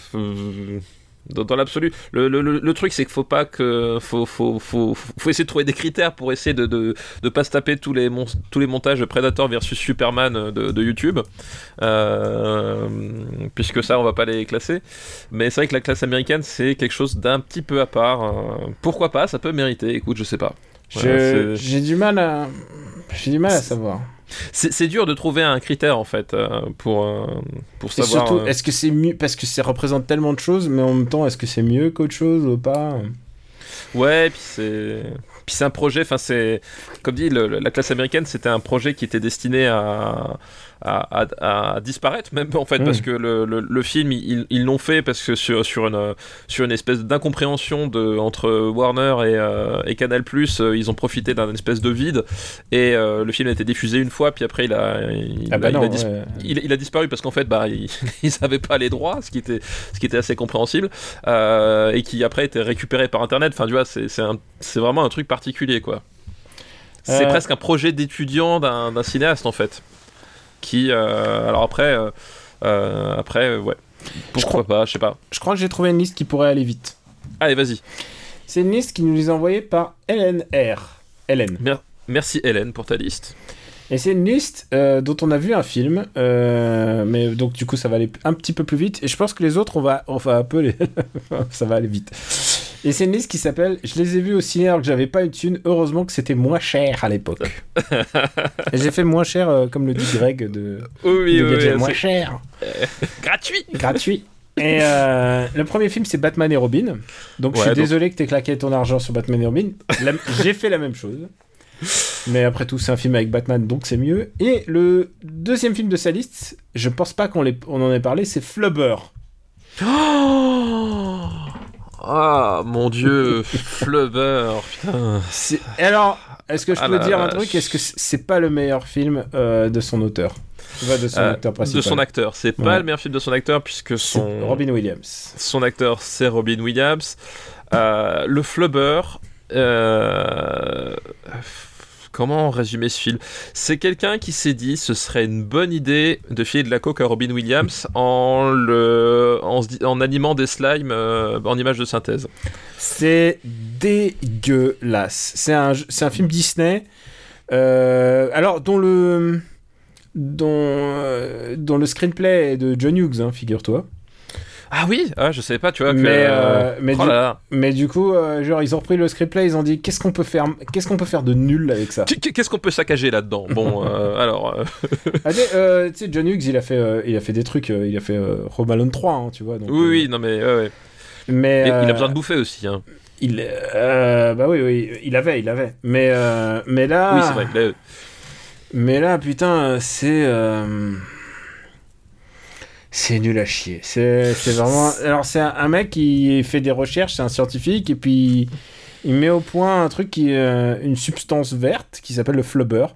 Dans, dans l'absolu, le, le, le- le truc c'est qu'il faut pas que faut, faut, faut, faut essayer de trouver des critères pour essayer de de, de pas se taper tous les mon- tous les montages de Predator versus Superman de, de YouTube, Euh, puisque ça on va pas les classer. Mais c'est vrai que la classe américaine c'est quelque chose d'un petit peu à part. euh, pourquoi pas, ça peut mériter. Écoute, je sais pas. Voilà, J'ai du mal à. J'ai du mal à savoir. C'est dur de trouver un critère en fait euh, pour euh, pour Et savoir. surtout, euh, est-ce que c'est mieux Parce que ça représente tellement de choses, mais en même temps, est-ce que c'est mieux qu'autre chose ou pas? Ouais, puis c'est puis c'est un projet. Enfin, c'est comme dit le- la classe américaine, c'était un projet qui était destiné à à, à- à disparaître même en fait parce que le, le, le film ils l'ont fait parce que sur sur une sur une espèce d'incompréhension de entre Warner et, euh, et Canal euh, ils ont profité d'un espèce de vide. Et euh, le film a été diffusé une fois puis après il a il, Ah bah a, il a non, dis- ouais. il, il a disparu parce qu'en fait bah ils, ils avaient pas les droits ce qui était ce qui était assez compréhensible euh, et qui après était récupéré par internet. Enfin tu vois c'est vraiment un truc particulier quoi. C'est presque un projet d'étudiant d'un cinéaste en fait qui euh, alors après euh, euh, après ouais pourquoi pas je sais pas Je crois que j'ai trouvé une liste qui pourrait aller vite. allez vas-y C'est une liste qui nous est envoyée par LNR. Hélène. Mer- merci Hélène pour ta liste Et c'est une liste euh, dont on a vu un film, euh, mais donc du coup ça va aller un petit peu plus vite. Et je pense que les autres, on va, on va un peu les... ça va aller vite. Et c'est une liste qui s'appelle Je les ai vus au ciné alors que j'avais pas une thune. Heureusement que c'était moins cher à l'époque. J'ai fait moins cher, euh, comme le dit Greg, de, oui de oui, oui, moins cher, gratuit gratuit. Et euh, le premier film c'est Batman et Robin. Donc je suis donc- désolé que t'aies claqué ton argent sur Batman et Robin. La- J'ai fait la même chose. Mais après tout, c'est un film avec Batman, donc c'est mieux. Et le deuxième film de sa liste, je pense pas qu'on on en ait parlé, c'est Flubber. Oh ah mon dieu Flubber putain. Alors, est-ce que je Ah peux la dire un truc? Est-ce que c'est pas le meilleur film euh, de son auteur? Enfin, de son Euh, acteur de son acteur. C'est Ouais. pas le meilleur film de son acteur puisque C'est son Robin Williams. son acteur c'est Robin Williams. Euh, le Flubber euh, Comment résumer ce film C'est quelqu'un qui s'est dit ce serait une bonne idée de filer de la coke à Robin Williams en, le, en, animant des slimes euh, en images de synthèse. C'est dégueulasse. C'est un, film Disney. euh, alors, dont le, euh, dont le screenplay est de John Hughes, hein, figure-toi. Ah oui ah, Je savais pas, tu vois. Que, Mais, euh, mais oh du- là là. Mais du coup, euh, genre, ils ont repris le screenplay, ils ont dit qu'est-ce qu'on peut faire, qu'est-ce qu'on peut faire de nul avec ça? Qu- Qu'est-ce qu'on peut saccager là-dedans? Bon, euh, alors. euh, Ah, tu sais, euh, tu sais, John Hughes, il a fait, euh, il a fait des trucs, euh, il a fait euh, Home Alone 3, hein, tu vois. Donc, oui, euh, oui, non mais. ouais, ouais. Mais il euh, a besoin de bouffer aussi. Hein. il, euh, bah oui, oui, il avait, il avait. Mais, euh, mais là, Oui, c'est vrai. là, mais là, putain, c'est, euh, c'est nul à chier. C'est, vraiment. Alors c'est un, un mec qui fait des recherches, c'est un scientifique, et puis il met au point un truc qui, est euh, une substance verte qui s'appelle le flubber.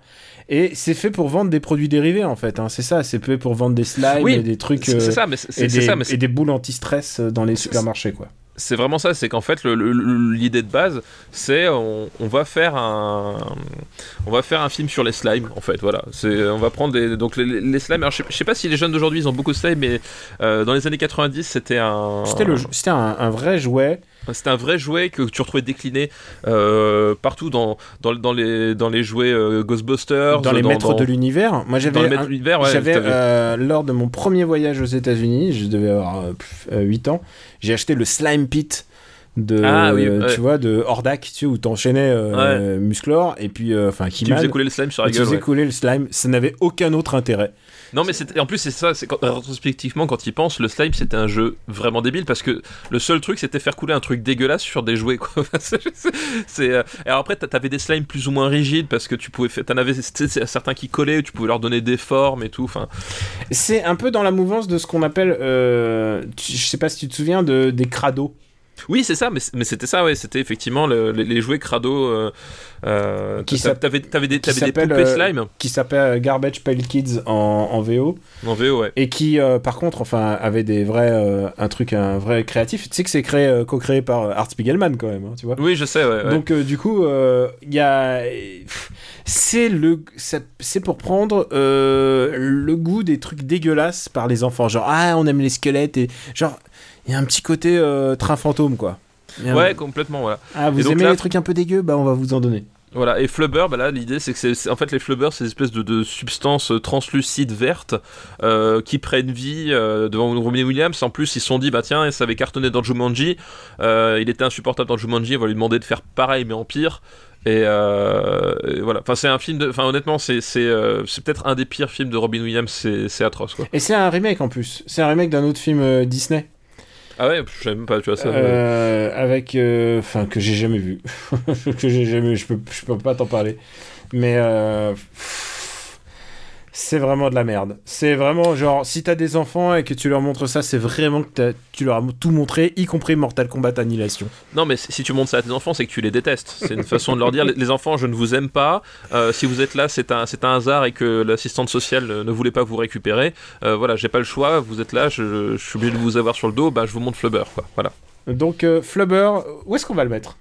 Et c'est fait pour vendre des produits dérivés en fait. hein. C'est ça, c'est fait pour vendre des slimes Oui, et des trucs. c'est euh, ça, mais c'est et, des, ça, mais et des boules anti-stress euh, dans les supermarchés quoi. C'est vraiment ça. C'est qu'en fait, l'idée de base, c'est on, va faire un, on va faire un film sur les slimes. En fait, voilà. C'est, on va prendre donc les, les slimes. Alors, je, sais, sais pas si les jeunes d'aujourd'hui ils ont beaucoup de slimes, mais euh, dans les années 90, c'était un, C'était, un vrai jouet. C'était un vrai jouet que tu retrouvais décliné euh, partout dans, dans, dans, les, dans les jouets euh, Ghostbusters, dans les maîtres dans- de l'univers. Moi, j'avais un- ouais, euh, lors de mon premier voyage aux États-Unis, je devais avoir euh, pff, euh, 8 ans, j'ai acheté le Slime Pit de, Ah oui, ouais. tu vois, de Hordak, tu sais, où t'enchaînais euh, Musclor et puis, enfin, qui faisait couler le slime sur la tu gueule. faisais ouais. couler le slime, ça n'avait aucun autre intérêt. Non, mais en plus, c'est ça, c'est quand- rétrospectivement, quand il pense, le slime c'était un jeu vraiment débile parce que le seul truc c'était faire couler un truc dégueulasse sur des jouets, quoi. c'est. euh, Alors après, t'a- t'avais des slimes plus ou moins rigides parce que tu pouvais faire. T'en avais certains qui collaient, tu pouvais leur donner des formes et tout. Enfin, C'est un peu dans la mouvance de ce qu'on appelle, euh, je sais pas si tu te souviens, de, des crados. Oui, c'est ça, mais, c'était ça, ouais. C'était effectivement le- les, les jouets crado. Euh, euh, Qui t'avais, t'avais des, qui t'avais des s'appelle, poupées euh, slime qui s'appelle Garbage Pail Kids en, en VO. en VO, ouais. et qui par contre enfin avait des vrais un truc un vrai créatif tu sais que c'est créé co-créé par Art Spiegelman quand même hein, tu vois Oui, je sais, ouais. ouais. donc du coup il y a c'est le c'est pour prendre le goût des trucs dégueulasses par les enfants genre ah on aime les squelettes et genre il y a un petit côté euh, train fantôme quoi un- ouais, complètement, voilà. ah vous Et donc aimez là- les trucs un peu dégueux? Bah on va vous en donner Voilà, et flubber, bah là l'idée c'est que c'est en fait les flubbers c'est des espèces de, de substances euh, translucides vertes euh, qui prennent vie euh, devant Robin Williams. En plus ils se sont dit bah tiens ça avait cartonné dans Jumanji, euh, il était insupportable dans Jumanji, on va lui demander de faire pareil mais en pire. Et, et voilà, enfin c'est un film de, enfin honnêtement c'est c'est c'est peut-être un des pires films de Robin Williams, c'est atroce quoi. et c'est un remake en plus c'est un remake d'un autre film Disney Ah ouais, je même pas, tu vois ça. Euh, avec euh, enfin que j'ai jamais vu que j'ai jamais je peux je peux pas t'en parler mais euh, c'est vraiment de la merde c'est vraiment genre si t'as des enfants et que tu leur montres ça c'est vraiment que tu leur as tout montré y compris Mortal Kombat Annihilation Non, mais si tu montres ça à tes enfants, c'est que tu les détestes. C'est une façon de leur dire les, enfants, je ne vous aime pas. Euh, si vous êtes là, c'est un, c'est un hasard et que l'assistante sociale ne voulait pas vous récupérer. Euh, voilà, j'ai pas le choix. Vous êtes là, je, je suis obligé de vous avoir sur le dos. Bah, je vous montre Flubber, quoi. Voilà. donc euh, Flubber où est-ce qu'on va le mettre?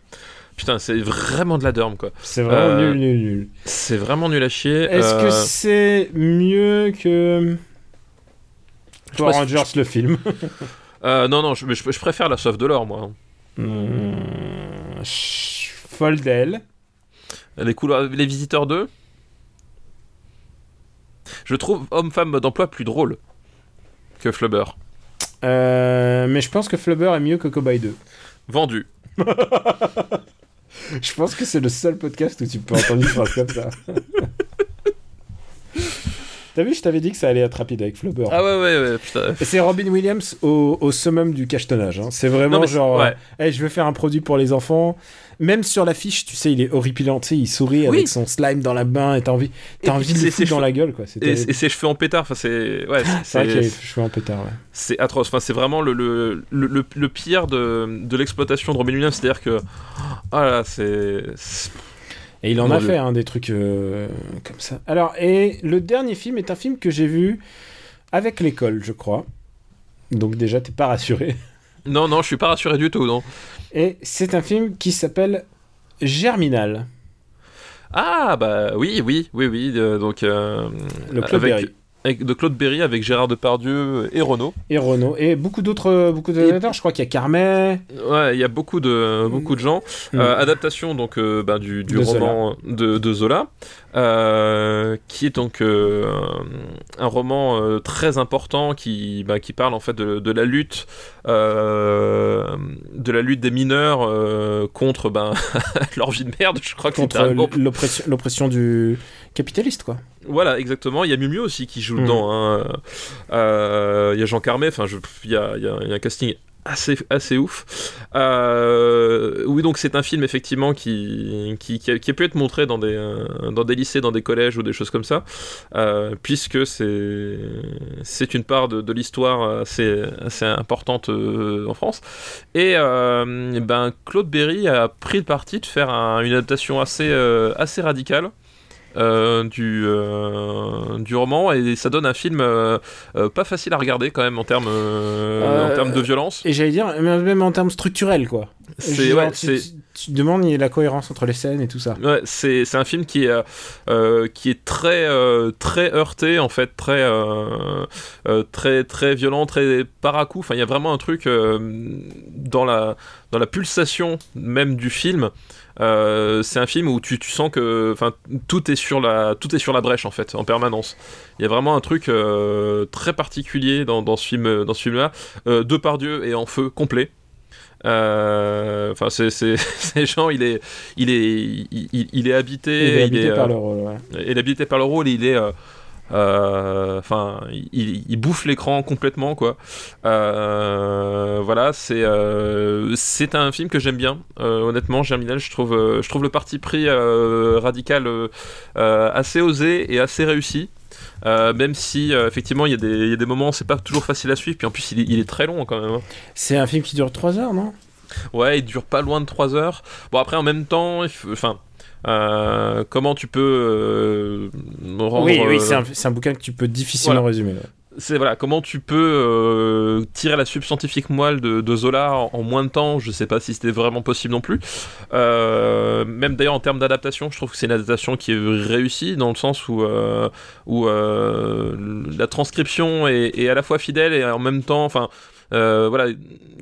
Putain, c'est vraiment de la derme, quoi. c'est vraiment Euh, nul nul nul C'est vraiment nul à chier. est-ce Euh, que c'est mieux que Power Rangers le film euh, non, non, je, je, je préfère la sauve de l'or, moi. Hmm, ch- Foldel Les couleurs, les visiteurs 2. Je trouve homme-femme mode emploi plus drôle que Flubber. Euh, mais je pense que Flubber est mieux que Cowboy 2. Vendu. Je pense que c'est le seul podcast où tu peux entendre une phrase comme ça. T'as vu, je t'avais dit que ça allait être rapide avec Flubber. Ah ouais, ouais, ouais, putain. C'est Robin Williams au, au summum du cachetonnage. hein. C'est vraiment Non, genre, ouais. euh, Hey, je veux faire un produit pour les enfants. Même sur l'affiche, tu sais, il est horripilant. Tu sais, il sourit Oui. avec son slime dans la main et t'as envie, puis envie de le foutre dans la gueule, quoi. Et, ses cheveux en pétard, enfin c'est ouais, C'est vrai cheveux en pétard, ouais. c'est atroce. Enfin c'est vraiment le, le, le, pire de, de l'exploitation de Robin Williams, c'est-à-dire que ah là c'est c'est- Et il en Mon a Dieu. fait hein, des trucs euh, comme ça. Alors, et le dernier film est un film que j'ai vu avec l'école, je crois. Donc déjà, t'es pas rassuré. Non non, je suis pas rassuré du tout non. Et c'est un film qui s'appelle Germinal. Ah bah oui oui oui oui euh, donc euh, Le Claude avec, Berry. avec- de Claude Berry avec Gérard Depardieu et Renaud. Et Renault. Et beaucoup d'autres beaucoup d'acteurs. Je crois qu'il y a Carmet. Ouais, il y a beaucoup de beaucoup de gens. Mm. Euh, adaptation donc euh, ben, du, du De roman de, de Zola, euh, qui est donc euh, un roman euh, très important qui ben, qui parle en fait de, de la lutte de la lutte des mineurs contre ben leur vie de merde. Je crois que Contre gros- l'oppression l'oppression du capitaliste, quoi. voilà, exactement. Il y a Miu Miu aussi qui joue Mhm. dedans. hein. Il y a Jean Carmet. Enfin, y y il y a un casting assez, assez ouf. Euh, oui, donc c'est un film effectivement qui, qui, qui, a, pu être montré dans des, euh, dans des lycées, dans des collèges ou des choses comme ça, euh, puisque c'est, une part de, l'histoire assez, importante en France. Et ben, Claude Berry a pris le parti de faire un, une adaptation assez, assez radicale. Euh, du, euh, du roman et ça donne un film euh, pas facile à regarder quand même en termes en termes de violence. Et j'allais dire même en termes structurels quoi. C'est ouais, tu, tu, tu, demandes la cohérence entre les scènes et tout ça. Ouais, c'est c'est un film qui est qui est très très heurté en fait, très très très violent, très paracou. Enfin, il y a vraiment un truc dans la dans la pulsation même du film. Euh, c'est un film où tu, tu sens que enfin tout est sur la tout est sur la brèche en fait en permanence. Il y a vraiment un truc euh, très particulier dans, dans, ce film dans ce film là euh, Dieu est en feu complet. Enfin c'est c'est gens il est il est il, il est habité il est habité il est, par le rôle ouais. il est habité par le rôle il est enfin euh, il, il, bouffe l'écran complètement quoi. Euh, voilà c'est euh, c'est un film que j'aime bien. Honnêtement Germinal je trouve je trouve le parti pris radical assez osé et assez réussi. Euh, même si euh, effectivement il y, y, a des moments c'est pas toujours facile à suivre puis en plus il est, il est très long quand même hein. c'est un film qui dure 3 heures non? Ouais il dure pas loin de 3 heures. Bon après en même temps enfin euh, comment tu peux euh, rendre, Oui, oui c'est un, un, bouquin que tu peux difficilement voilà. résumer. C'est voilà, comment tu peux euh, tirer la subscientifique moelle de, de Zola en, en, moins de temps? Je sais pas si c'était vraiment possible non plus. Euh, même d'ailleurs en termes d'adaptation, je trouve que c'est une adaptation qui est réussie dans le sens où, euh, où la transcription est, est, à la fois fidèle et en même temps, enfin, euh, voilà,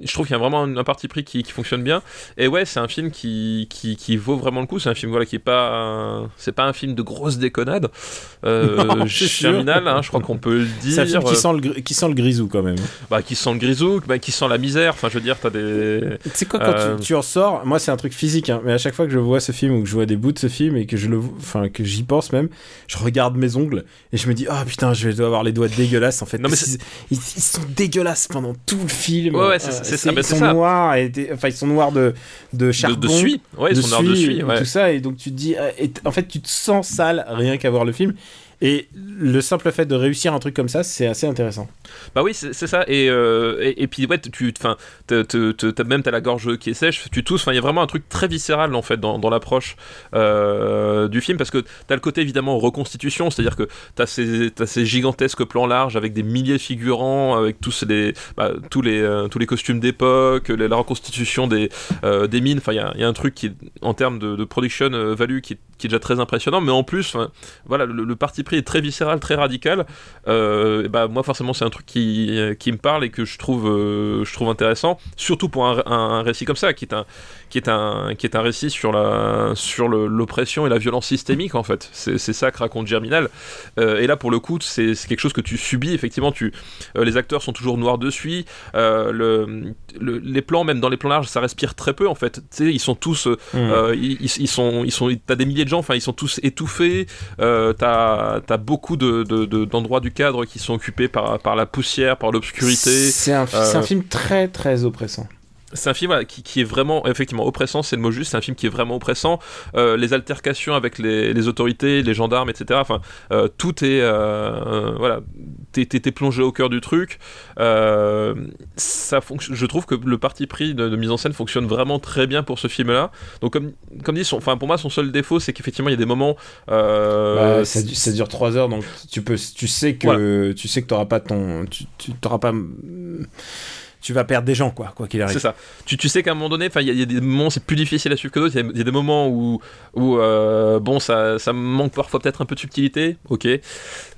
je trouve qu'il y a vraiment un, un parti pris qui, qui, fonctionne bien. Et ouais, c'est un film qui, qui, qui, vaut vraiment le coup. C'est un film voilà qui est pas, c'est pas un film de grosse déconnade. Euh, Germinal, hein, je crois qu'on peut le dire. C'est un film qui sent le, qui sent le grisou quand même. Bah, qui sent le grisou, bah, qui sent la misère. Enfin, je veux dire, t'as des. Tu sais quoi, quand euh... tu, tu, en sors, moi c'est un truc physique, hein, mais à chaque fois que je vois ce film ou que je vois des bouts de ce film et que je le, enfin que j'y pense même, je regarde mes ongles et je me dis, ah oh, putain, je vais avoir les doigts dégueulasses en fait. Non mais ils, sont dégueulasses pendant tout le film. Ouais, ouais c'est euh, ça. Ils sont noirs, et enfin ils sont noirs de de charbon, de, de suie. Ouais, ils de sont noirs de suie. Ouais. Tout ça et donc tu te dis, et en fait tu te sens sale rien qu'à voir le film. Et le simple fait de réussir un truc comme ça, c'est assez intéressant. Bah oui, c'est ça. Et, euh, et, et, puis, ouais, tu, enfin, même t'as la gorge qui est sèche, tu tousses. Enfin, il y a vraiment un truc très viscéral en fait dans, dans l'approche euh, du film parce que t'as le côté évidemment reconstitution, c'est-à-dire que t'as ces, as ces gigantesques plans larges avec des milliers de figurants, avec tous les, bah, tous les, euh, tous les costumes d'époque, la reconstitution des, des mines. Enfin, il y, y, a un truc qui, en termes de, production value, qui, qui, est déjà très impressionnant. Mais en plus, voilà, le, le parti est très viscéral, très radical. Euh, bah moi forcément c'est un truc qui, qui me parle et que je trouve, euh, je trouve intéressant, surtout pour un, un, un, récit comme ça, qui est un, qui est un, qui est un récit sur la, sur l'oppression et la violence systémique en fait. C'est ça que raconte Germinal. Euh, et là pour le coup c'est quelque chose que tu subis effectivement. Tu, les acteurs sont toujours noirs dessus. Le, le, les plans même dans les plans larges ça respire très peu en fait. Tu sais ils sont tous, mmh. ils, ils, sont, ils sont, t'as des milliers de gens, enfin ils sont tous étouffés. t'as as beaucoup d'endroits de, de, du cadre qui sont occupés par, par la poussière, par l'obscurité. C'est un, euh... un, film très très oppressant. C'est un film voilà, qui, qui, est vraiment, effectivement, oppressant, c'est le mot juste, c'est un film qui est vraiment oppressant. Euh, les altercations avec les, les, autorités, les gendarmes, etc. Enfin, euh, tout est. Euh, voilà, t'es plongé au cœur du truc. Ça je trouve que le parti pris de, de, mise en scène fonctionne vraiment très bien pour ce film-là. Donc, comme, comme dit, son, pour moi, son seul défaut, c'est qu'effectivement, il y a des moments. Bah, ça, ça, dure 3 heures, donc tu, peux, tu sais que voilà. tu sais que t'auras pas ton. Tu, tu t'auras pas tu vas perdre des gens, quoi, quoi qu'il arrive. C'est ça. Tu, tu sais qu'à un moment donné, il y, a des moments c'est plus difficile à suivre que d'autres. Il y, a des moments où, où euh, bon, ça, ça manque parfois peut-être un peu de subtilité. Ok.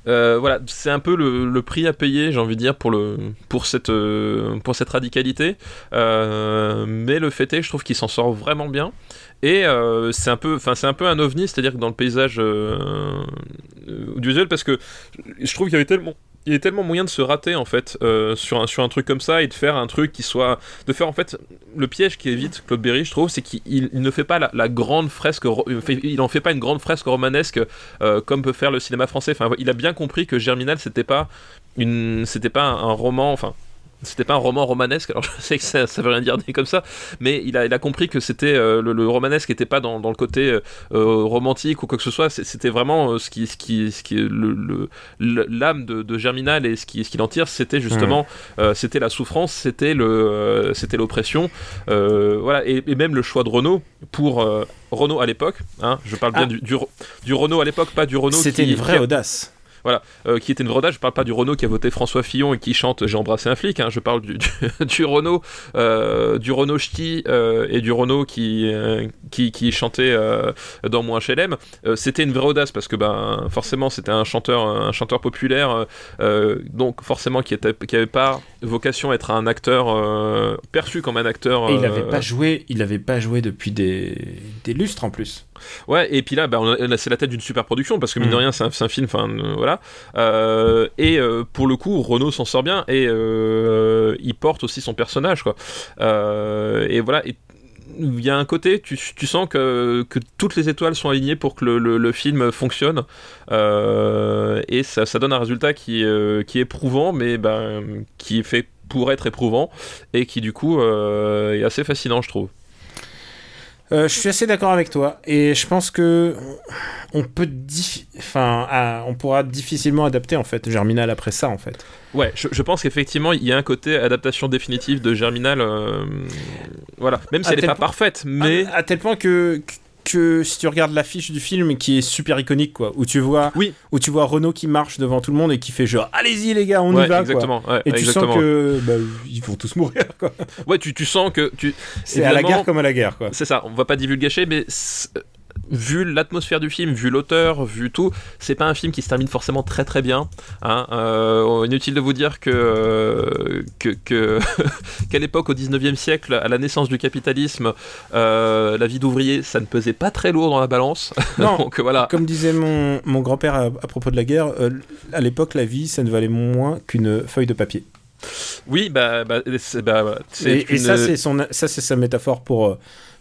Euh, voilà, c'est un peu le, le, prix à payer, j'ai envie de dire, pour, le, pour, cette, euh, pour cette radicalité. Euh, mais le fait est, je trouve qu'il s'en sort vraiment bien. Et euh, c'est un peu, enfin c'est un peu un ovni, c'est-à-dire que dans le paysage audiovisuel, parce que je trouve qu'il y avait tellement il a tellement moyen de se rater en fait euh, sur, un, sur un truc comme ça et de faire un truc qui soit de faire en fait le piège qui évite Claude Berry je trouve c'est qu'il ne fait pas la, grande fresque il en fait pas une grande fresque romanesque euh, comme peut faire le cinéma français. Enfin il a bien compris que Germinal c'était pas une c'était pas un roman enfin c'était pas un roman romanesque. Alors je sais que ça, ça veut rien dire comme ça, mais il a, il a compris que c'était euh, le, le romanesque n'était pas dans, dans le côté euh, euh, romantique ou quoi que ce soit. C'était vraiment euh, ce qui, ce qui, ce qui est le, l'âme de, de Germinal et ce qui, ce qui l'en tire, c'était justement, euh, c'était la souffrance, c'était le, c'était l'oppression, voilà, et, et même le choix de Renault pour Renault à l'époque. Hein, je parle bien Ah. du, du, du Renault à l'époque, pas du Renault C'était une vraie qui audace. euh, qui était une vraie audace. Je parle pas du Renault qui a voté François Fillon et qui chante J'ai embrassé un flic. hein. Je parle du, du, du Renault, euh, du Renault ch'ti euh, et du Renault qui, qui, qui chantait dans mon HLM. C'était une vraie audace parce que ben forcément c'était un chanteur, un chanteur populaire, donc forcément qui était, qui avait pas vocation à être un acteur perçu comme un acteur. Et il euh, avait pas joué, il pas joué depuis des, des lustres en plus. Ouais, et puis là, là, c'est la tête d'une super production parce que mine de Mm. rien, c'est un, un film, enfin euh, Euh, et euh, pour le coup, Renault s'en sort bien et euh, il porte aussi son personnage, quoi. Et voilà. il y a un côté, tu, sens que, toutes les étoiles sont alignées pour que le, film fonctionne. Et ça, donne un résultat qui, est, éprouvant, mais ben, qui est fait pour être éprouvant et qui du coup est assez fascinant, je trouve. Euh, je suis assez d'accord avec toi et je pense que on peut, enfin, ah, on pourra difficilement adapter en fait Germinal après ça en fait. Ouais, je, je pense qu'effectivement, il y a un côté adaptation définitive de Germinal. euh, voilà, même si À elle n'est pas point- parfaite, mais. à, à tel point que que si tu regardes l'affiche du film qui est super iconique quoi, où tu vois, Oui. où tu vois Renault qui marche devant tout le monde et qui fait genre allez-y les gars on ouais, y va quoi. exactement. ouais, Et tu exactement. sens que bah, ils vont tous mourir quoi. Ouais, tu, tu sens que. Tu... C'est à la guerre comme à la guerre quoi. C'est ça, on va pas divulgacher, mais vu l'atmosphère du film, vu l'auteur, vu tout, c'est pas un film qui se termine forcément très très bien. Hein. Euh, inutile de vous dire que euh, que que- qu'à l'époque, au 19e siècle, à la naissance du capitalisme, euh, la vie d'ouvrier, ça ne pesait pas très lourd dans la balance. Non. Donc voilà. Comme disait mon, mon grand-père à, à propos de la guerre, euh, à l'époque, la vie, ça ne valait moins qu'une feuille de papier. Oui, bah, bah, c'est bah, voilà. C'est Et, ça, c'est son, ça, c'est sa métaphore pour, euh,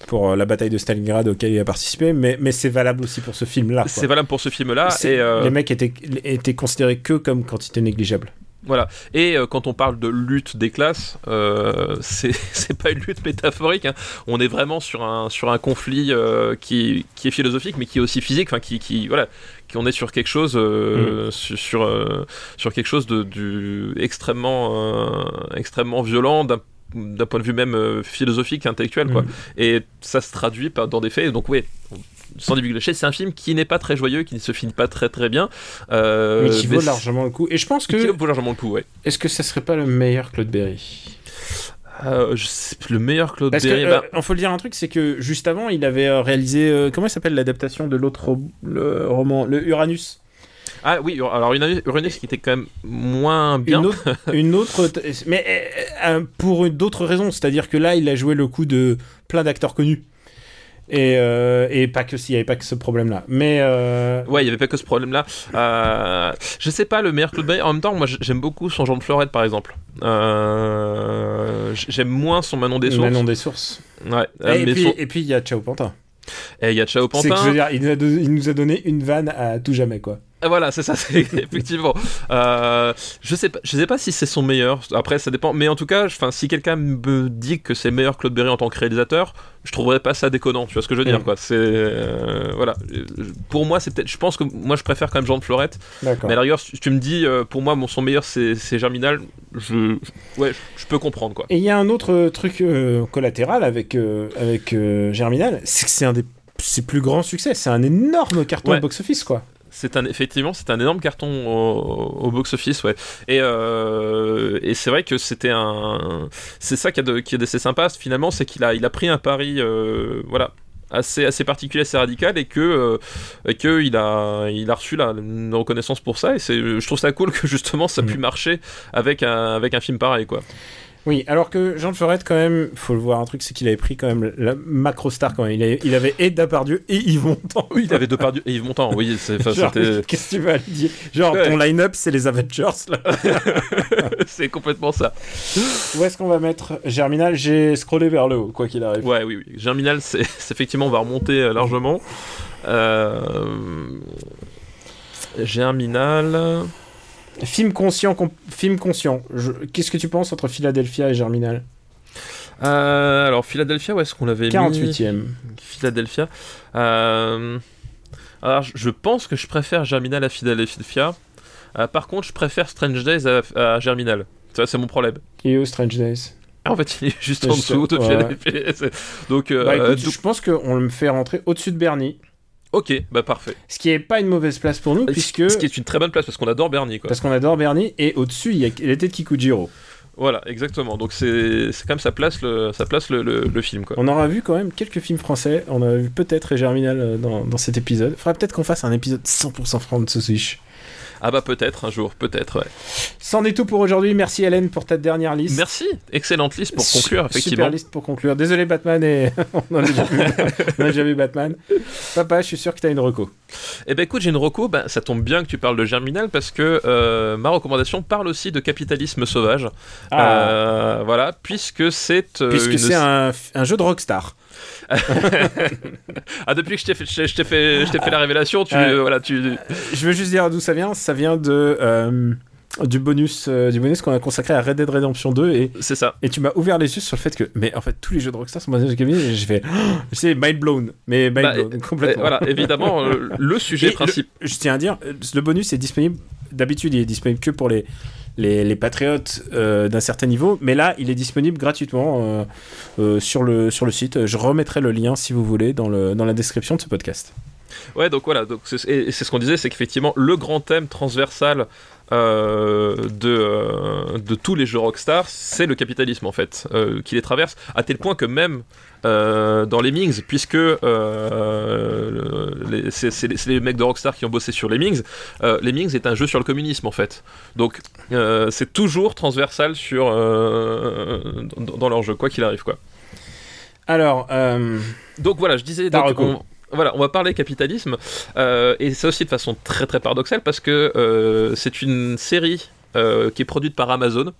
pour euh, la bataille de Stalingrad auquel il a participé, mais, mais c'est valable aussi pour ce film-là. c'est valable pour ce film-là. Et, euh, Les mecs étaient, étaient considérés que comme quantité négligeable. Voilà. Et euh, quand on parle de lutte des classes, euh, c'est pas une lutte métaphorique. hein. On est vraiment sur un sur un conflit euh, qui qui est philosophique, mais qui est aussi physique. Enfin, qui qui voilà, qui on est sur quelque chose euh, sur sur, sur quelque chose de du extrêmement extrêmement violent d'un d'un point de vue même philosophique, intellectuel, quoi. Mm. Et ça se traduit par, dans des faits. Donc, oui, sans divulgacher, c'est un film qui n'est pas très joyeux, qui ne se finit pas très très bien. euh, mais qui vaut largement le coup. Et je pense Qui que. vaut largement le coup, ouais. Est-ce que ça serait pas le meilleur Claude Berry? Euh, je sais plus, le meilleur Claude Parce que, Berry. euh, bah, on faut le dire un truc, c'est que juste avant, il avait euh, réalisé. euh, comment il s'appelle l'adaptation de l'autre ro- le roman Le Uranus? Ah oui, alors une Uranus qui était quand même moins bien. Une autre, une autre mais euh, euh, pour d'autres raisons, c'est-à-dire que là, il a joué le coup de plein d'acteurs connus. Et, euh, et pas que s'il n'y avait pas que ce problème-là. Mais euh, Ouais, il y avait pas que ce problème-là. Euh, je sais pas le meilleur Claude Berry. En même temps, moi j'aime beaucoup son Jean de Florette par exemple. Euh, j'aime moins son Manon des Sources. Manon des sources. Ouais. et, puis, et puis il y a Ciao Pantin. et il y a Chao C'est que je veux Pantin. dire, il nous, a il nous a donné une vanne à tout jamais quoi. Ah, Voilà, c'est ça, c'est effectivement. Euh, je sais pas, je sais pas si c'est son meilleur. Après, ça dépend. Mais en tout cas, enfin, si quelqu'un me dit que c'est meilleur Claude Berry en tant que réalisateur, je trouverais pas ça déconnant. Tu vois ce que je veux dire, Mm. quoi. C'est euh, voilà. Pour moi, c'est peut-être. Je pense que moi, je préfère quand même Jean de Florette. Mais à la rigueur, si tu me dis, euh, pour moi, mon son meilleur, c'est Germinal. Je, ouais, je peux comprendre, quoi. Et il y a un autre truc euh, collatéral avec, avec Germinal, c'est que c'est un des ses plus grands succès. C'est un énorme carton Ouais. au box-office quoi. C'est un, effectivement, c'est un énorme carton au, au box-office, ouais. Et, euh, et c'est vrai que c'était un, c'est ça qui a de, qui est assez sympa finalement, c'est qu'il a, il a pris un pari, euh, voilà, assez, assez particulier, assez radical, et que, euh, et que il a, il a reçu la, une reconnaissance pour ça. Et c'est, je trouve ça cool que justement ça Mm. pu marcher avec un, avec un film pareil, quoi. Oui, alors que Jean de quand même, faut le voir un truc, c'est qu'il avait pris quand même la macro star quand même. Il, avait- il avait et Depardieu et Yves Montand. Oui, il avait Depardieu et Yves Montand. Oui, qu'est-ce que tu vas lui dire? Genre, Ouais. ton line-up, c'est les Avengers, là. c'est complètement ça. Où est-ce qu'on va mettre Germinal? J'ai scrollé vers le haut, quoi qu'il arrive. Ouais, oui, oui. Germinal, c'est c'est effectivement, on va remonter euh, largement. Euh, Germinal. Film conscient, film conscient. Je- Qu'est-ce que tu penses entre Philadelphia et Germinal? Euh, alors, Philadelphia, où est-ce qu'on l'avait mis? 48e. Philadelphia. Euh, alors, je- pense que je préfère Germinal à Philadelphia. Euh, par contre, je préfère Strange Days à, à Germinal. Vois, c'est mon problème. Et au Strange Days? Ah, En fait, il est juste en dessous de ouais. Donc, euh, Bah, écoute, donc- je pense qu'on me fait rentrer au-dessus de Bernie. Ok, bah parfait. Ce qui est pas une mauvaise place pour nous, puisque. Ce qui est une très bonne place parce qu'on adore Bernie, quoi. Parce qu'on adore Bernie, et au-dessus, il y a l'été de Kikujiro. Voilà, exactement. Donc, c'est c'est comme ça place le, ça place le, le- le film, quoi. On aura vu quand même quelques films français. On a vu peut-être Germinal euh, dans, dans cet épisode. Faudrait peut-être qu'on fasse un épisode 100% französisch. Ah, bah peut-être, un jour, peut-être, ouais. C'en est tout pour aujourd'hui. Merci Hélène pour ta dernière liste. Merci, excellente liste pour conclure, effectivement. Super liste pour conclure. Désolé Batman et on a déjà vu, on a déjà vu Batman. Papa, je suis sûr que t'as une reco. Eh ben écoute, j'ai une reco, bah, ça tombe bien que tu parles de Germinal parce que euh, ma recommandation parle aussi de capitalisme sauvage. Euh, voilà, puisque c'est euh, Ah. Puisque une- c'est un, un jeu de Rockstar. Ah depuis que je t'ai fait, je t'ai fait, je t'ai fait la révélation, tu Ouais. euh, voilà, tu Je veux juste dire d'où ça vient. Ça vient de euh, du bonus, euh, du bonus qu'on a consacré à Red Dead Redemption 2 et c'est ça. Et tu m'as ouvert les yeux sur le fait que, mais en fait, tous les jeux de Rockstar sont basés sur Kevin et j'ai fait, c'est mind blown, mais mind Bah, blown, complètement. Voilà, évidemment, euh, le sujet Et principal. je tiens à dire, le bonus est disponible, d'habitude, il est disponible que pour les, les, les patriotes euh, d'un certain niveau, mais là, il est disponible gratuitement euh, euh, sur, le, sur le site. Je remettrai le lien, si vous voulez, dans, le, dans la description de ce podcast. Ouais, donc voilà, donc c'est, c'est ce qu'on disait, c'est qu'effectivement, le grand thème transversal de, de tous les jeux Rockstar, c'est le capitalisme en fait, qui les traverse, à tel point que même euh, dans les Mings, puisque euh, le- c'est, les, mecs de Rockstar qui ont bossé sur les Mings, euh, les Mings est un jeu sur le communisme en fait. Donc euh, c'est toujours transversal sur, euh, dans, dans leur jeu, quoi qu'il arrive quoi. Alors, Donc voilà, je disais. Voilà, on va parler capitalisme. euh, et c'est aussi de façon très très paradoxale parce que euh, c'est une série euh, qui est produite par Amazon.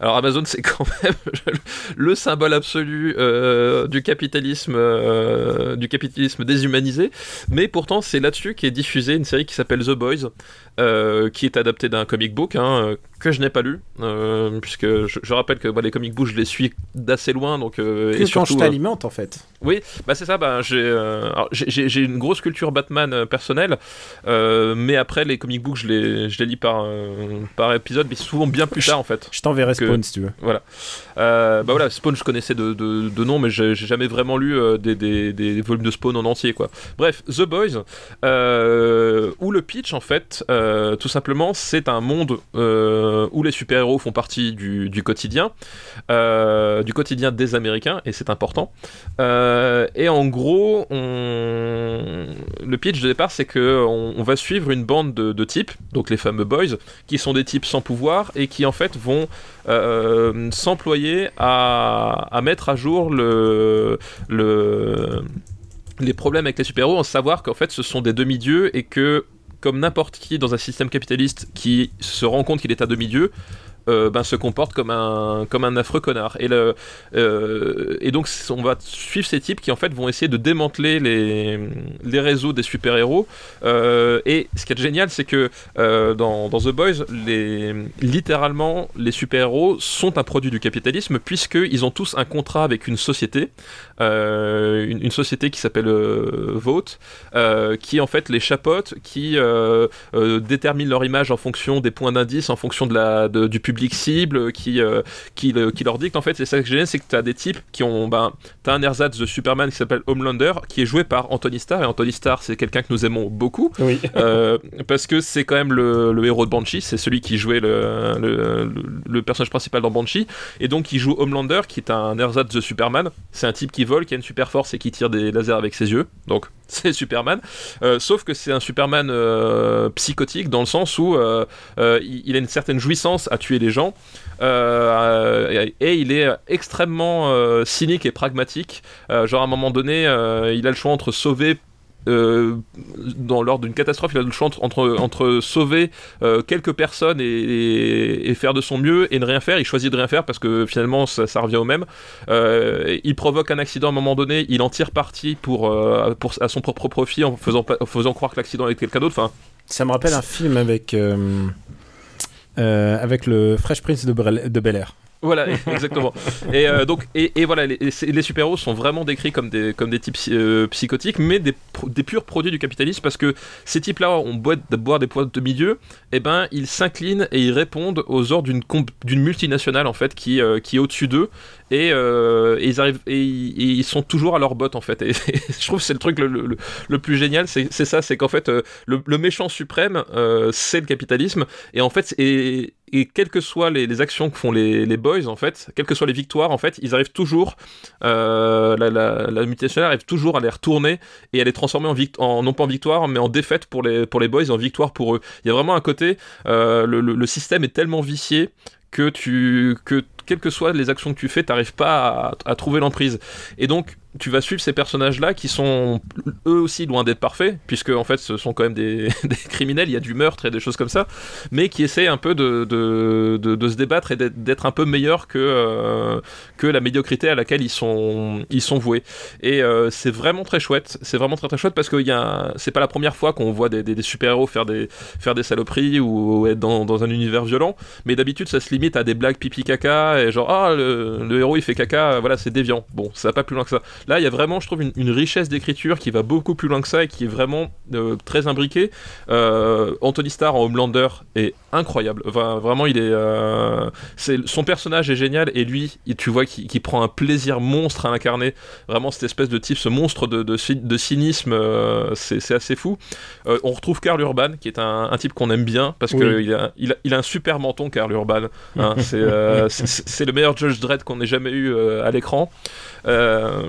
Alors Amazon, c'est quand même le symbole absolu euh, du capitalisme, euh, du capitalisme déshumanisé. Mais pourtant, c'est là-dessus qu'est diffusée une série qui s'appelle The Boys, euh, qui est adaptée d'un comic book hein, que je n'ai pas lu, euh, puisque je, je rappelle que bah, les comic books, je les suis d'assez loin, donc euh, que et quand surtout. je euh, t'alimente, en fait. oui, bah c'est ça. Bah, j'ai, euh, une grosse culture Batman personnelle, mais après les comic books, je les, je les lis par, par épisode, mais souvent bien plus tard en fait. Je t'enverrai Spawn, si tu veux. Euh, bah voilà, Spawn, je connaissais de, de, de nom, mais j'ai, jamais vraiment lu euh, des, des, des volumes de Spawn en entier, quoi. Bref, The Boys, euh, où le pitch, en fait, euh, tout simplement, c'est un monde euh, où les super-héros font partie du, du quotidien, euh, du quotidien des Américains, et c'est important. Euh, et en gros, le pitch de départ, c'est que on, va suivre une bande de, de types, donc les fameux boys, qui sont des types sans pouvoir et qui en fait vont euh, à, mettre à jour le, le, les problèmes avec les super-héros, en savoir qu'en fait ce sont des demi-dieux et que comme n'importe qui dans un système capitaliste qui se rend compte qu'il est un demi-dieu, euh, ben, se comporte comme un, comme un affreux connard. Et, le, euh, et donc on va suivre ces types qui en fait vont essayer de démanteler les, les réseaux des super-héros. Euh, et ce qui est génial, c'est que dans, dans The Boys, les, littéralement, les super-héros sont un produit du capitalisme puisqu'ils ont tous un contrat avec une société, euh, une, une société qui s'appelle euh, Vote, euh, qui en fait les chapote, qui euh, détermine leur image en fonction des points d'indice, en fonction de la, de- du public cible, qui, qui, le- qui leur dicte en fait. C'est ça que j'aime, c'est que tu as des types qui ont. Ben, tu as un ersatz de Superman qui s'appelle Homelander, qui est joué par Anthony Starr, et Anthony Starr, c'est quelqu'un que nous aimons beaucoup. Oui. Parce que c'est quand même le, le héros de Banshee, c'est celui qui jouait le, le, le- le personnage principal dans Banshee, et donc il joue Homelander, qui est un ersatz de Superman. C'est un type qui qui a une super force et qui tire des lasers avec ses yeux, donc c'est Superman. Euh, sauf que c'est un Superman euh, psychotique dans le sens où euh, il, a une certaine jouissance à tuer les gens. euh, et il est extrêmement cynique et pragmatique. Genre à un moment donné, il a le choix entre sauver euh, dans lors d'une catastrophe, il a le choix entre, entre, sauver euh, quelques personnes et, faire de son mieux et ne rien faire. Il choisit de rien faire parce que finalement ça, revient au même. Euh, il provoque un accident à un moment donné, il en tire parti pour, pour à son propre profit en faisant, en faisant croire que l'accident est quelqu'un d'autre. Ça me rappelle un film avec. avec le Fresh Prince de Bel Air. Voilà, exactement. Et euh, donc, et, et voilà, les, les super-héros sont vraiment décrits comme des, comme des types euh, psychotiques, mais des, des purs produits du capitalisme, parce que ces types-là ont beau boire des poids de milieu, et ben ils s'inclinent et ils répondent aux ordres d'une multinationale en fait qui, euh, qui est au-dessus d'eux, et, euh, et ils arrivent ils- sont toujours à leur botte en fait. Et, je trouve c'est le truc le, plus génial, c'est ça, c'est qu'en fait euh, le, méchant suprême, euh, c'est le capitalisme, et en fait et, quelles que soient les, actions que font les, boys en fait, quelles que soient les victoires en fait, ils arrivent toujours, la, la, arrive toujours à les retourner et à les transformer en, en non pas en victoire mais en défaite pour les pour les boys en victoire pour eux. Il y a vraiment un côté, le, le, le système est tellement vicié que tu que quelles que soient les actions que tu fais, t'arrives pas à, à trouver l'emprise. Et donc, tu vas suivre ces personnages-là qui sont eux aussi loin d'être parfaits, puisque en fait, ce sont quand même des, criminels, il y a du meurtre et des choses comme ça, mais qui essaient un peu de, de, de, se débattre et d'être- un peu meilleurs que, euh, que la médiocrité à laquelle ils sont, ils sont voués. Et euh, c'est vraiment très chouette, c'est vraiment très très chouette parce que c'est pas la première fois qu'on voit des super-héros faire des, faire des saloperies ou être dans, dans un univers violent, mais d'habitude ça se limite à des blagues pipi caca et genre ah le, le héros il fait caca, voilà c'est déviant. Bon, ça va pas plus loin que ça. Là, il y a vraiment, je trouve, une, une richesse d'écriture qui va beaucoup plus loin que ça et qui est vraiment euh, très imbriquée. Euh, Anthony Starr en Homelander est incroyable. Enfin, vraiment, il est, euh, son personnage est génial et lui, il- tu vois, qui prend un plaisir monstre à incarner. Vraiment, cette espèce de type, ce monstre de, de, cy- de cynisme, c'est assez fou. On retrouve Carl Urban, qui est un, un type qu'on aime bien parce Oui. qu'il a, il a, il a un super menton, Carl Urban. hein. c'est le meilleur Judge Dredd qu'on ait jamais eu à l'écran. Euh,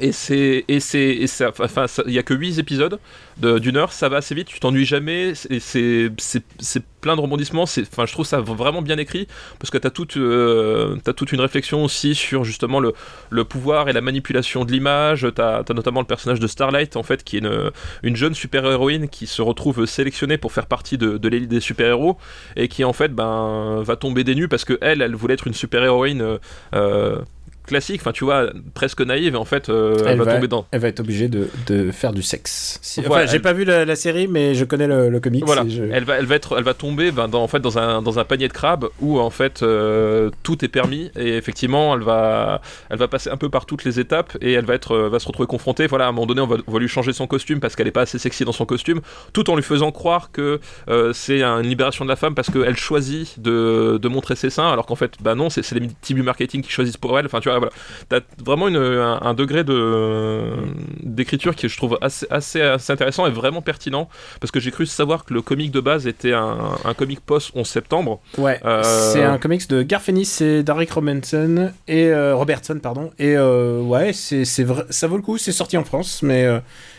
et c'est et c'est enfin il y a que 8 épisodes de- d'une heure ça va assez vite tu t'ennuies jamais c'est plein de rebondissements enfin je trouve ça vraiment bien écrit parce que t'as toute euh, toute une réflexion aussi sur justement le le pouvoir et la manipulation de l'image t'as as notamment le personnage de Starlight en fait qui est une une jeune super héroïne qui se retrouve sélectionnée pour faire partie de, l'élite des super héros et qui en fait ben va tomber des nues parce que elle voulait être une super héroïne euh, euh, classique, enfin tu vois, presque naïve, et en fait, euh, elle, Elle va, va- tomber dans. Elle va être obligée de, de faire du sexe. Si- Voilà, enfin, j'ai elle- pas vu la, la série, mais je connais le, le comics. Voilà, je- elle va, elle va être, elle va tomber ben, dans, en fait dans un, dans un panier de crabes où en fait euh, tout est permis et effectivement elle va, elle va passer un peu par toutes les étapes et elle va être, euh, va se retrouver confrontée. Voilà, à un moment donné on va, on va lui changer son costume parce qu'elle est pas assez sexy dans son costume, tout en lui faisant croire que euh, c'est une libération de la femme parce qu'elle choisit de, de montrer ses seins alors qu'en fait bah non c'est c'est les types du marketing qui choisissent pour elle. Enfin tu vois voilà, t'as vraiment une, un, un degré de d'écriture qui je trouve assez, assez, assez intéressant et vraiment pertinent parce que j'ai cru savoir que le comic de base était un, un comic post 11 septembre. Ouais, Euh, c'est un comics de Garth Ennis et Derek Robertson et euh, Robertson pardon. Et euh, ouais c'est c'est vrai ça vaut le coup. C'est sorti en France mais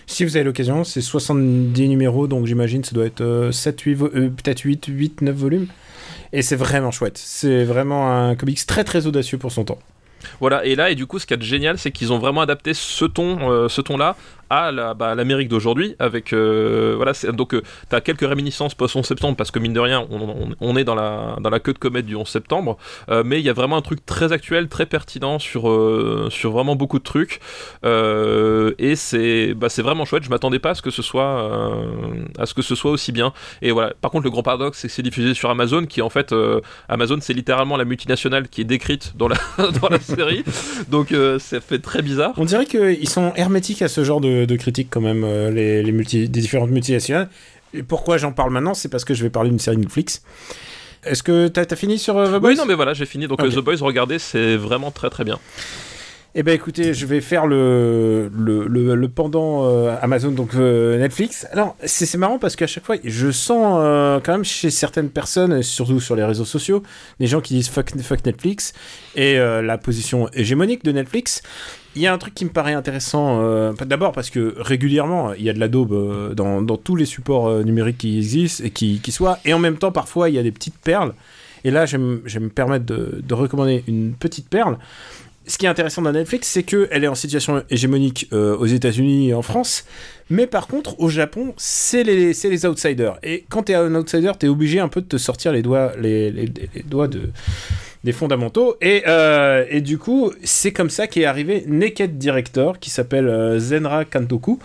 si vous avez l'occasion c'est 70 numéros donc j'imagine ça doit être euh, 7 8 vo- euh, peut-être 8 8 9 volumes. Et c'est vraiment chouette. C'est vraiment un comics très très audacieux pour son temps Voilà, et là, et du coup, ce qui est génial, c'est qu'ils ont vraiment adapté ce ton, euh, ce ton-là à bah, l'Amérique d'aujourd'hui. Avec euh, voilà, donc euh, t'as quelques réminiscences post 11 septembre parce que mine de rien, on, on- est dans la dans la queue de comète du 11 septembre, euh, mais il y a vraiment un truc très actuel, très pertinent sur euh, sur vraiment beaucoup de trucs. Et c'est bah, c'est vraiment chouette. Je m'attendais pas à ce que ce soit à ce que ce soit aussi bien. Et voilà. Par contre, le grand paradoxe, c'est que c'est diffusé sur Amazon, qui en fait Amazon, c'est littéralement la multinationale qui est décrite dans la dans la série. Donc ça fait très bizarre. on dirait qu'ils sont hermétiques à ce genre de, de critiques quand même euh, les, les multi, des différentes multinationales et pourquoi j'en parle maintenant c'est parce que je vais parler d'une série Netflix est-ce que t'as as fini sur euh, The Boys? Oui, non, mais voilà, j'ai fini. Donc euh, The Boys, regardez, c'est vraiment très très bien. Eh ben écoutez, je vais faire le, le, le, le pendant euh, Amazon, donc euh, Netflix. Alors, c'est marrant parce qu'à chaque fois, je sens euh, quand même chez certaines personnes, surtout sur les réseaux sociaux, des gens qui disent fuck, fuck Netflix et la position hégémonique de Netflix. Il y a un truc qui me paraît intéressant, euh, d'abord parce que régulièrement, il y a de la daube euh, dans, dans tous les supports euh, numériques qui existent et qui, qui soient, et en même temps, parfois, il y a des petites perles. Et là, je vais me permettre de, de recommander une petite perle ce qui est intéressant dans Netflix, c'est qu'elle est en situation hégémonique aux États-Unis et en France, mais par contre, au Japon, c'est les, les outsiders. Et quand t'es un outsider, t'es obligé un peu de te sortir les doigts, les- les doigts de, des fondamentaux. Et, euh, et du coup, c'est comme ça qu'est arrivé Naked Director, qui s'appelle euh, Zenra Kantoku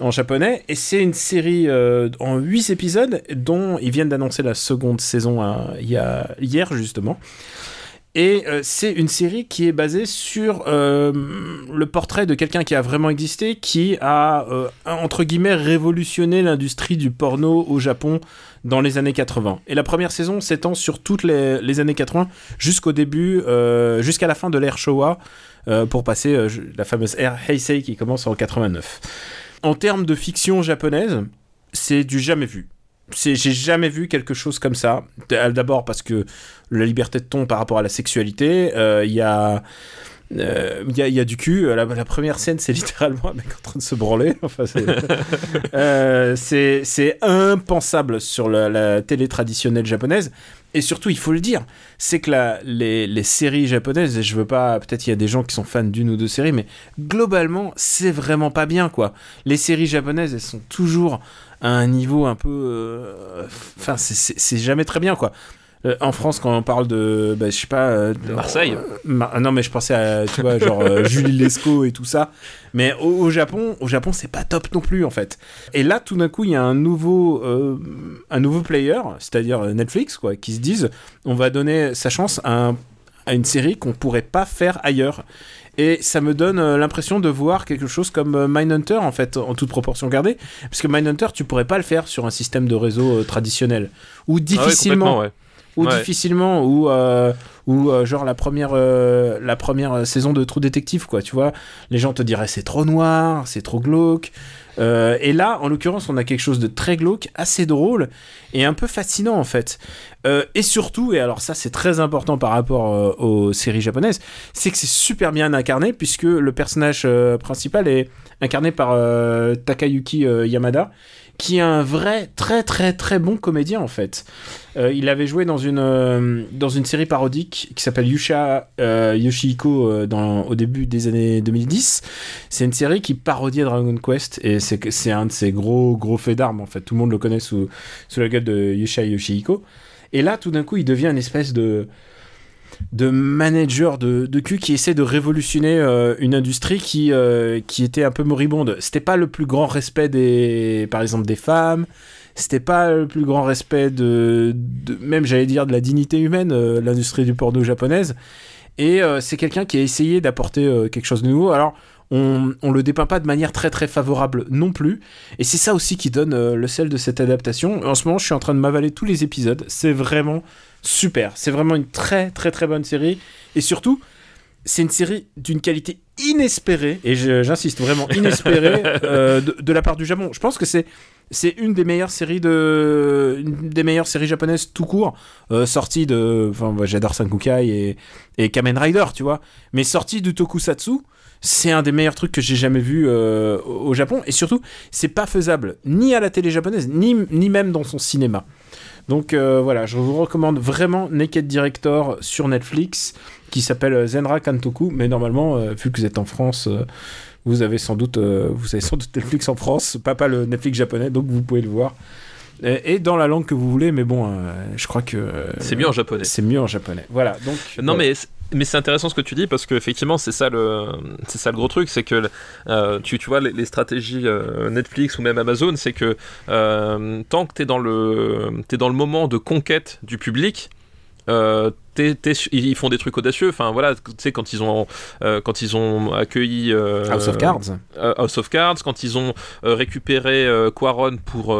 en japonais. Et c'est une série euh, en 8 épisodes, dont ils viennent d'annoncer la seconde saison hein, hier, justement. Et euh, c'est une série qui est basée sur euh, le portrait de quelqu'un qui a vraiment existé, qui a, euh, entre guillemets, révolutionné l'industrie du porno au Japon dans les années 80. Et la première saison s'étend sur toutes les, années 80 jusqu'au début, jusqu'à la fin de l'ère Showa, pour passer la fameuse ère Heisei qui commence en 89. En termes de fiction japonaise, c'est du jamais vu. J'ai jamais vu quelque chose comme ça. D'abord parce que la liberté de ton par rapport à la sexualité, euh, il y a. euh, y, a, du cul. La, première scène, c'est littéralement un mec en train de se branler. Enfin, c'est euh, impensable sur la, télé traditionnelle japonaise. Et surtout, il faut le dire, c'est que les, les séries japonaises, et je veux pas, peut-être il y a des gens qui sont fans d'une ou deux séries, mais globalement, c'est vraiment pas bien, quoi. Les séries japonaises, elles sont toujours à un niveau un peu. euh, Enfin, c'est- jamais très bien, quoi. Euh, en France, quand on parle de, bah, je sais pas, euh, de- Marseille. euh, Mar- non, mais je pensais à, tu vois, genre Julie Lescaut et tout ça. Mais au, au Japon, au Japon, c'est pas top non plus en fait. Et là, tout d'un coup, il y a un nouveau, un nouveau player, c'est-à-dire Netflix, quoi, qui se disent, on va donner sa chance à, un- à une série qu'on pourrait pas faire ailleurs. Et ça me donne euh, l'impression de voir quelque chose comme euh, Mindhunter, en fait, en toute proportion gardée. Parce que Mindhunter, tu pourrais pas le faire sur un système de réseau euh, traditionnel. Ou Ah difficilement ouais. Ou Ouais. difficilement ou euh, ou euh, genre la première euh, la première saison de Trou Détective quoi tu vois. Les gens te diraient c'est trop noir c'est trop glauque. Et là en l'occurrence on a quelque chose de très glauque assez drôle et un peu fascinant en fait. Et surtout et alors ça c'est très important par rapport aux séries japonaises c'est que c'est super bien incarné puisque le personnage principal est incarné par Takayuki Yamada qui est un vrai très très très bon comédien en fait euh, il avait joué dans une, euh, dans une série parodique qui s'appelle Yusha euh, Yoshihiko euh, dans, au début des années 2010. C'est une série qui parodiait Dragon Quest et c'est un de ses gros gros faits d'armes en fait. Tout le monde le connaît sous, sous la gueule de Yusha Yoshihiko. Et là, tout d'un coup, il devient une espèce de de manager de, de cul qui essaie de révolutionner euh, une industrie qui, euh, qui était un peu moribonde. C'était pas le plus grand respect des, par exemple, des femmes. C'était pas le plus grand respect de, même j'allais dire de la dignité humaine, euh, l'industrie du porno japonaise. Et c'est quelqu'un qui a essayé d'apporter quelque chose de nouveau. Alors, on, on le dépeint pas de manière très très favorable non plus. Et c'est ça aussi qui donne euh, le sel de cette adaptation. En ce moment, je suis en train de m'avaler tous les épisodes. C'est vraiment super. C'est vraiment une très très très bonne série. Et surtout, c'est une série d'une qualité inespérée, et j'insiste vraiment inespérée, euh, de, de la part du Japon. Je pense que c'est c'est une des meilleures séries de une des meilleures séries japonaises tout court euh, sortie de enfin j'adore Sankukai et et Kamen Rider tu vois mais sortie du tokusatsu c'est un des meilleurs trucs que j'ai jamais vu euh, au Japon et surtout c'est pas faisable ni à la télé japonaise ni ni même dans son cinéma donc euh, voilà, je vous recommande vraiment Naked Director sur Netflix qui s'appelle euh, Zenra Kantoku. Mais normalement, euh, vu que vous êtes en France, vous avez sans doute, vous avez sans doute Netflix en France, pas pas le Netflix japonais, donc vous pouvez le voir. Et, et dans la langue que vous voulez, mais bon, je crois que C'est mieux en japonais. C'est mieux en japonais. Voilà. Donc Non mais mais c'est intéressant ce que tu dis parce que effectivement c'est ça le c'est ça le gros truc c'est que euh, tu, tu vois les, les stratégies euh, Netflix ou même Amazon c'est que euh, tant que t'es dans le t'es dans le moment de conquête du public t'es- ils font des trucs audacieux enfin voilà tu sais quand ils ont quand ils ont accueilli House of Cards. House of Cards, quand ils ont récupéré Quaron pour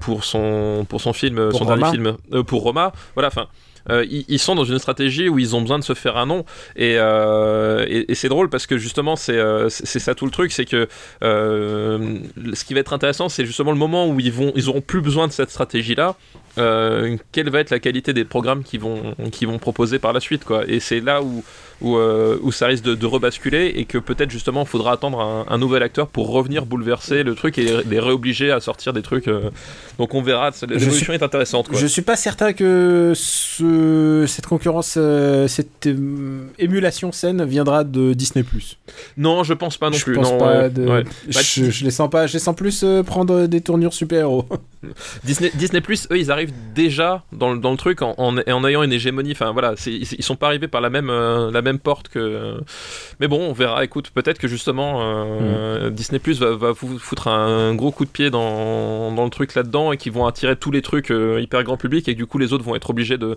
pour son pour son film, Pour son Roma. dernier film, pour Roma. Voilà, enfin. Euh, ils, sont dans une stratégie où ils ont besoin de se faire un nom. Et, euh, c'est drôle parce que justement c'est euh, c'est ça tout le truc c'est que ce qui va être intéressant c'est justement le moment où ils vont ils auront plus besoin de cette stratégie là quelle va être la qualité des programmes qu'ils vont vont proposer par la suite quoi. Et c'est là où où, euh, où ça risque de, de rebasculer et que peut-être justement il faudra attendre un, un nouvel acteur pour revenir bouleverser le truc et les réobliger à sortir des trucs. euh. Donc on verra, l'évolution est intéressante. Quoi. Je suis pas certain que ce- cette concurrence, euh, cette émulation saine viendra de Disney+. Non, je pense pas non je plus. pense non, pas ouais, de... ouais. je, je les sens pas. Je les sens plus prendre des tournures super-héros. Disney, Disney Plus, eux, ils arrivent déjà dans le, dans le truc en, en, en ayant une hégémonie. Enfin voilà, ils, sont pas arrivés par la même, la même porte que. Mais bon, on verra. Écoute, peut-être que justement euh, Disney Plus va, va vous foutre un gros coup de pied dans, dans le truc là-dedans et qu'ils vont attirer tous les trucs euh, hyper grand public et que du coup les autres vont être obligés de,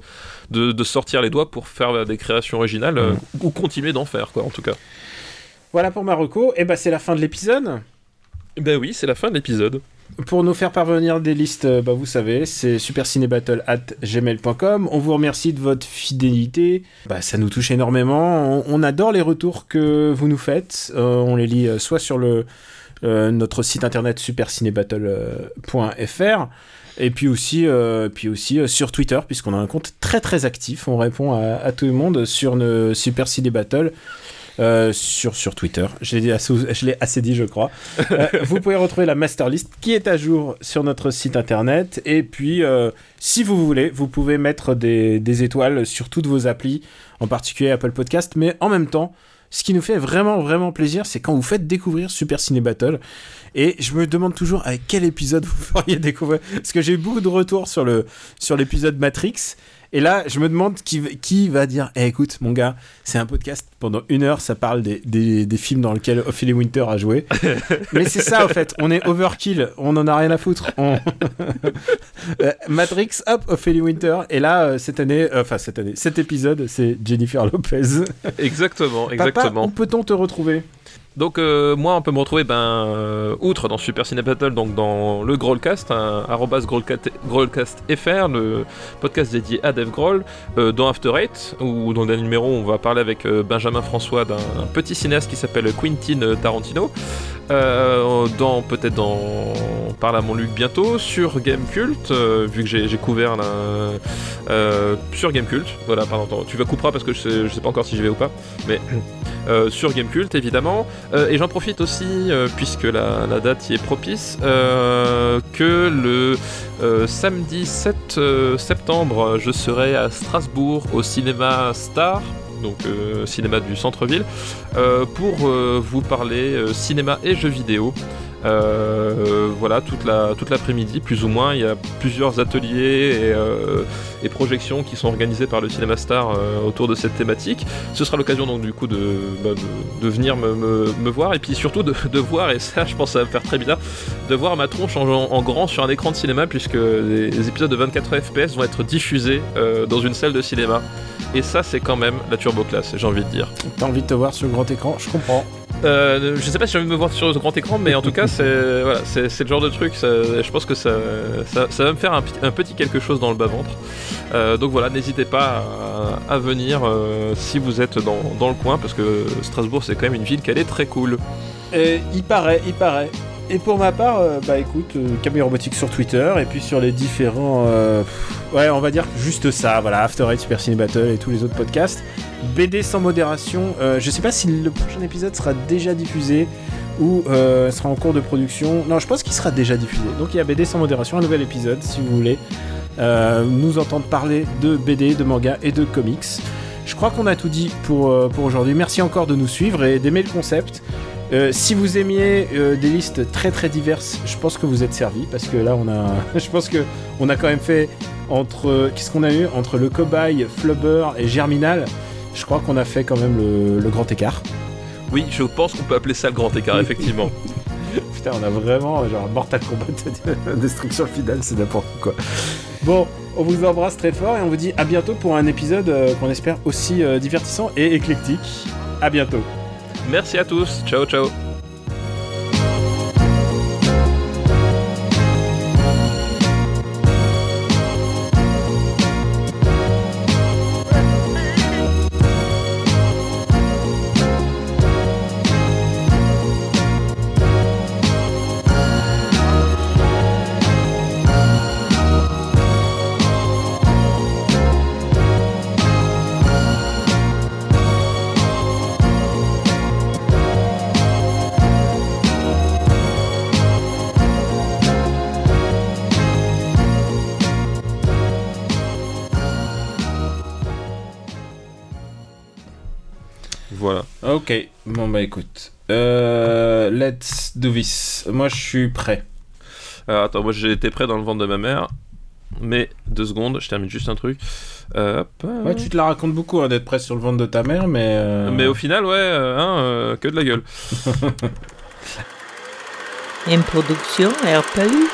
de, de sortir les doigts pour faire euh, des créations originales euh, ou continuer d'en faire quoi en tout cas. Voilà pour Marocco. Et bah, c'est la fin de l'épisode. Ben oui, c'est la fin de l'épisode. Pour nous faire parvenir des listes, euh, bah, vous savez, c'est supercinébattle.gmail.com. On vous remercie de votre fidélité. Bah, ça nous touche énormément. On, adore les retours que vous nous faites. Euh, on les lit euh, soit sur notre site internet supercinébattle.fr et puis aussi, sur Twitter, puisqu'on a un compte très très actif. On répond à, tout le monde sur le Super. Euh, sur, sur Twitter, je l'ai assez, je l'ai assez dit, je crois. Euh, vous pouvez retrouver la master list qui est à jour sur notre site internet. Et puis, euh, si vous voulez, vous pouvez mettre des, des étoiles sur toutes vos applis, en particulier Apple Podcast. Mais en même temps, ce qui nous fait vraiment, vraiment plaisir, c'est quand vous faites découvrir Super Ciné Battle. Et je me demande toujours avec quel épisode vous feriez découvrir. Parce que j'ai eu beaucoup de retours sur le sur l'épisode Matrix. Et là, je me demande qui, qui va dire Eh, écoute, mon gars, c'est un podcast pendant une heure, ça parle des, des, des films dans lesquels Ophélie Winter a joué. Mais c'est ça, en fait. On est overkill. On en a rien à foutre. On- Euh, Matrix, hop, Ophélie Winter. Et là, euh, cette année, euh, enfin, cette année, cet épisode, c'est Jennifer Lopez. Exactement, Papa, exactement. où peut-on te retrouver? Donc euh, moi on peut me retrouver ben euh, outre dans Super Ciné Battle donc dans le Growlcast hein, arrobas le podcast dédié à Dave Grohl euh, dans After Eight où dans le dernier numéro on va parler avec Benjamin François d'un petit cinéaste qui s'appelle Quentin Tarantino. Dans peut-être dans parle à mon Luc bientôt sur Game Cult vu que j'ai couvert là, sur Game Cult. Voilà pardon tu vas couperas parce que je sais, je sais pas encore si j'y vais ou pas mais sur Gamecult évidemment Euh, et j'en profite aussi euh, puisque la, date y est propice euh, que le samedi 7 euh, septembre je serai à Strasbourg au cinéma Star donc cinéma du centre-ville pour vous parler cinéma et jeux vidéo euh, voilà toute la toute l'après-midi plus ou moins il y a plusieurs ateliers et, euh, projections qui sont organisées par le Cinéma Star euh, autour de cette thématique. Ce sera l'occasion donc du coup de, bah, venir me, voir et puis surtout de, voir et ça je pense ça va me faire très bizarre de voir ma tronche en, grand sur un écran de cinéma puisque les, les épisodes de 24 fps vont être diffusés dans une salle de cinéma. Et ça c'est quand même la turbo classe j'ai envie de dire. T'as envie de te voir sur le grand écran Je comprends. Euh, je sais pas si j'ai envie de me voir sur ce grand écran, mais en tout cas, c'est le genre de truc. je pense que ça, va me faire un, petit- quelque chose dans le bas ventre. Euh, donc voilà, n'hésitez pas à, venir euh, si vous êtes dans, le coin, parce que Strasbourg, c'est quand même une ville qui est très cool. Il paraît, il paraît. Et pour ma part, euh, bah écoute, euh, Camille Robotique sur Twitter, et puis sur les différents. euh, ouais, on va dire juste ça, voilà, After Eight, Super Ciné Battle et tous les autres podcasts. BD sans modération, je sais pas si le prochain épisode sera déjà diffusé ou sera en cours de production. Non, je pense qu'il sera déjà diffusé. Donc il y a BD sans modération, un nouvel épisode si vous voulez nous entendre parler de BD, de manga et de comics. Je crois qu'on a tout dit pour, pour aujourd'hui. Merci encore de nous suivre et d'aimer le concept. Euh, si vous aimiez euh, des listes très très diverses, je pense que vous êtes servi parce que là on a, je pense que on a quand même fait entre, qu'est-ce qu'on a eu? Entre le cobaye, Flubber et Germinal. Je crois qu'on a fait quand même le, le grand écart. Oui, je pense qu'on peut appeler ça le grand écart, effectivement. Putain, on a vraiment genre Mortal Kombat Destruction finale, c'est n'importe quoi. Bon, on vous embrasse très fort et on vous dit à bientôt pour un épisode euh, qu'on espère aussi divertissant et éclectique. À bientôt. Merci à tous, ciao ciao. Ok, bon bah écoute. Euh, let's do this. Moi je suis prêt. Alors, attends, moi j'ai été prêt dans le ventre de ma mère. Mais deux secondes, je termine juste un truc. Euh, hop, euh. Ouais, tu te la racontes beaucoup hein, d'être presse sur le ventre de ta mère, mais. euh, Mais au final, ouais, euh, hein, euh, que de la gueule. Une production RPU.